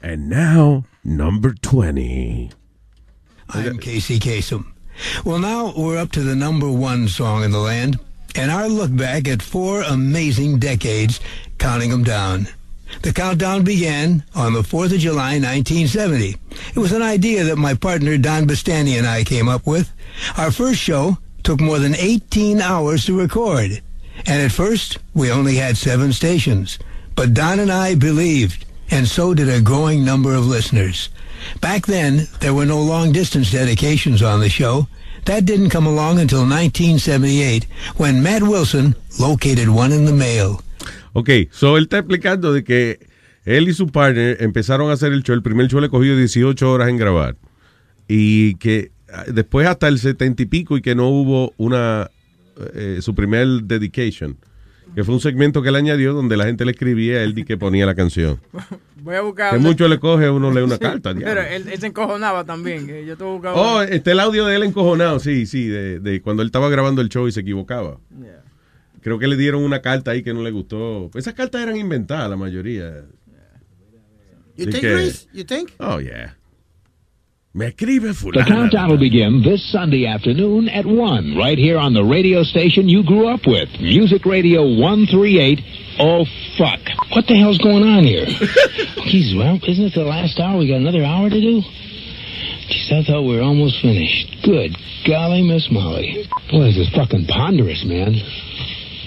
And now, number 20. I'm Casey Kasem. Well, now we're up to the number one song in the land, and our look back at four amazing decades, counting them down. The countdown began on the 4th of July, 1970. It was an idea that my partner Don Bastani and I came up with. Our first show took more than 18 hours to record. And at first, we only had seven stations. But Don and I believed, and so did a growing number of listeners. Back then, there were no long distance dedications on the show. That didn't come along until 1978 when Matt Wilson located one in the mail. Ok, so él está explicando de que él y su partner empezaron a hacer el show. El primer show le cogió 18 horas en grabar. Y que ah, después hasta el 70 y pico y que no hubo una eh, su primer dedication. Que fue un segmento que él añadió donde la gente le escribía a él y que ponía la canción. Voy a buscar. Que mucho le coge, uno lee una carta. Pero él, él se encojonaba también. que Yo te buscaba. Oh, está el audio de él encojonado, sí, sí, de, de cuando él estaba grabando el show y se equivocaba. Creo que le dieron una carta ahí que no le gustó. Esas cartas eran inventadas, la mayoría. You De think, que- Luis? You think? Oh, yeah. Me escribe The countdown will begin this Sunday afternoon at 1, right here on the radio station you grew up with, Music Radio 138. Oh, fuck. What the hell's going on here? Oh, Jeez, well, isn't it the last hour? We got another hour to do? Jeez, I thought we were almost finished. Good golly, Miss Molly. Boy, this is fucking ponderous, man.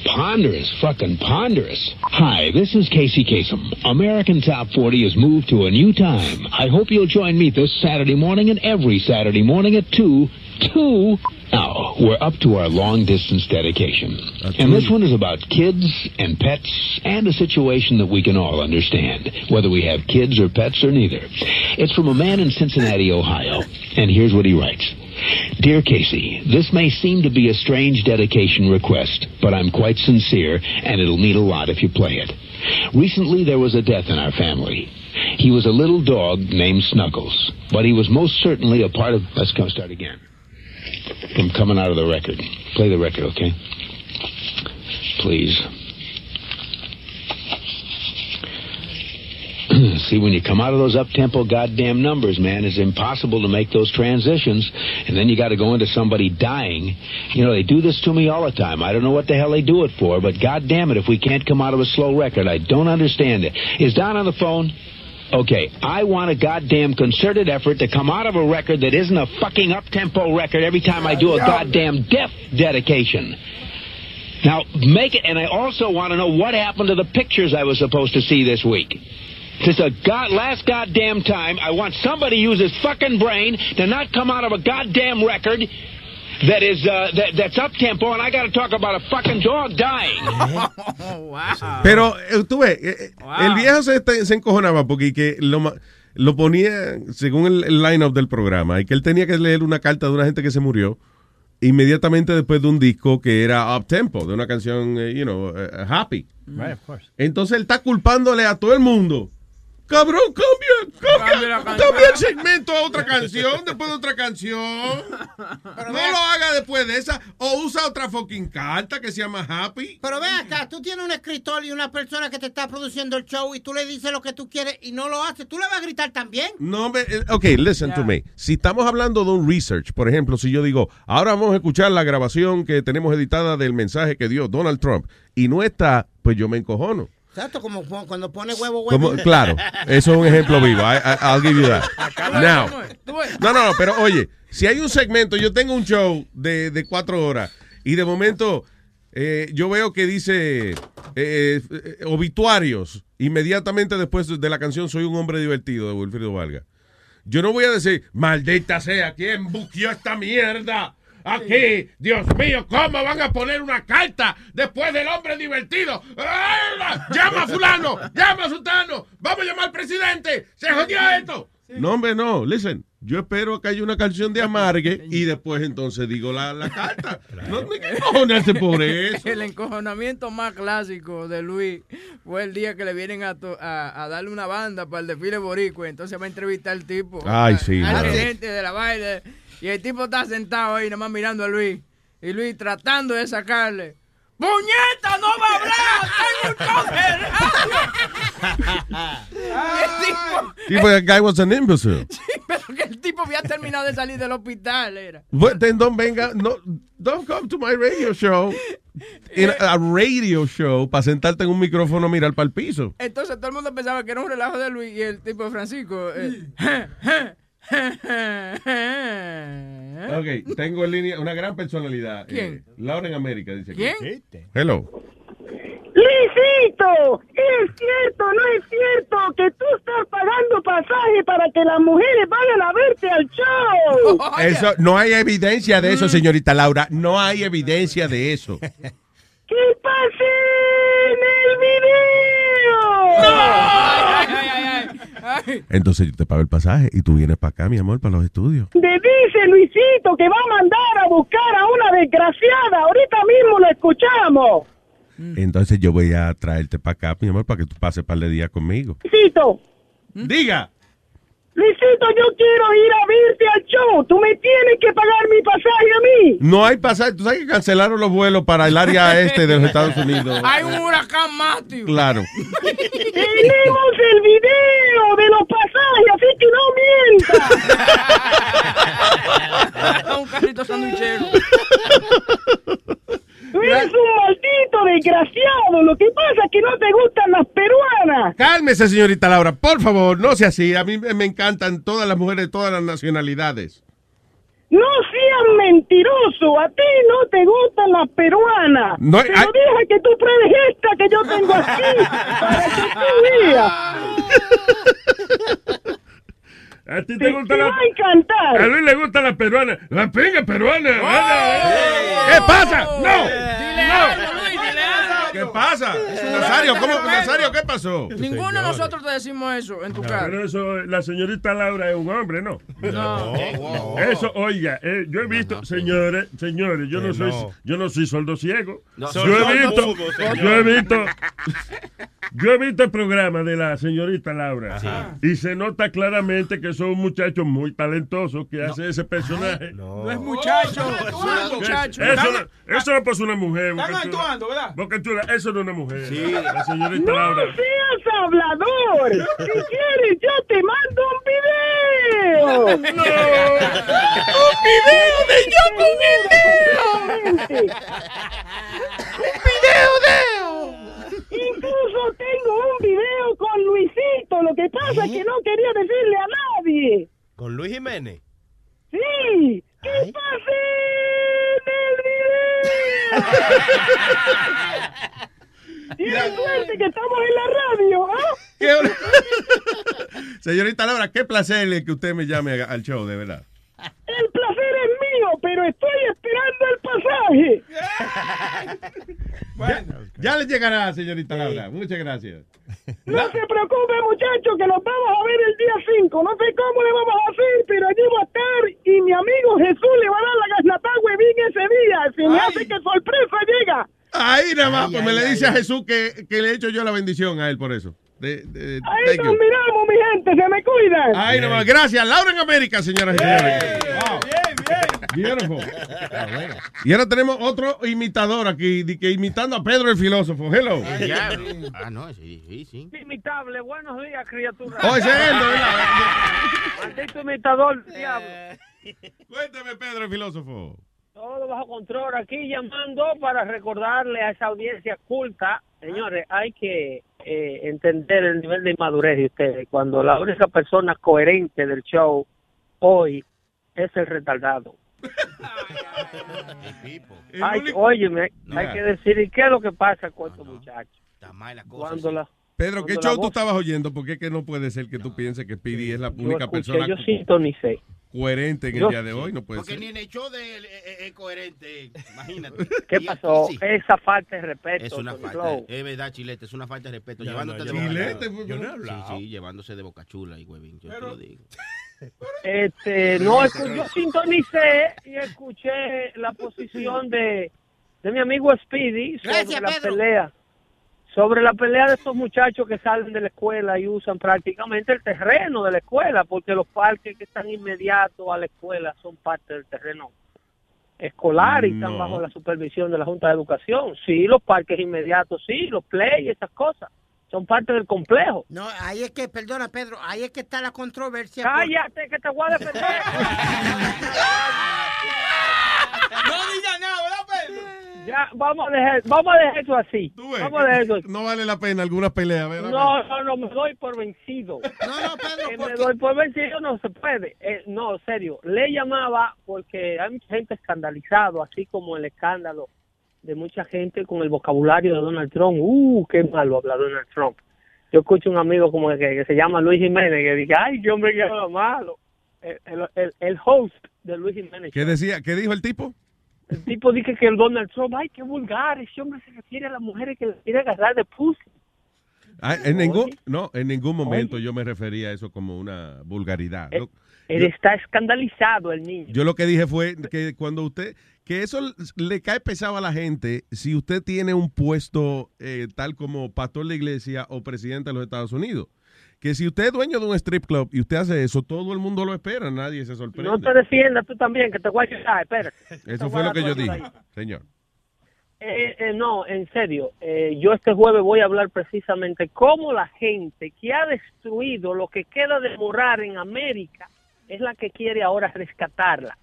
Ponderous, fucking ponderous. Hi, this is Casey Kasem. American Top 40 has moved to a new time. I hope you'll join me this Saturday morning and every Saturday morning at 2. 2? Now, we're up to our long distance dedication. And this one is about kids and pets and a situation that we can all understand, whether we have kids or pets or neither. It's from a man in Cincinnati, Ohio. And here's what he writes. Dear Casey, this may seem to be a strange dedication request, but I'm quite sincere, and it'll mean a lot if you play it. Recently, there was a death in our family. He was a little dog named Snuggles, but he was most certainly a part of. Let's go start again. From coming out of the record. Play the record, okay? Please. See, when you come out of those up-tempo goddamn numbers, man, it's impossible to make those transitions. And then you got to go into somebody dying. You know, they do this to me all the time. I don't know what the hell they do it for, but goddamn it, if we can't come out of a slow record, I don't understand it. Is Don on the phone? Okay, I want a goddamn concerted effort to come out of a record that isn't a fucking up-tempo record every time I do a goddamn death dedication. Now, make it, and I also want to know what happened to the pictures I was supposed to see this week. Just a god, last goddamn time, I want somebody to use his fucking brain to not come out of a goddamn record that is uh, that, that's up tempo, and I got to talk about a fucking dog dying. Pero eh, tú ves, eh, eh, el viejo se, se encojonaba porque que lo, lo ponía según el, el line-up del programa y que él tenía que leer una carta de una gente que se murió inmediatamente después de un disco que era up tempo, de una canción, you know, happy. Right, of course. Entonces él está culpándole a todo el mundo Cabrón, cambia, Cambia cambia, el segmento a otra canción, después de otra canción. no lo haga después de esa. O usa otra fucking carta que se llama Happy. Pero ve acá, tú tienes un escritor y una persona que te está produciendo el show y tú le dices lo que tú quieres y no lo haces. ¿Tú le vas a gritar también? No, me, eh, ok, listen to me. Si estamos hablando de un research, por ejemplo, si yo digo, ahora vamos a escuchar la grabación que tenemos editada del mensaje que dio Donald Trump y no está, pues yo me encojono. Exacto, como cu- cuando pone huevo, huevo. Como- claro, eso es un ejemplo vivo. I, I- I'll give you that. Now, no, no, no, pero oye, si hay un segmento, yo tengo un show de, de cuatro horas y de momento eh, yo veo que dice eh, eh, obituarios inmediatamente después de la canción Soy un hombre divertido de Wilfrido Valga. Yo no voy a decir, maldita sea, ¿quién buqueó esta mierda? Aquí, Dios mío, ¿cómo van a poner una carta después del hombre divertido? ¡Ah! ¡Llama a fulano! ¡Llama a sultano! ¡Vamos a llamar al presidente! ¡Se jodió esto! No, hombre, no. Listen, yo espero que haya una canción de amargue y después entonces digo la, la carta. No me encojonarse por eso. El encojonamiento más clásico de Luis fue el día que le vienen a, to- a, a darle una banda para el desfile boricua. Entonces va a entrevistar al tipo. Ay, sí, Al mano. gerente de la baile. Y el tipo está sentado ahí, nomás mirando a Luis. Y Luis tratando de sacarle. ¡Puñeta, no va a hablar! ¡Tengo un tipo, Sí, but that guy was an imbecile. pero que el tipo había terminado de salir del hospital, era. But then don't venga, no, don't come to my radio show. In a, a radio show para sentarte en un micrófono a mirar para el piso. Entonces todo el mundo pensaba que era un relajo de Luis y el tipo de Francisco. eh, Ok, tengo en línea una gran personalidad. ¿Quién? Eh, Laura en América dice. aquí. ¿Quién? Hello. Luisito, ¿es cierto o no es cierto que tú estás pagando pasaje para que las mujeres vayan a verte al show? Eso, no hay evidencia de eso, señorita Laura. No hay evidencia de eso. ¿Qué pasa en el video? Entonces yo te pago el pasaje y tú vienes para acá, mi amor, para los estudios. Te dice Luisito que va a mandar a buscar a una desgraciada. Ahorita mismo lo escuchamos. Entonces yo voy a traerte para acá, mi amor, para que tú pases un par de días conmigo. Luisito, Diga. Luisito, yo quiero ir a verte al show. Tú me tienes que pagar mi pasaje a mí. No hay pasaje. Tú sabes que cancelaron los vuelos para el área este de los Estados Unidos. Hay un huracán Matthew. Claro. Tenemos el video de los pasajes, así que no mientas. un carrito sanduichero. Tú eres un maldito desgraciado. Lo que pasa es que no te gustan las peruanas. Cálmese, señorita Laura, por favor, no sea así. A mí me encantan todas las mujeres de todas las nacionalidades. No seas mentiroso. A ti no te gustan las peruanas. No, Te lo dije que tú pruebes esta que yo tengo aquí para que tú veas. A ti Te, te gusta la... va a encantar. A Luis le gusta la peruana. La pinga peruana. ¿Qué pasa? No. ¿Qué pasa? Nazario, ¿cómo? Nazario, ¿qué pasó? Ninguno de nosotros te decimos eso en tu No, cara. pero eso, la señorita Laura es un hombre, ¿no? No. Eso, oiga, eh, yo he visto, señores, señores, yo no soy, no. yo no soy soldo ciego. No, yo he visto, yo he visto, yo he visto el programa de la señorita Laura y se nota claramente que son muchachos muy talentosos que hacen ese personaje. No es muchacho, es un muchacho. Eso, no- eso no es una mujer. Están actuando, ¿verdad? Boca Chula, eso no es una mujer. La señorita No Laura. seas hablador. Si quieres, yo te mando un video. No. Un video de yo con el dedo. Un video de. Incluso tengo un video con Luisito. Lo que pasa es que no quería decirle a nadie. Con Luis Jiménez. Sí. ¿Qué pasa en el video? Y la suerte que estamos en la radio, ¿ah? Señorita Laura, qué placer que usted me llame al show, de verdad. El placer mío, pero estoy esperando el pasaje. Ya le llegará, señorita Laura. Muchas gracias. No se preocupe, muchachos, que nos vamos a ver el día 5. No sé cómo le vamos a hacer, pero allí va a estar y mi amigo Jesús le va a dar la gasnatagüe bien ese día. Se me hace que sorpresa llega. Ahí nada más, pues me le dice a Jesús que, que le he hecho yo la bendición a él por eso. De, de- Ahí thank nos you. miramos, mi gente, se me cuidan. Ay, nomás, gracias. Laura en América, señoras y señores. Wow. Beautiful. Y ahora tenemos otro imitador aquí, de que imitando a Pedro el filósofo. Hello. Ya. Ah, no, sí, sí, sí. Imitable, buenos días, criatura. Oh, ese es él, ¿no? ¿verdad? Maldito imitador, diablo. Cuénteme, Pedro el filósofo. Todo bajo control. Aquí llamando para recordarle a esa audiencia culta, señores, hay que eh, entender el nivel de inmadurez de ustedes. Cuando la única persona coherente del show hoy es el retardado. Ay, óyeme, hay que decir, ¿y qué es lo que pasa con estos muchachos? Cuando la, Pedro, ¿qué show la tú estabas oyendo? Porque es que no puede ser que tú pienses que Speedy es la única escuché, persona yo sintonicé. Coherente en el Yo- día de hoy. No puede Porque ser. ni en el show de él es, es coherente. Imagínate. ¿Qué pasó? sí. Esa falta de respeto. Es una falta, Flow. es verdad, Chilete, es una falta de respeto. Ya, llevándote no, de boca Chilete, chula. pues, yo no he hablado. Sí, sí, llevándose de boca chula y huevín. Yo te lo digo. Este, no, yo sintonicé y escuché la posición de, de mi amigo Speedy sobre Gracias, la Pedro. pelea. Sobre la pelea de estos muchachos que salen de la escuela y usan prácticamente el terreno de la escuela, porque los parques que están inmediatos a la escuela son parte del terreno escolar y están No. bajo la supervisión de la Junta de Educación. Sí, los parques inmediatos, sí, los play, esas cosas, son parte del complejo. No, ahí es que, perdona, Pedro, ahí es que está la controversia. Cállate, que te voy a defender. No diga nada, ¿verdad, Pedro? Ya, vamos a dejar, vamos a dejar eso así. Vamos a dejar eso. No vale la pena alguna pelea, ¿verdad? No, no, no, me doy por vencido. No, no, Pedro, me doy por vencido, no se puede. Eh, no, serio. Le llamaba porque hay mucha gente escandalizado, así como el escándalo de mucha gente con el vocabulario de Donald Trump. Uh, qué malo habla Donald Trump. Yo escucho un amigo como que, que se llama Luis Jiménez que dice, ay, qué hombre que habla malo. El, el, el- el host de Luis Jiménez. ¿Qué decía? ¿Qué dijo el tipo? El tipo dice que el Donald Trump, ay, qué vulgar, ese hombre se refiere a las mujeres que le quiere agarrar de pussy. Ah, en ningún, no, en ningún momento yo me refería a eso como una vulgaridad. Lo- Él está escandalizado, el niño. Yo lo que dije fue que cuando usted, que eso le cae pesado a la gente si usted tiene un puesto eh, tal como pastor de iglesia o presidente de los Estados Unidos. Que si usted es dueño de un strip club y usted hace eso, todo el mundo lo espera, nadie se sorprende. No te defiendas tú también, que te voy a ayudar, espérate. Eso fue lo que yo dije, señor. Eh, eh, no, en serio, eh, yo este jueves voy a hablar precisamente cómo la gente que ha destruido lo que queda de morar en América es la que quiere ahora rescatarla.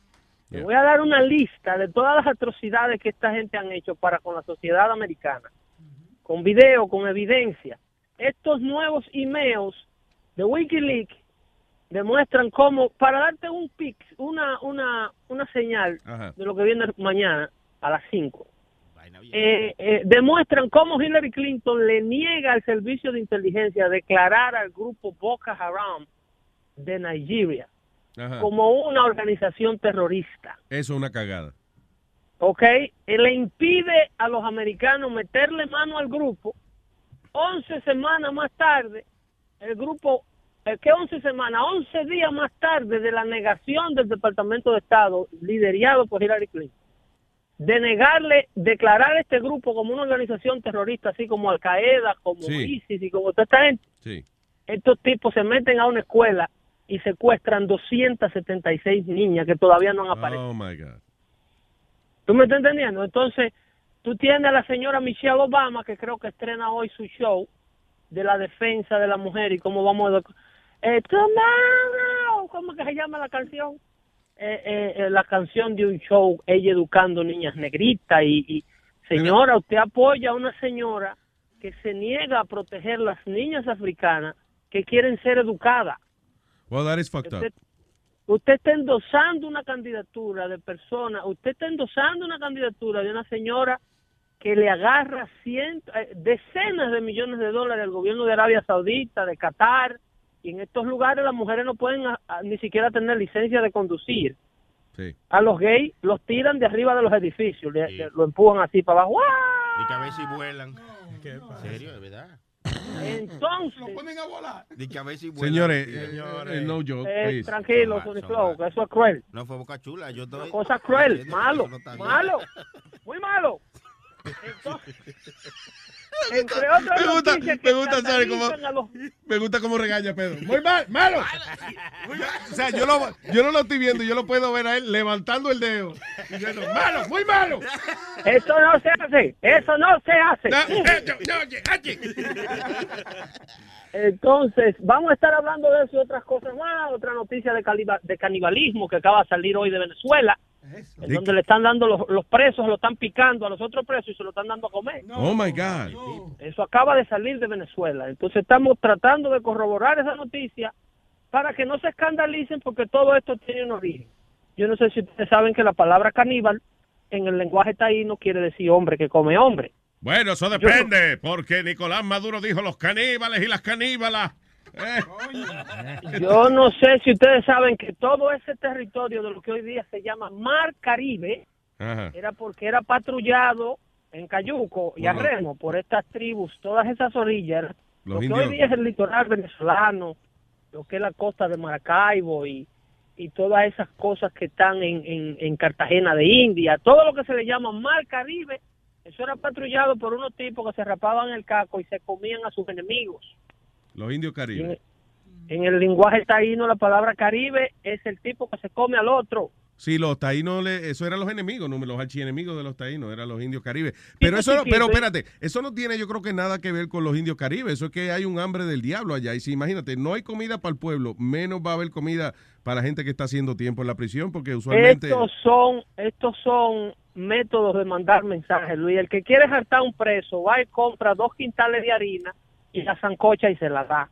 Voy a dar una lista de todas las atrocidades que esta gente han hecho para con la sociedad americana, con video, con evidencia. Estos nuevos emails de WikiLeaks demuestran cómo, para darte un pic, una, una, una señal Ajá. de lo que viene mañana a las 5, eh, eh, demuestran cómo Hillary Clinton le niega al servicio de inteligencia declarar al grupo Boko Haram de Nigeria Ajá. como una organización terrorista. Eso es una cagada. ¿ok? Eh, Le impide a los americanos meterle mano al grupo. 11 semanas más tarde, el grupo, eh, ¿qué 11 semanas? 11 días más tarde de la negación del Departamento de Estado, liderado por Hillary Clinton, de negarle, declarar este grupo como una organización terrorista, así como Al Qaeda, como Sí. ISIS y como toda esta gente. Sí. Estos tipos se meten a una escuela y secuestran 276 niñas que todavía no han aparecido. Oh my God. ¿Tú me estás entendiendo? Entonces, tú tienes a la señora Michelle Obama, que creo que estrena hoy su show de la defensa de la mujer y cómo vamos a... Eh, ¿cómo que se llama la canción? Eh, eh, eh, la canción de un show, ella educando niñas negritas y, y señora, usted apoya a una señora que se niega a proteger las niñas africanas que quieren ser educadas. Well, that is fucked up. Usted, usted está endosando una candidatura de persona, usted está endosando una candidatura de una señora que le agarra cientos, eh, decenas de millones de dólares al gobierno de Arabia Saudita, de Qatar, y en estos lugares las mujeres no pueden a- a- ni siquiera tener licencia de conducir. Sí. A los gays los tiran de arriba de los edificios, le- le- lo empujan así para abajo. ¡Guau! Y que a ver si vuelan. ¿En serio? ¿De verdad? Entonces, a volar. De que a ver si vuelan. Señores, eh, eh, no joke, eh, tranquilo, Son Sony Flow, que eso es cruel. No fue boca chula. Yo estoy. Cosa cruel, malo, no malo, muy malo. Entre otras Me gusta, me gusta saber cómo, los- me gusta cómo regaña Pedro. Muy mal, malo. O sea, yo, lo, yo no lo estoy viendo, yo lo puedo ver a él levantando el dedo. Diciendo, malo, muy malo. Eso no se hace, eso no se hace. Entonces, vamos a estar hablando de eso y otras cosas más. Otra noticia de canibalismo que acaba de salir hoy de Venezuela, en donde le están dando los, los presos, lo están picando a los otros presos y se lo están dando a comer. Oh my God. Eso acaba de salir de Venezuela. Entonces, estamos tratando de corroborar esa noticia para que no se escandalicen porque todo esto tiene un origen. Yo no sé si ustedes saben que la palabra caníbal en el lenguaje taíno quiere decir hombre que come hombre. Bueno, eso depende, porque Nicolás Maduro dijo los caníbales y las caníbalas. Yo no sé si ustedes saben que todo ese territorio de lo que hoy día se llama Mar Caribe Ajá. era porque era patrullado en Cayuco y a. Remo por estas tribus, todas esas orillas. Los lo que indios- hoy día es el litoral venezolano, lo que es la costa de Maracaibo y, y todas esas cosas que están en, en, en Cartagena de India, todo lo que se le llama Mar Caribe, eso era patrullado por unos tipos que se rapaban el caco y se comían a sus enemigos. Los indios caribes. En el lenguaje taíno la palabra Caribe es el tipo que se come al otro. Sí, los taínos, le- eso eran los enemigos, no, los archienemigos de los taínos, eran los indios caribes. Pero eso, no- pero sí. espérate, eso no tiene yo creo que nada que ver con los indios caribes, eso es que hay un hambre del diablo allá. Y si imagínate, no hay comida para el pueblo, menos va a haber comida para gente que está haciendo tiempo en la prisión, porque usualmente... Estos son, estos son métodos de mandar mensajes, Luis. El que quiere hartar un preso va y compra dos quintales de harina y la zancocha y se la da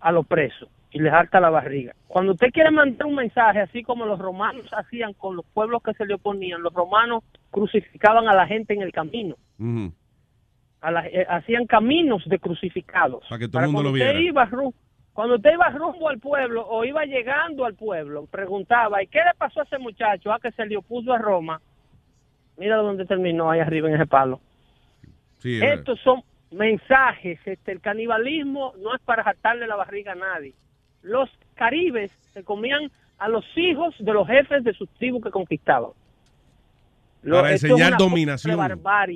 a los presos y les harta la barriga. Cuando usted quiere mandar un mensaje, así como los romanos hacían con los pueblos que se le oponían, los romanos crucificaban a la gente en el camino. A la- eh, hacían caminos de crucificados. Para que todo el mundo lo usted viera. iba cuando usted iba rumbo al pueblo o iba llegando al pueblo, preguntaba, ¿y qué le pasó a ese muchacho? Ah, que se le opuso a Roma. Mira dónde terminó ahí arriba en ese palo. Sí, Estos son mensajes. Este, el canibalismo no es para jartarle la barriga a nadie. Los caribes se comían a los hijos de los jefes de sus tribus que conquistaban. Lo- para enseñar dominación.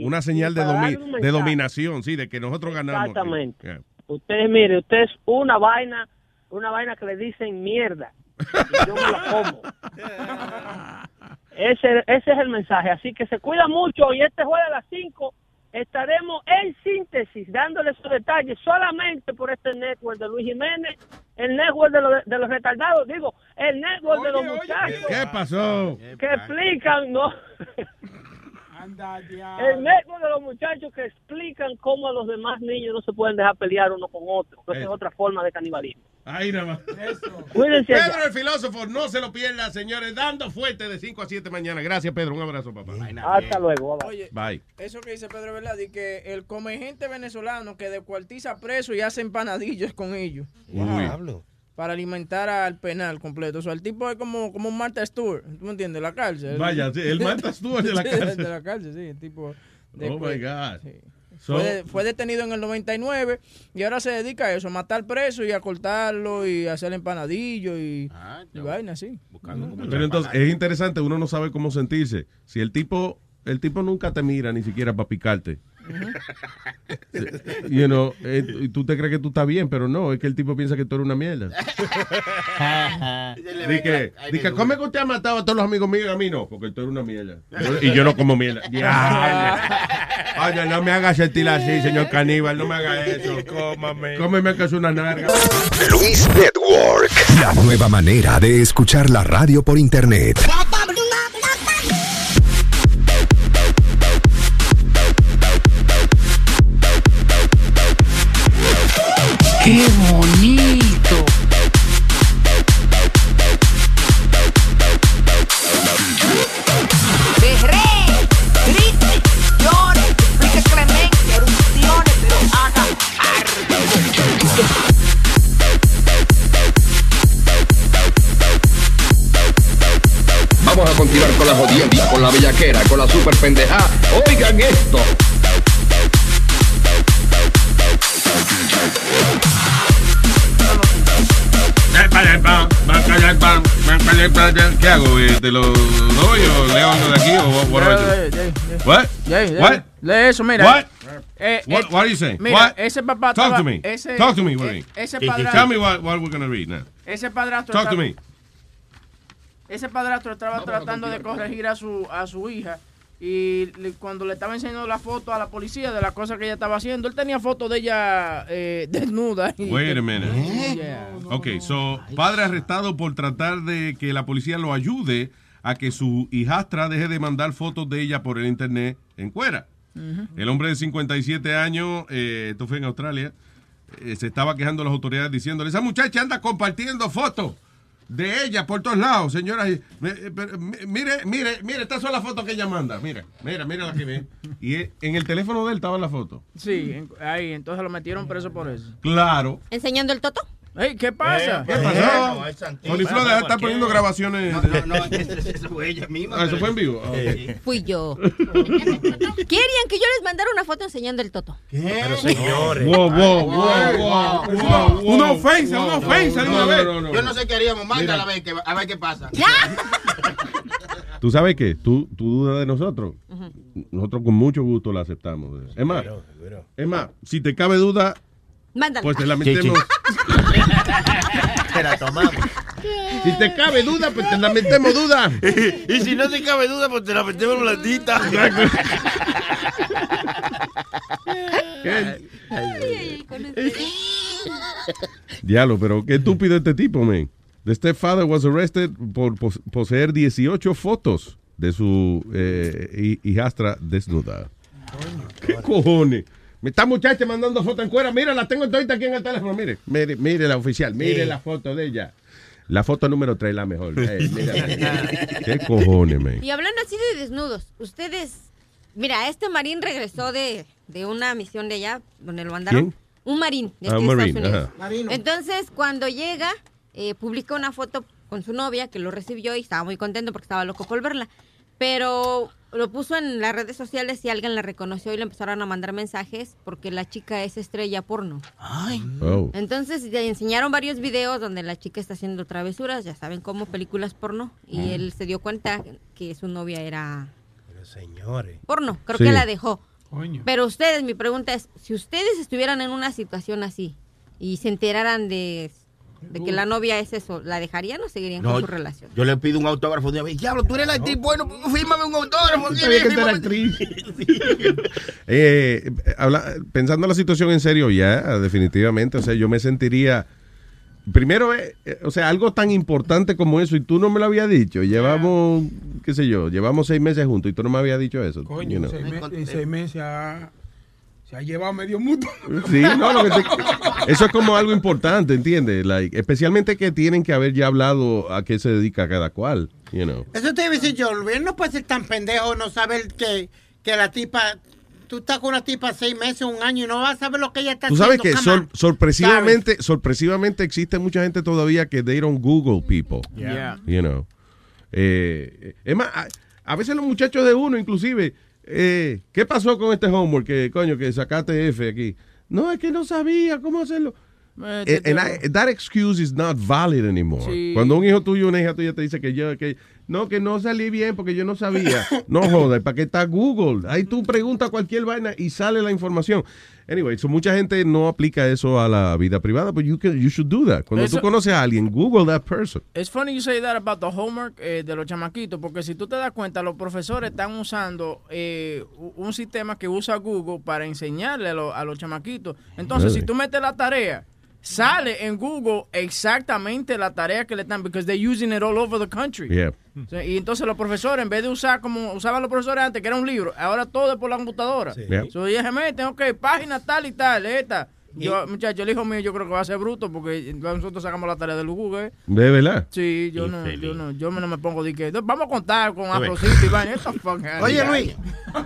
Una señal de, domi- de dominación, sí, de que nosotros ganamos. Exactamente. Yeah. Usted, mire, usted es una vaina, una vaina que le dicen mierda. Y yo me la como. Ese, ese es el mensaje. Así que se cuida mucho y este jueves a las 5 estaremos en síntesis dándole esos detalles solamente por este network de Luis Jiménez, el network de, los- de los retardados, digo, el network de los muchachos ¿Qué pasó? que explican, ¿no? El network de los muchachos que explican cómo a los demás niños no se pueden dejar pelear uno con otro. Esa es otra forma de canibalismo. Ahí nada más. Cuídense allá. Pedro el filósofo, no se lo pierda, señores, dando fuerte de 5 a 7 mañana. Gracias, Pedro. Un abrazo, papá. Hasta luego. bye, bye. Oye, Bye. eso que dice Pedro, ¿verdad? Y que el come gente venezolano que descuartiza preso y hace empanadillos con ellos. Uy. Para alimentar al penal completo. O sea, el tipo es como, como un Martha Stewart. ¿Tú me entiendes? La cárcel. Vaya, sí, el Martha Stewart de la cárcel. de la cárcel, sí. El tipo. Oh my God. sí. So- fue, de- fue detenido en el 99 y ahora se dedica a eso, a matar presos y a cortarlo y a hacer empanadillos y, y vaina así. Pero entonces es interesante, uno no sabe cómo sentirse. Si el tipo, el tipo nunca te mira ni siquiera para picarte. You know, eh, y tú te crees que tú estás bien, pero no, es que el tipo piensa que tú eres una mierda. Di que, di que, ¿cómo es que usted ha matado a todos los amigos míos y a mí no? Porque tú eres una mierda. Y yo no como mierda. Diablo. Oye, no me hagas sentir así, señor caníbal, no me haga eso. Cómame. Cómeme que es una narga. Luis Network, la nueva manera de escuchar la radio por internet. Pero haga Vamos a continuar con la jodienda, con la bellaquera, con la super pendeja. Oigan esto. ¿Qué hago? Eh, ¿Te lo doy o leo algo de aquí o lee, lee. What? What? Lee eso, mira. What? Eh, What, eh, what are you saying? Mira, what? ese papá Talk estaba- to me. ese- Talk to me, eh, Willie. ese Tell padrastro- me what, what we're going to read now. Ese padrastro Talk to me. ese padrastro estaba tratando de corregir a su a su hija y le- cuando le estaba enseñando la foto a la policía de las cosas que ella estaba haciendo, él tenía fotos de ella eh, desnuda. y- Wait a minute. Yeah. Ok, so, padre arrestado por tratar de que la policía lo ayude a que su hijastra deje de mandar fotos de ella por el internet en cuera. El hombre de 57 años, eh, esto fue en Australia, eh, se estaba quejando a las autoridades diciéndole, esa muchacha anda compartiendo fotos de ella por todos lados, señora. eh, Mire, mire, mire, estas son las fotos que ella manda. Mira, mira, mira la que ve. Y en el teléfono de él estaban las fotos. Sí, ahí, entonces lo metieron preso por eso. Claro. ¿Enseñando el toto? Ey, ¿qué pasa? ¿Qué pasó? Oliflor, deja de estar poniendo grabaciones. No, no, esa fue ella misma. Ah, eso fue en vivo. Ok. Fui yo. Querían que yo les mandara una foto enseñando el toto. Pero señores. Wow, wow, wow, wow, wow, wow. Una ofensa, wow, una ofensa de una No, vez. no, no, Yo no. no sé qué haríamos. Mándala a ver, que, a ver qué pasa. ¿Tú sabes qué? Tú, tú dudas de nosotros. Nosotros con mucho gusto la aceptamos. Es más, es más, si te cabe duda, Mándala. pues te la metemos. Te la tomamos. Si te cabe duda, pues te la metemos duda. y si no te cabe duda, pues te la metemos blandita. Diablo, pero qué estúpido este tipo, man. The stepfather was arrested por pos- poseer 18 fotos de su eh, hi- hijastra desnuda. ¿Qué cojones? Me está muchacha mandando fotos en cuera. Mira, la tengo todita aquí en el teléfono. Mire, mire, mire la oficial. Mire Sí. la foto de ella. La foto número 3 la mejor. Eh, mira. ¿Qué cojones, man? Y hablando así de desnudos, ustedes. Mira, este marín regresó de, de una misión de allá, donde lo mandaron. ¿Quién? Un marín de, Ah, un Estados Unidos. ajá. Entonces, cuando llega, eh, publica una foto con su novia que lo recibió y estaba muy contento porque estaba loco por verla. Pero lo puso en las redes sociales y alguien la reconoció y le empezaron a mandar mensajes porque la chica es estrella porno. Oh. Entonces le enseñaron varios videos donde la chica está haciendo travesuras, ya saben cómo, películas porno, y Mm. él se dio cuenta que su novia era Pero señores. porno, creo Sí. que la dejó. Coño. Pero ustedes, mi pregunta es, si ustedes estuvieran en una situación así y se enteraran de, de que la novia es eso, ¿la dejarían o seguirían No, con su relación? Yo le pido un autógrafo una vez. Diablo, tú eres la actriz. Bueno, fírmame un autógrafo. Tú que tú eras actriz. Eh, habla- pensando la situación en serio, ya, definitivamente. O sea, yo me sentiría. Primero, eh, eh, o sea, algo tan importante como eso, y tú no me lo habías dicho. Llevamos, qué sé yo, llevamos seis meses juntos y tú no me habías dicho eso. Coño, you know. seis me- en seis meses ha llevado medio mundo. Sí, no, lo que te- eso es como algo importante, ¿entiendes? Like, especialmente que tienen que haber ya hablado a qué se dedica cada cual, you know. Eso te iba a decir yo, el gobierno no puede ser tan pendejo no saber que, que la tipa, tú estás con una tipa seis meses, un año y no vas a saber lo que ella está Tú sabes haciendo. que come sor- on. sorpresivamente, sorpresivamente existe mucha gente todavía que they don't Google people. Yeah. You know. Eh, es más, a, a veces los muchachos de uno, inclusive, eh, ¿qué pasó con este homework? Que coño, que sacaste F aquí. No, es que no sabía cómo hacerlo. Eh, and I- that excuse is not valid anymore. Sí. Cuando un hijo tuyo una hija tuya te dice que yo, que no, que no salí bien porque yo no sabía. no joda, ¿para qué está Google? Ahí tú preguntas cualquier vaina y sale la información. Anyway, so mucha gente no aplica eso a la vida privada, pero you, can- you should do that. Cuando Eso- tú conoces a alguien, Google that person. Es funny you say that about the homework eh, de los chamaquitos, porque si tú te das cuenta, los profesores están usando eh, un sistema que usa Google para enseñarle a, lo- a los chamaquitos. Entonces, Really? si tú metes la tarea, sale en Google exactamente la tarea que le están, because they're using it all over the country. Yeah. Sí, Y entonces los profesores, en vez de usar como usaban los profesores antes, que era un libro, ahora todo es por la computadora. Yeah. So, ellos se meten, ok, página tal y tal, esta. Yo, muchacho, el hijo mío yo creo que va a ser bruto porque nosotros sacamos la tarea del Google. ¿eh? ¿De verdad? Sí, yo no, yo no, yo no me pongo de que vamos a contar con. Afrocito y vaina. Oye, Luis,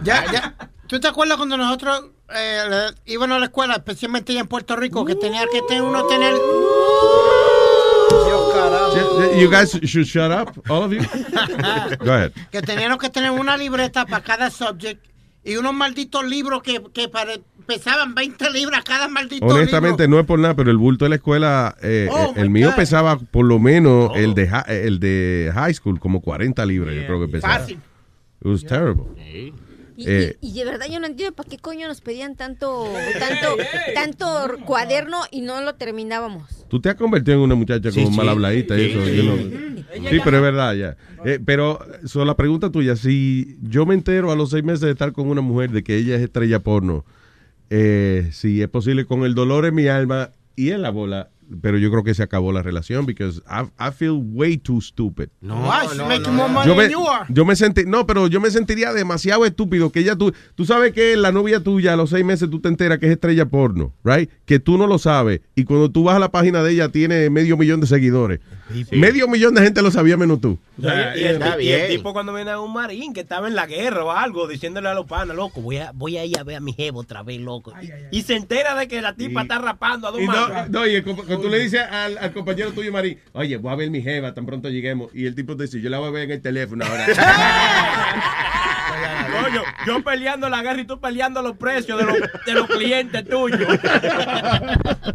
ya, ya. ¿Tú te acuerdas cuando nosotros eh, íbamos a la escuela, especialmente allá en Puerto Rico, que tenía que tener uno tener... You guys should shut up, all of you. Go ahead. que teníamos que tener una libreta para cada subject y unos malditos libros que, que pesaban 20 libras cada maldito Honestamente, libro. no es por nada, pero el bulto de la escuela, eh, Oh, el my mío God. pesaba por lo menos el, de, el de high school, como 40 libras, yo creo que pesaba. Fácil. It was terrible. Y, Eh, y- y de verdad yo no entiendo para qué coño nos pedían tanto, tanto, tanto cuaderno y no lo terminábamos. Tú te has convertido en una muchacha Sí, como sí. mal habladita y Sí, eso. sí. yo no- sí, pero es verdad, ya. Eh, pero, so, la pregunta tuya, si yo me entero a los seis meses de estar con una mujer de que ella es estrella porno, eh, si es posible con el dolor en mi alma y en la bola, pero yo creo que se acabó la relación because I, I feel way too stupid. Money Yo me, than you are. yo me sentí, no, pero yo me sentiría demasiado estúpido que ella, tú, tú sabes que la novia tuya a los seis meses tú te enteras que es estrella porno, right? Que tú no lo sabes y cuando tú vas a la página de ella tiene medio millón de seguidores. Medio millón de gente lo sabía menos tú. Y, y el, y el tipo cuando viene a un marín que estaba en la guerra o algo, diciéndole a los panas, loco, voy a, voy a ir a ver a mi jevo otra vez, loco. Y se entera de que la tipa está rapando a dos no, no, y el tú le dices al, al compañero tuyo, Marín, oye, voy a ver mi jeva tan pronto lleguemos. Y el tipo te dice, yo la voy a ver en el teléfono ahora. Yo peleando la guerra y tú peleando los precios de los, de los clientes tuyos.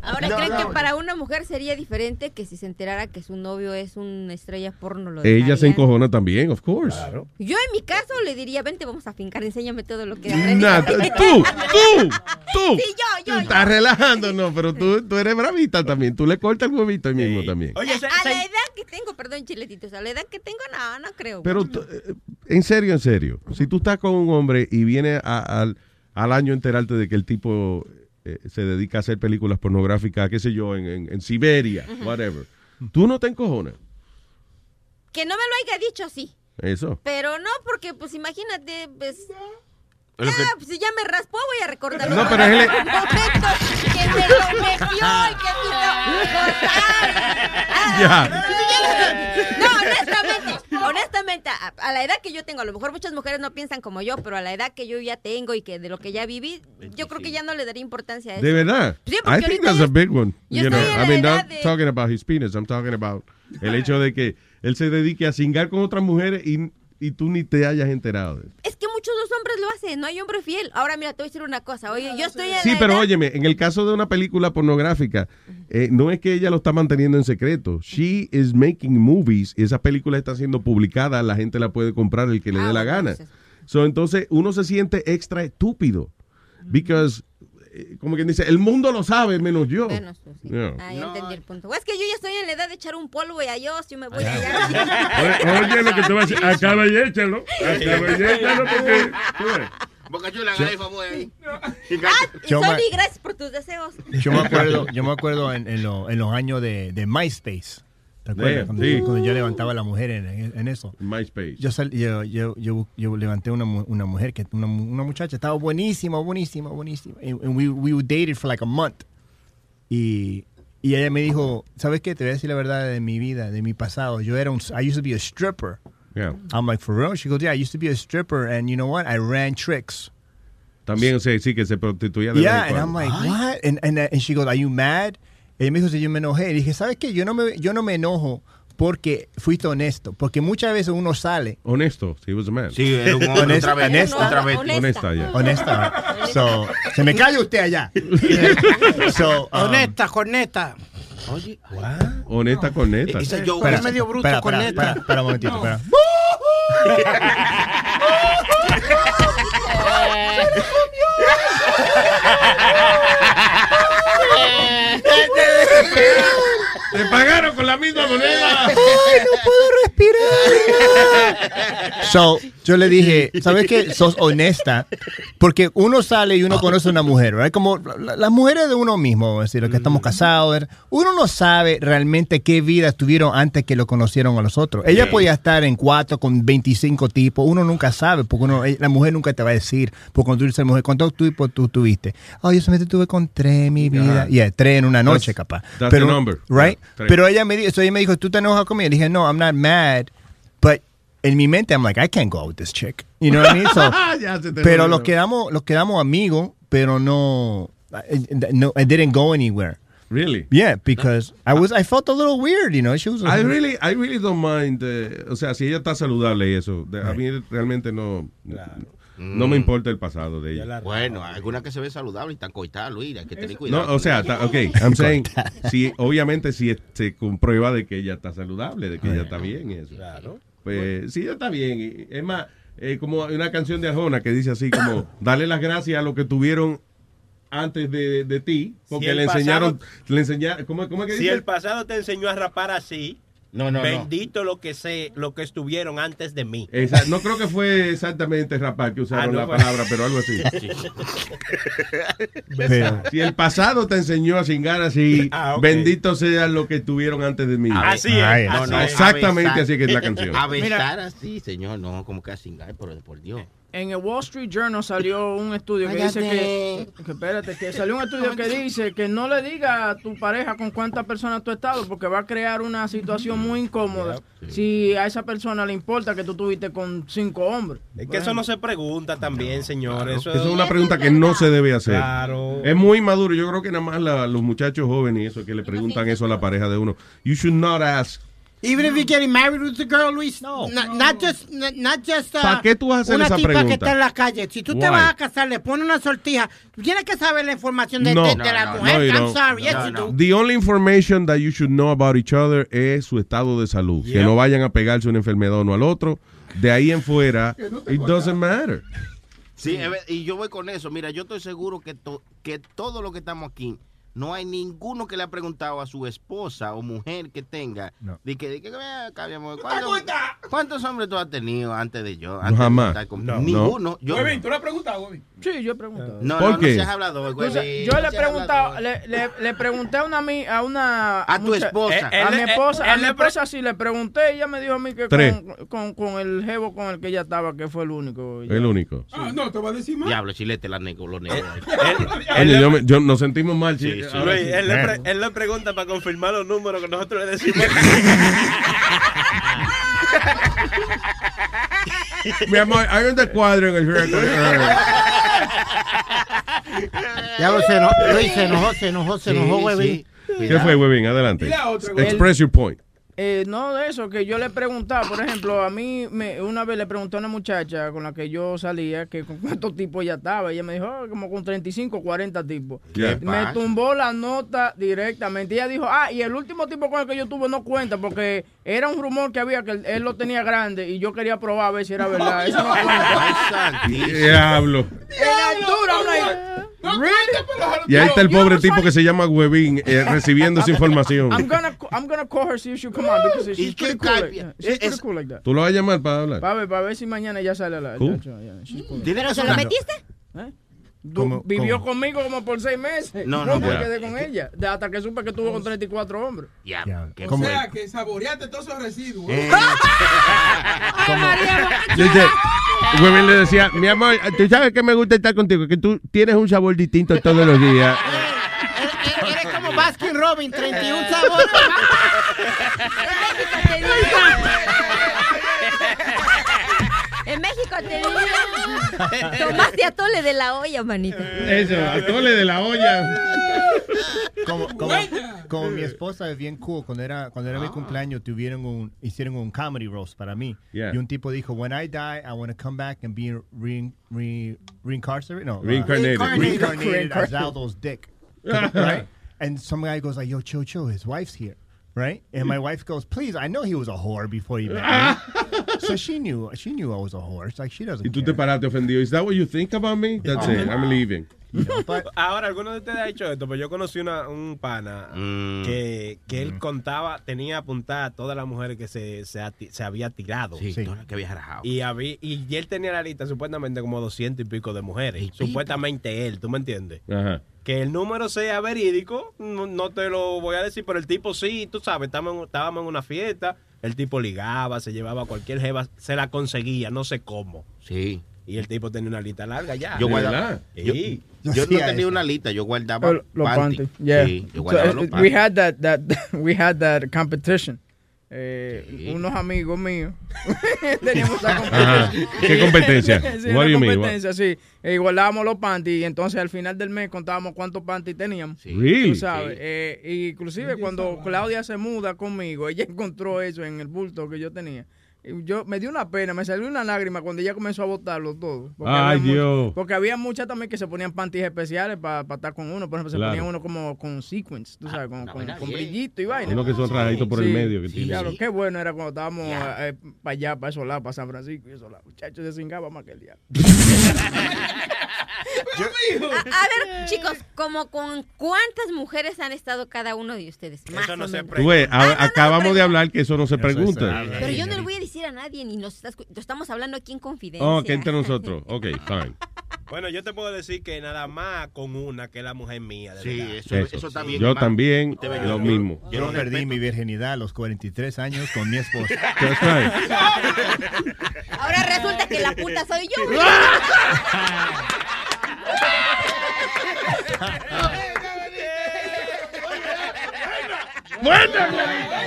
Ahora No, creen no. que para una mujer sería diferente que si se enterara que su novio es una estrella porno lo Ella se encojona también, of course. Yo en mi caso le diría, vente, vamos a fincar, enséñame todo lo que. Nah, tú, tú, tú. Sí, yo, yo, yo. Estás relajando, no, pero tú, tú eres bravita también. Tú le cortas el huevito ahí mismo también. a la edad que tengo, perdón, chiletitos, a la edad que tengo, no, no creo. Pero tú, eh, en serio, en serio, si tú estás con un hombre y viene a- al, al año enterarte de que el tipo eh, se dedica a hacer películas pornográficas, qué sé yo, en, en- en Siberia, whatever, tú no te encojonas. Que no me lo haya dicho, sí. Eso. Pero no, porque pues imagínate, pues... Es lo que- Ah, pues, si ya me raspó, voy a recordar. No, pero es el- momento que me lo metió y que me gozar. Ya. No, honestamente, honestamente, a, a la edad que yo tengo, a lo mejor muchas mujeres no piensan como yo, pero a la edad que yo ya tengo y que de lo que ya viví, yo creo que ya no le daría importancia a eso. De verdad. Sí, I think that's a big one. yo You know, I mean, not de- talking about his penis, I'm talking about el hecho de que él se dedique a cingar con otras mujeres y, y tú ni te hayas enterado. de eso. Es que muchos los hombres lo hacen, no hay hombre fiel. Ahora mira, te voy a decir una cosa. Oye, yo estoy en Sí, la pero edad- óyeme, en el caso de una película pornográfica, eh, no es que ella lo está manteniendo en secreto. She is making movies y esa película está siendo publicada, la gente la puede comprar el que le Ah, dé la gana. So, entonces uno se siente extra estúpido. Because, como quien dice, el mundo lo sabe menos yo. Menos tú, sí. Yeah. Ah, ya entendí el punto. O es que yo ya estoy en la edad de echar un polvo y adiós, yo me voy allá. Oye, oye, lo que te voy a decir, acaba y échalo. Acaba y échalo porque. tú ves. Boca Chula, Yo- favor ahí. Ah, Sony, gracias por tus deseos. Yo me acuerdo, yo me acuerdo en, en lo- en los años de, de MySpace. ¿Te acuerdas? Cuando, sí. cuando yo levantaba a la mujer en, en- eso. MySpace. Yo, sal- yo, yo, yo, yo levanté una, una mujer, que una, una muchacha, estaba buenísima, buenísima, buenísima. And, and we, we dated for like a month. Y, y ella me dijo, ¿sabes qué? Te voy a decir la verdad de mi vida, de mi pasado. Yo era un, I used to be a stripper. Yeah. I'm like, for real? She goes, yeah, I used to be a stripper and you know what? I ran tricks. También, o sea, sí, que se prostituía de Yeah, and I'm like, what? And, and, and she goes, are you mad? Ella me dijo, si yo me enojé. Y dije, ¿sabes qué? Yo no me, yo no me enojo porque fuiste honesto. Porque muchas veces uno sale. Honesto, he was a man. Sí, era un hombre, Honesta, otra vez, honesta, otra vez. Honesta, ya. Honesta. So, se me calla usted allá. so, um, Honesta, corneta. Oye, Honesta con neta. Ese espera, yo- es medio bruto espera, con espera, espera, espera un momentito, espera. Deus! Te pagaron con la misma moneda. ¡Ay, no puedo respirar! So, yo le dije, ¿sabes qué? Sos honesta. Porque uno sale y uno conoce a una mujer, ¿verdad? Como la- las mujeres de uno mismo, es decir, los que estamos casados, ¿verdad? uno no sabe realmente qué vida tuvieron antes que lo conocieron a los otros. Ella podía estar en cuatro con 25 tipos, uno nunca sabe, porque uno, eh, la mujer nunca te va a decir, porque cuando tú dices mujer, ¿cuántos tipos tú tuviste? Oh, yo solamente tuve con tres mi vida. Y yeah, tres en una noche, That's- capaz. that's Pero, the number. Right? Yeah, tres. Pero ella me dijo, so ella me dijo, ¿tú te enojas conmigo? Le dije, no, I'm not mad, but en mi mente, I'm like, I can't go out with this chick. You know what I mean? So, Ya se te pero los quedamos, los quedamos amigos, pero no, no, I didn't go anywhere. Really? Yeah, because I was, I felt a little weird, you know. She was. I really, I really don't mind. eh, o sea, si ella está saludable y eso, de- a mí realmente no. No me importa el pasado de ella. Bueno, algunas que se ven saludables y están coitadas, Luis, hay que tener cuidado. No, o sea, ta- ok, I'm saying, si, obviamente si se comprueba de que ella está saludable, de que ella está bien y eso. Claro. Pues sí, ella está bien. y- Es más, eh, como hay una canción de Arjona que dice así como, dale las gracias a lo que tuvieron antes de, de ti, porque Si le enseñaron, pasado- le enseñaron, ¿cómo, cómo es que Si dice? el pasado te enseñó a rapar así, no, no. bendito lo que sé, lo que estuvieron antes de mí. Esa- no creo que fue exactamente rapar que usaron Ah, no la palabra, pero algo así. Si el pasado te enseñó a cingar así, Ah, bendito sea lo que tuvieron antes de mí. Así es. Ay, No, no, exactamente así que es la canción. A besar así, señor, no, como que a cingar, pero por Dios. En el Wall Street Journal salió un estudio que dice que, que espérate, que salió un estudio que dice que no le diga a tu pareja con cuántas personas tú has estado porque va a crear una situación muy incómoda si a esa persona le importa que tú estuviste con cinco hombres. Es que eso no se pregunta también, señores. Eso, es una pregunta que no se debe hacer. Claro. Es muy maduro. Yo creo que nada más la- los muchachos jóvenes y eso que le preguntan eso a la pareja de uno. You should not ask. Even if you're getting married with a girl, Luis, no, not just, not, not just uh, ¿Pa' qué tú vas a hacer una esa tipa pregunta? que está en la calle. Si tú te Why? vas a casar, le pones una sortija, tú tienes que saber la información de, No. de- de la mujer. No, I'm sorry, yes, you do. The only information that you should know about each other es su estado de salud. Que Yep. no vayan a pegarse una enfermedad uno al otro. De ahí en fuera, it doesn't matter. Sí, y yo voy con eso. Mira, yo estoy seguro que, to- que todo lo que estamos aquí, no hay ninguno que le ha preguntado a su esposa o mujer que tenga, de que, de que, ¿cuántos, cuántos hombres tú has tenido antes de yo? Antes jamás. estar con- No. Ninguno. Yo, ¿tú le has preguntado? Sí, yo he preguntado. no, ¿Por no, qué? no seas hablador, güey. Yo le he preguntado, le, le, le pregunté a una a una A tu mucha- esposa. a mi esposa, él- a él mi pre- esposa sí le pregunté, ella me dijo a mí que con, con, con el jevo con el que ella estaba, que fue el único. El único. Ah, no, te va a decir más. Diablo, chilete, la negro, los negros. Oye, yo, me- yo- nos sentimos mal. Sí, Luis, sí. él, le pre- él le pregunta para confirmar los números que nosotros le decimos. Mi amor, hay un descuadro en el. Ya se enojó, Luis, se enojó, se enojó, se enojó, Huevín. ¿Qué fue, Webin? Adelante. Express your point. Eh, no de eso, que yo le preguntaba, por ejemplo, a mí me, una vez le pregunté a una muchacha con la que yo salía que con cuántos tipos ella estaba. Ella me dijo, "Ah, como con 35, 40 tipos. ¿Qué Me pasa? tumbó la nota directamente. Ella dijo, ah, y el último tipo con el que yo tuve no cuenta, porque era un rumor que había que él, lo tenía grande y yo quería probar a ver si era verdad. Eso no cuenta. Diablo. Era dura, I'm really? Y ahí está el pobre tipo que se llama Webin eh, recibiendo esa información. I'm gonna, I'm gonna call her, see if she'll come on, because ¿Y she's pretty cool. Like, copia? yeah, she's pretty Es- cool like that. ¿Tú lo vas a llamar para hablar? Para ver, para ver si mañana ya sale a la. ¿Eh? Du- ¿Cómo- vivió cómo? conmigo como por seis meses. No, No, no, me quedé con ella. De- hasta que supe que estuvo con 34 hombres. Ya, Ya, qué O sea, que saboreaste todos esos residuos. Eh, Dice, Webin le decía, mi amor, tú sabes que me gusta estar contigo, que tú tienes un sabor distinto todos los días. Eres, eres como Baskin Robin, 31 sabores. En México te digo. Tomaste atole de la olla, manito. Eso, atole de la olla. Como, como, como mi esposa es bien cool, cuando era, cuando era mi cumpleaños tuvieron un, hicieron un comedy roast para mí. Yeah. Y un tipo dijo, when I die, I want to come back and be re, re, reincarcerated. No, uh, Reincarnated. reincarnated as Aldo's dick. right? And some guy goes like, yo, chill, chill, his wife's here. Right? And my wife goes, please, I know he was a whore before he met me. so she knew, she knew I was a whore. It's like, she doesn't Y tú te paraste ofendido. Is that what you think about me? That's it. I'm leaving. You know, but Ahora, ¿alguno de ustedes ha hecho esto? Pues yo conocí una, un pana Mm. que, que él contaba, tenía apuntada a todas las mujeres que se, se, ati- se había tirado. sí, Sí. que habías rajado. Y, había, y él tenía la lista supuestamente como 200 y pico de mujeres. Y pico. Supuestamente él, ¿tú me entiendes? Ajá. Que el número sea verídico, no, no te lo voy a decir, pero el tipo sí, tú sabes, estábamos en, estábamos en una fiesta, el tipo ligaba, se llevaba cualquier jeva, se la conseguía, no sé cómo. Sí. Y el tipo tenía una lista larga ya. Yo ¿De guardaba. Yo, Sí. yo Yo no tenía eso. una lista, yo guardaba los panty. panties, yeah. Sí, yo guardaba los we panties. had that, that, we had that competition. Eh, Sí. Unos amigos míos teníamos esa Ajá. competencia. ¿Qué competencia? sí, What una do you mean? competencia, sí. Eh, guardábamos los panties y entonces al final del mes contábamos cuántos panties teníamos. Sí. Really? Sabes, eh, y inclusive cuando Claudia se muda conmigo, ella encontró eso en el bulto que yo tenía. Yo me dio una pena, me salió una lágrima cuando ella comenzó a botarlo todo. Porque Ay, había Dios. Porque había muchas también que se ponían panties especiales para estar con uno. Por ejemplo, se Claro. ponían uno como con sequins, tú sabes, con, con, con bien. brillito y vaina. Uno que son rajaditos por el medio que sí, tiene. Claro, qué bueno era cuando estábamos para allá, para esos lados, para San Francisco y esos lados. Muchachos, se cingaba más que el diablo. A, a ver, chicos, como con cuántas mujeres han estado cada uno de ustedes. Más o menos. Tú ves, a- acabamos de hablar que eso no se pregunta. Pero yo no le voy a decir a nadie, ni nos estás, estamos hablando aquí en confidencia. Oh, que entre nosotros. Ok, fine. Bueno, yo te puedo decir que nada más con una que es la mujer mía. De Sí, eso, Eso. eso bien. Yo también, lo yo- mismo. yo Yo perdí respeto. mi virginidad a los 43 años con mi esposa. Ahora resulta que la puta soy yo.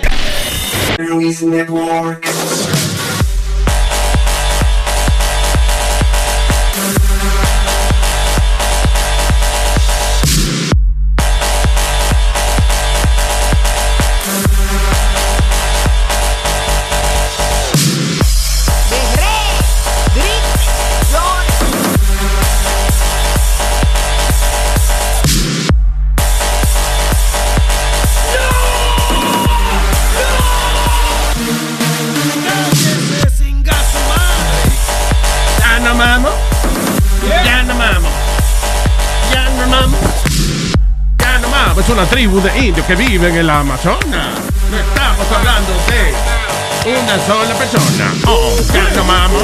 Luis Network. Es una tribu de indios que viven en el Amazonas. No estamos hablando de una sola persona. Oh, ya no mamo.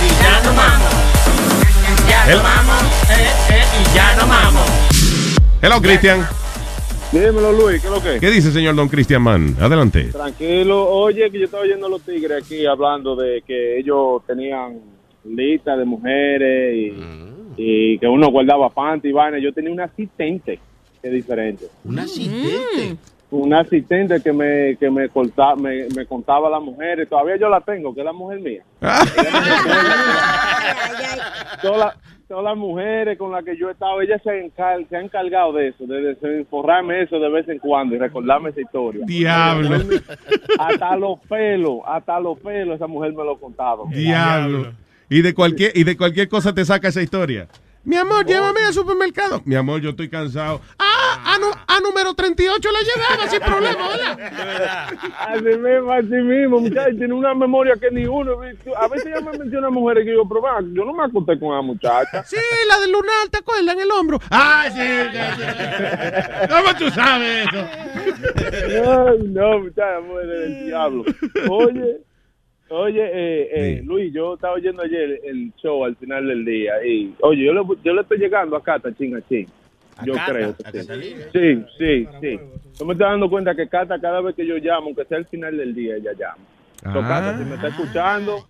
Y ya no mamo. Ya no mamo. Eh, eh, y ya no mamo. Hello, Cristian. Dímelo, Luis, ¿qué es lo que? ¿Qué dice señor Don Cristian Mann? Adelante. Tranquilo. Oye, que yo estaba oyendo a los tigres aquí hablando de que ellos tenían lista de mujeres y, y que uno guardaba panty y vaina. Yo tenía un asistente, es diferente. Un asistente. Un asistente que me, que me, corta- me, me contaba a las mujeres. Todavía yo la tengo, que es la mujer mía. todas, las- todas las mujeres con las que yo he estado, ellas se, encar- se han encargado de eso, de desinformarme eso de vez en cuando y recordarme esa historia. Diablo. Hasta los pelos, hasta los pelos, esa mujer me lo contaba. Diablo. Y de cualquier y de cualquier cosa te saca esa historia. Mi amor, llévame al supermercado. Mi amor, yo estoy cansado. Ah, a, nu- a número 38 le llegaba sin problema, ¿verdad? Así mismo, así mismo, muchachos, tiene una memoria que ni uno. A veces ella me menciona mujeres que yo, pero va, yo no me acosté con esa muchacha. Sí, la del lunar, ¿te acuerdas? En el hombro. Ah, sí. ¿Cómo tú sabes eso? No, no, muchachos, mujer del diablo. Oye, oye, eh, eh, Luis, yo estaba oyendo ayer el show al final del día y, oye, yo le, yo le estoy llegando a Cata, ching a ching. Yo Cata? creo. ¿A que sí. Sí, sí, sí. Yo me estoy dando cuenta que Cata, cada vez que yo llamo, aunque sea al final del día, ella llama. So, Cata, si me está escuchando,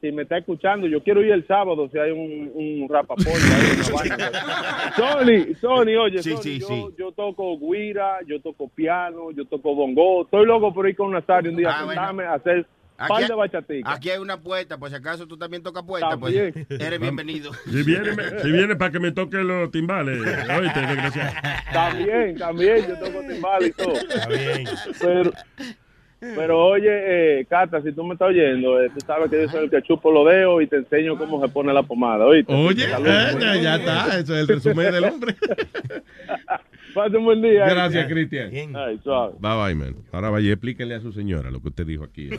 si me está escuchando, yo quiero ir el sábado si hay un, un rapapollo. Sony, Sony, oye, Sí, Sony, sí, yo, sí. yo toco guira, yo toco piano, yo toco bongo. Estoy loco por ir con Nazario un día Ah, a bueno. sentarme a hacer Aquí hay- de bachaticas. Aquí hay una puerta, por si acaso tú también tocas puerta, pues eres bienvenido. Si viene, si viene para que me toque los timbales, oíste, desgraciado. También, también, yo toco timbal y todo. Está bien. Pero, pero oye, eh, Cata, si tú me estás oyendo, eh, tú sabes que yo soy el que chupo los dedos y te enseño cómo se pone la pomada, ¿oíste? Oye, eh, ya, ya está. Eso es el resumen del hombre. Pase un buen día. Gracias, Cristian. Bye bye, man. Ahora vaya, explíquenle a su señora lo que usted dijo aquí.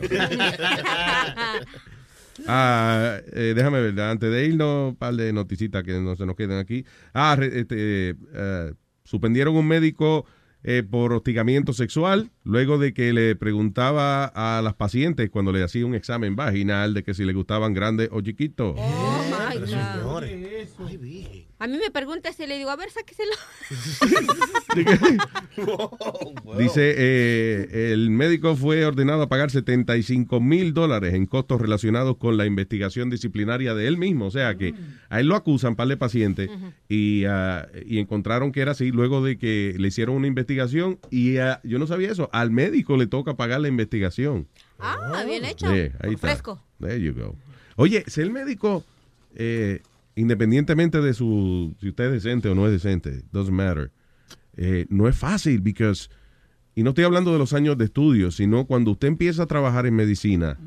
Ah, eh, déjame ver, antes de irnos, un par de noticitas que no se nos quedan aquí. Ah, re- este, eh, suspendieron un médico eh, por hostigamiento sexual luego de que le preguntaba a las pacientes cuando le hacía un examen vaginal de que si le gustaban grandes o chiquitos. Oh, my God. A mí me pregunta si le digo, a ver, sáqueselo. Dice, eh, el médico fue ordenado a pagar 75 mil dólares en costos relacionados con la investigación disciplinaria de él mismo. O sea que a él lo acusan, par de pacientes, y, ah, y encontraron que era así luego de que le hicieron una investigación y ah, yo no sabía eso. Al médico le toca pagar la investigación. Ah, bien hecho. Ahí está. Fresco. There you go. Oye, si el médico, eh, independientemente de su, si usted es decente o no es decente, doesn't matter, eh, no es fácil, because y no estoy hablando de los años de estudio, sino cuando usted empieza a trabajar en medicina,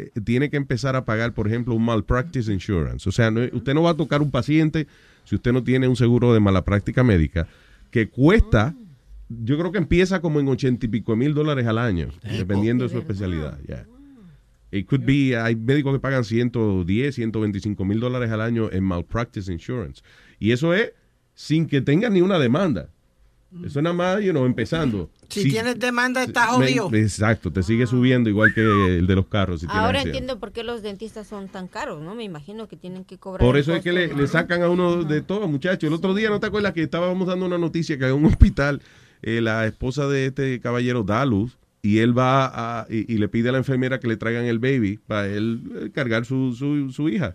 eh, tiene que empezar a pagar, por ejemplo, un malpractice insurance. O sea, no- usted no va a tocar un paciente si usted no tiene un seguro de mala práctica médica, que cuesta, yo creo que empieza como en ochenta y pico mil dólares al año, dependiendo de su especialidad. yeah. It could be, hay médicos que pagan 110, 125 mil dólares al año en malpractice insurance. Y eso es sin que tengan ni una demanda. Eso es nada más, you know, empezando. Si tienes demanda, está me- jodido. exacto, te sigue subiendo igual que el de los carros. si Ahora entiendo por qué los dentistas son tan caros, ¿no? Me imagino que tienen que cobrar. Por eso es que le, sacan a uno de todo, muchachos. El otro día, ¿no te acuerdas que estábamos dando una noticia que en un hospital eh, la esposa de este caballero da luz y él va a, y, y le pide a la enfermera que le traigan el baby para él eh, cargar su, su, su hija?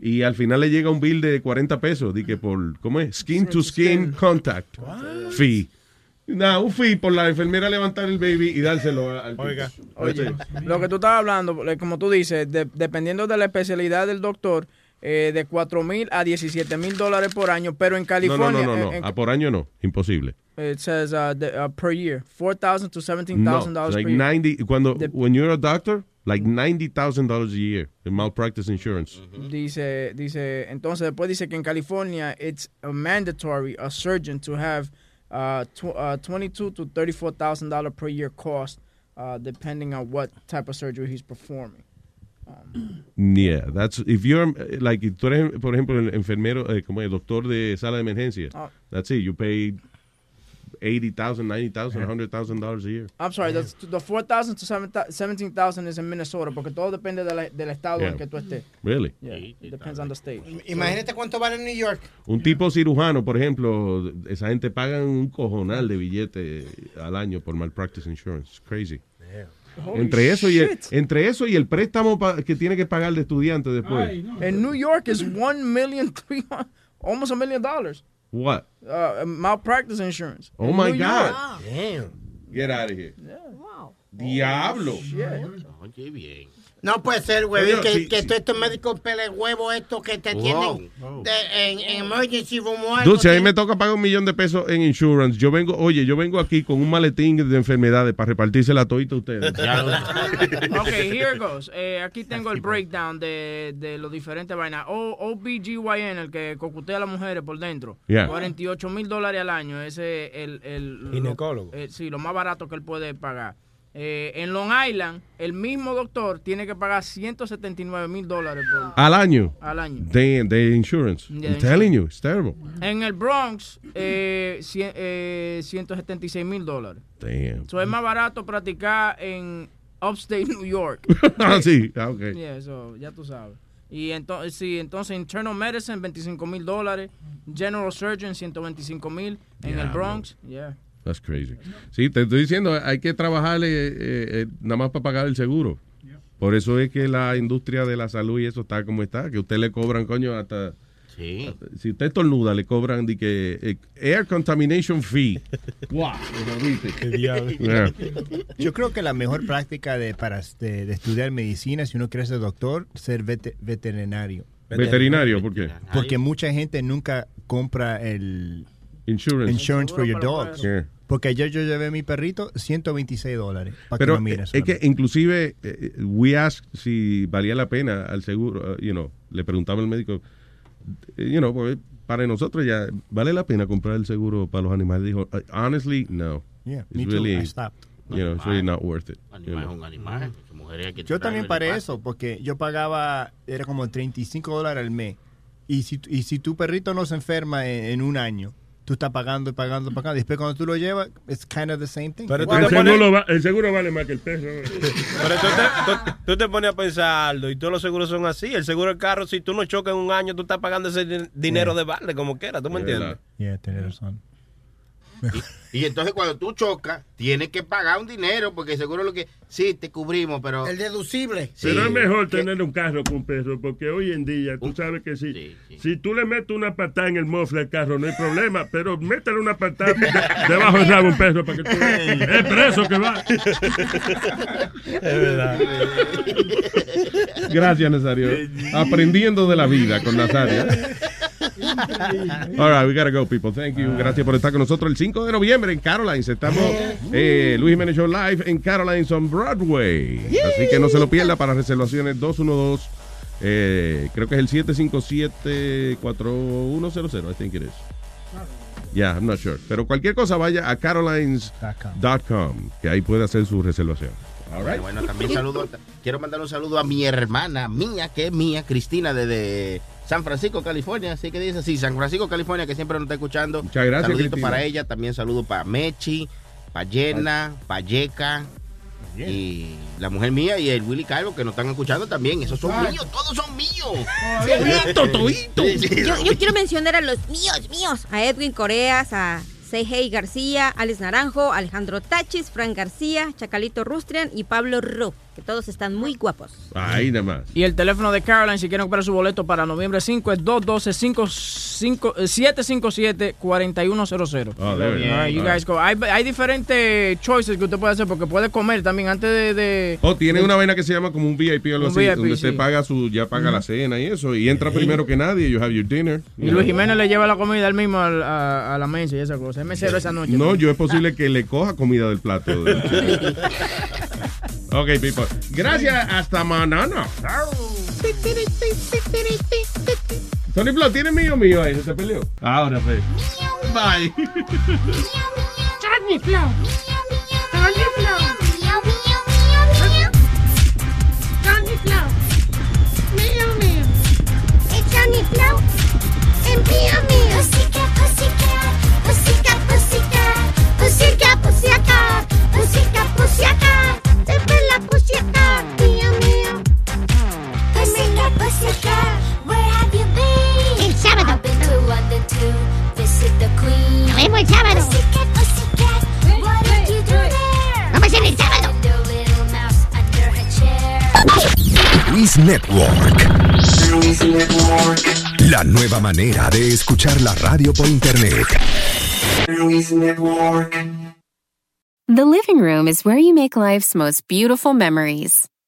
Y al final le llega un bill de 40 pesos, di que por, ¿cómo es? Skin to skin contact fee. Nada, un fee por la enfermera levantar el baby y dárselo al Oiga. Oye, lo que tú estabas hablando, eh, como tú dices, de- dependiendo de la especialidad del doctor, eh, de 4 mil a 17 mil dólares por año, pero en No, no, California, no, no, no. en- en- Ah, por año no, imposible. it says uh, the- uh, per year, 4,000 to 17,000 No, dollars like per year. 90, cuando, when you're a doctor, like $90,000 a year in malpractice insurance. Dice, dice, entonces después dice que en California it's a mandatory a surgeon to have uh, tw uh, 22 to 34,000 dollars per year cost, uh, depending on what type of surgery he's performing. Yeah, that's, if you're, like, tú eres, por ejemplo, el enfermero, eh, como el doctor de sala de emergencia, Ah. that's it, you pay $80,000, $90,000, $100,000 a year. I'm sorry, that's, the 4,000 to 7,000 17,000 is in Minnesota, porque todo depende de la- del estado Yeah. en que tú estés. Really? Yeah, it depends on the state. Imagínate cuánto vale en New York. Un tipo cirujano, por ejemplo, esa gente pagan un cojonal de billete al año por malpractice insurance. It's crazy. Holy Entre eso, y el, entre eso y el préstamo pa- que tiene que pagar de estudiante después. In New York is one million three hundred, almost a million dollars. What? Uh, malpractice insurance. Oh In my New God. York. Damn. Get out of here. Diablo. Oye, bien. No puede ser, güey, Oye, que, sí, que sí. todos estos médicos pele huevo estos que te Wow, tienen de- en, en emergency room o algo. Dude, si a mí me toca pagar un millón de pesos en insurance, yo vengo, oye, yo vengo aquí con un maletín de enfermedades para repartírsela a todita a ustedes. okay, here goes. Eh, aquí tengo el breakdown de, de los diferentes vainas. O, OBGYN, el que cocutea a las mujeres por dentro. Yeah. 48 mil dólares al año. Ese es el, el Ginecólogo. Lo, eh, sí, lo más barato que él puede pagar. Eh, en Long Island, el mismo doctor tiene que pagar 179 mil dólares por- Al año. Al año. De, de insurance. De I'm telling you, it's terrible. En el Bronx, eh, cien- eh, 176 mil dólares. Damn. So es más barato practicar en Upstate New York. Ah, sí, ah, ok. Yeah, eso, ya tú sabes. Y entonces, sí, entonces Internal Medicine, 25 mil dólares. General Surgeon, 125 mil. En el Diablo. Bronx, yeah. That's crazy. Sí, te estoy diciendo, hay que trabajarle eh, eh, nada más para pagar el seguro. Por eso es que la industria de la salud y eso está como está, que usted le cobran, coño, hasta... Sí. hasta- si usted estornuda, le cobran de que eh, air contamination fee. wow, Yeah. Yo creo que la mejor práctica de, para, de, de estudiar medicina, si uno quiere ser doctor, ser vete- veterinario. Veterinario, ¿por qué? Porque mucha gente nunca compra el Insurance. insurance for your para dogs. Porque ayer yo llevé a mi perrito 126 dólares para que Pero lo mire. eh, es que inclusive eh, we asked si valía la pena al seguro, uh, you know, le preguntaba al médico, eh, you know, pues, para nosotros ya vale la pena comprar el seguro para los animales. Dijo, "Uh, honestly, no. Yeah, It's me too. really, I stopped. You know, it's really not worth it. you Animal es know. un animal. Que Yo también animal. eso, porque yo pagaba, era como 35 dólares al mes. Y si, y si tu perrito no se enferma en, en un año, tú estás pagando y pagando y pagando. Y después cuando tú lo llevas, it's kind of the same thing. Pero el, seguro va- el seguro vale más que el peso. Pero tú te, tú- tú te pones a pensar, Aldo, y todos los seguros son así. El seguro del carro, si tú no chocas en un año, tú estás pagando ese din- dinero de balde como quiera. ¿Tú me entiendes? Yeah, tienes razón. Y entonces cuando tú chocas, tienes que pagar un dinero, porque seguro lo que... Sí, te cubrimos, pero... El deducible. Sí. Pero es mejor tener un carro con peso, porque hoy en día tú sabes que si, si tú le metes una patada en el mofle al carro no hay problema, pero métele una patada de- debajo del rabo un peso para que tú es preso que va. Es verdad. Gracias, Nazario. Aprendiendo de la vida con Nazario. All right, we gotta go, people. Thank you. Gracias por estar con nosotros el 5 de noviembre en Carolines. Estamos eh, Luis Jiménez Show Live en Carolines on Broadway. Así que no se lo pierda para reservaciones 212. Eh, creo que es el 757-4100. I think it is. Yeah, I'm not sure. Pero cualquier cosa vaya a carolines.com, que ahí puede hacer su reservación. All right. Bueno, también saludo, quiero mandar un saludo a mi hermana mía, que es mía, Cristina, desde San Francisco, California. Así que dice así, San Francisco, California, que siempre nos está escuchando. Muchas gracias, Saludito Cristina. para ella, también saludo para Mechi, para Jenna, para Yeca. Y la mujer mía y el Willy Calvo que nos están escuchando también. Esos son míos, todos son míos. Todito, todito. Yo, yo quiero mencionar a los míos, míos. A Edwin Coreas, a Seihei García, Alex Naranjo, Alejandro Tachis, Frank García, Chacalito Rustrian y Pablo Ro, que todos están muy guapos. Ahí nada más. Y el teléfono de Caroline, si quieren comprar su boleto para noviembre 5, es 212-757-4100. Oh, there. All right, you guys go. Hay, hay diferentes choices que usted puede hacer porque puede comer también antes de... de- O tiene una vaina que se llama como un VIP o algo así, VIP, donde sí. usted paga su, ya paga la cena y eso, y entra primero que nadie, you have your dinner. Y Luis Jiménez le lleva la comida él mismo al- a, a la mesa y esa cosa. Es mesero esa noche. No, yo es posible que le coja comida del plato. del. ok, people. Gracias, hasta mañana. Tony Flo, ¿tiene mío mío ahí? ¿Se te peleó? Ahora, fe. Bye. Johnny Flow. Johnny Flow. Johnny Flow. Mío, mío. It's Johnny Flow. And mío, Nos vemos el sábado. En el her chair. Luis Network. La nueva manera de escuchar la radio por internet. The living room is where you make life's most beautiful memories.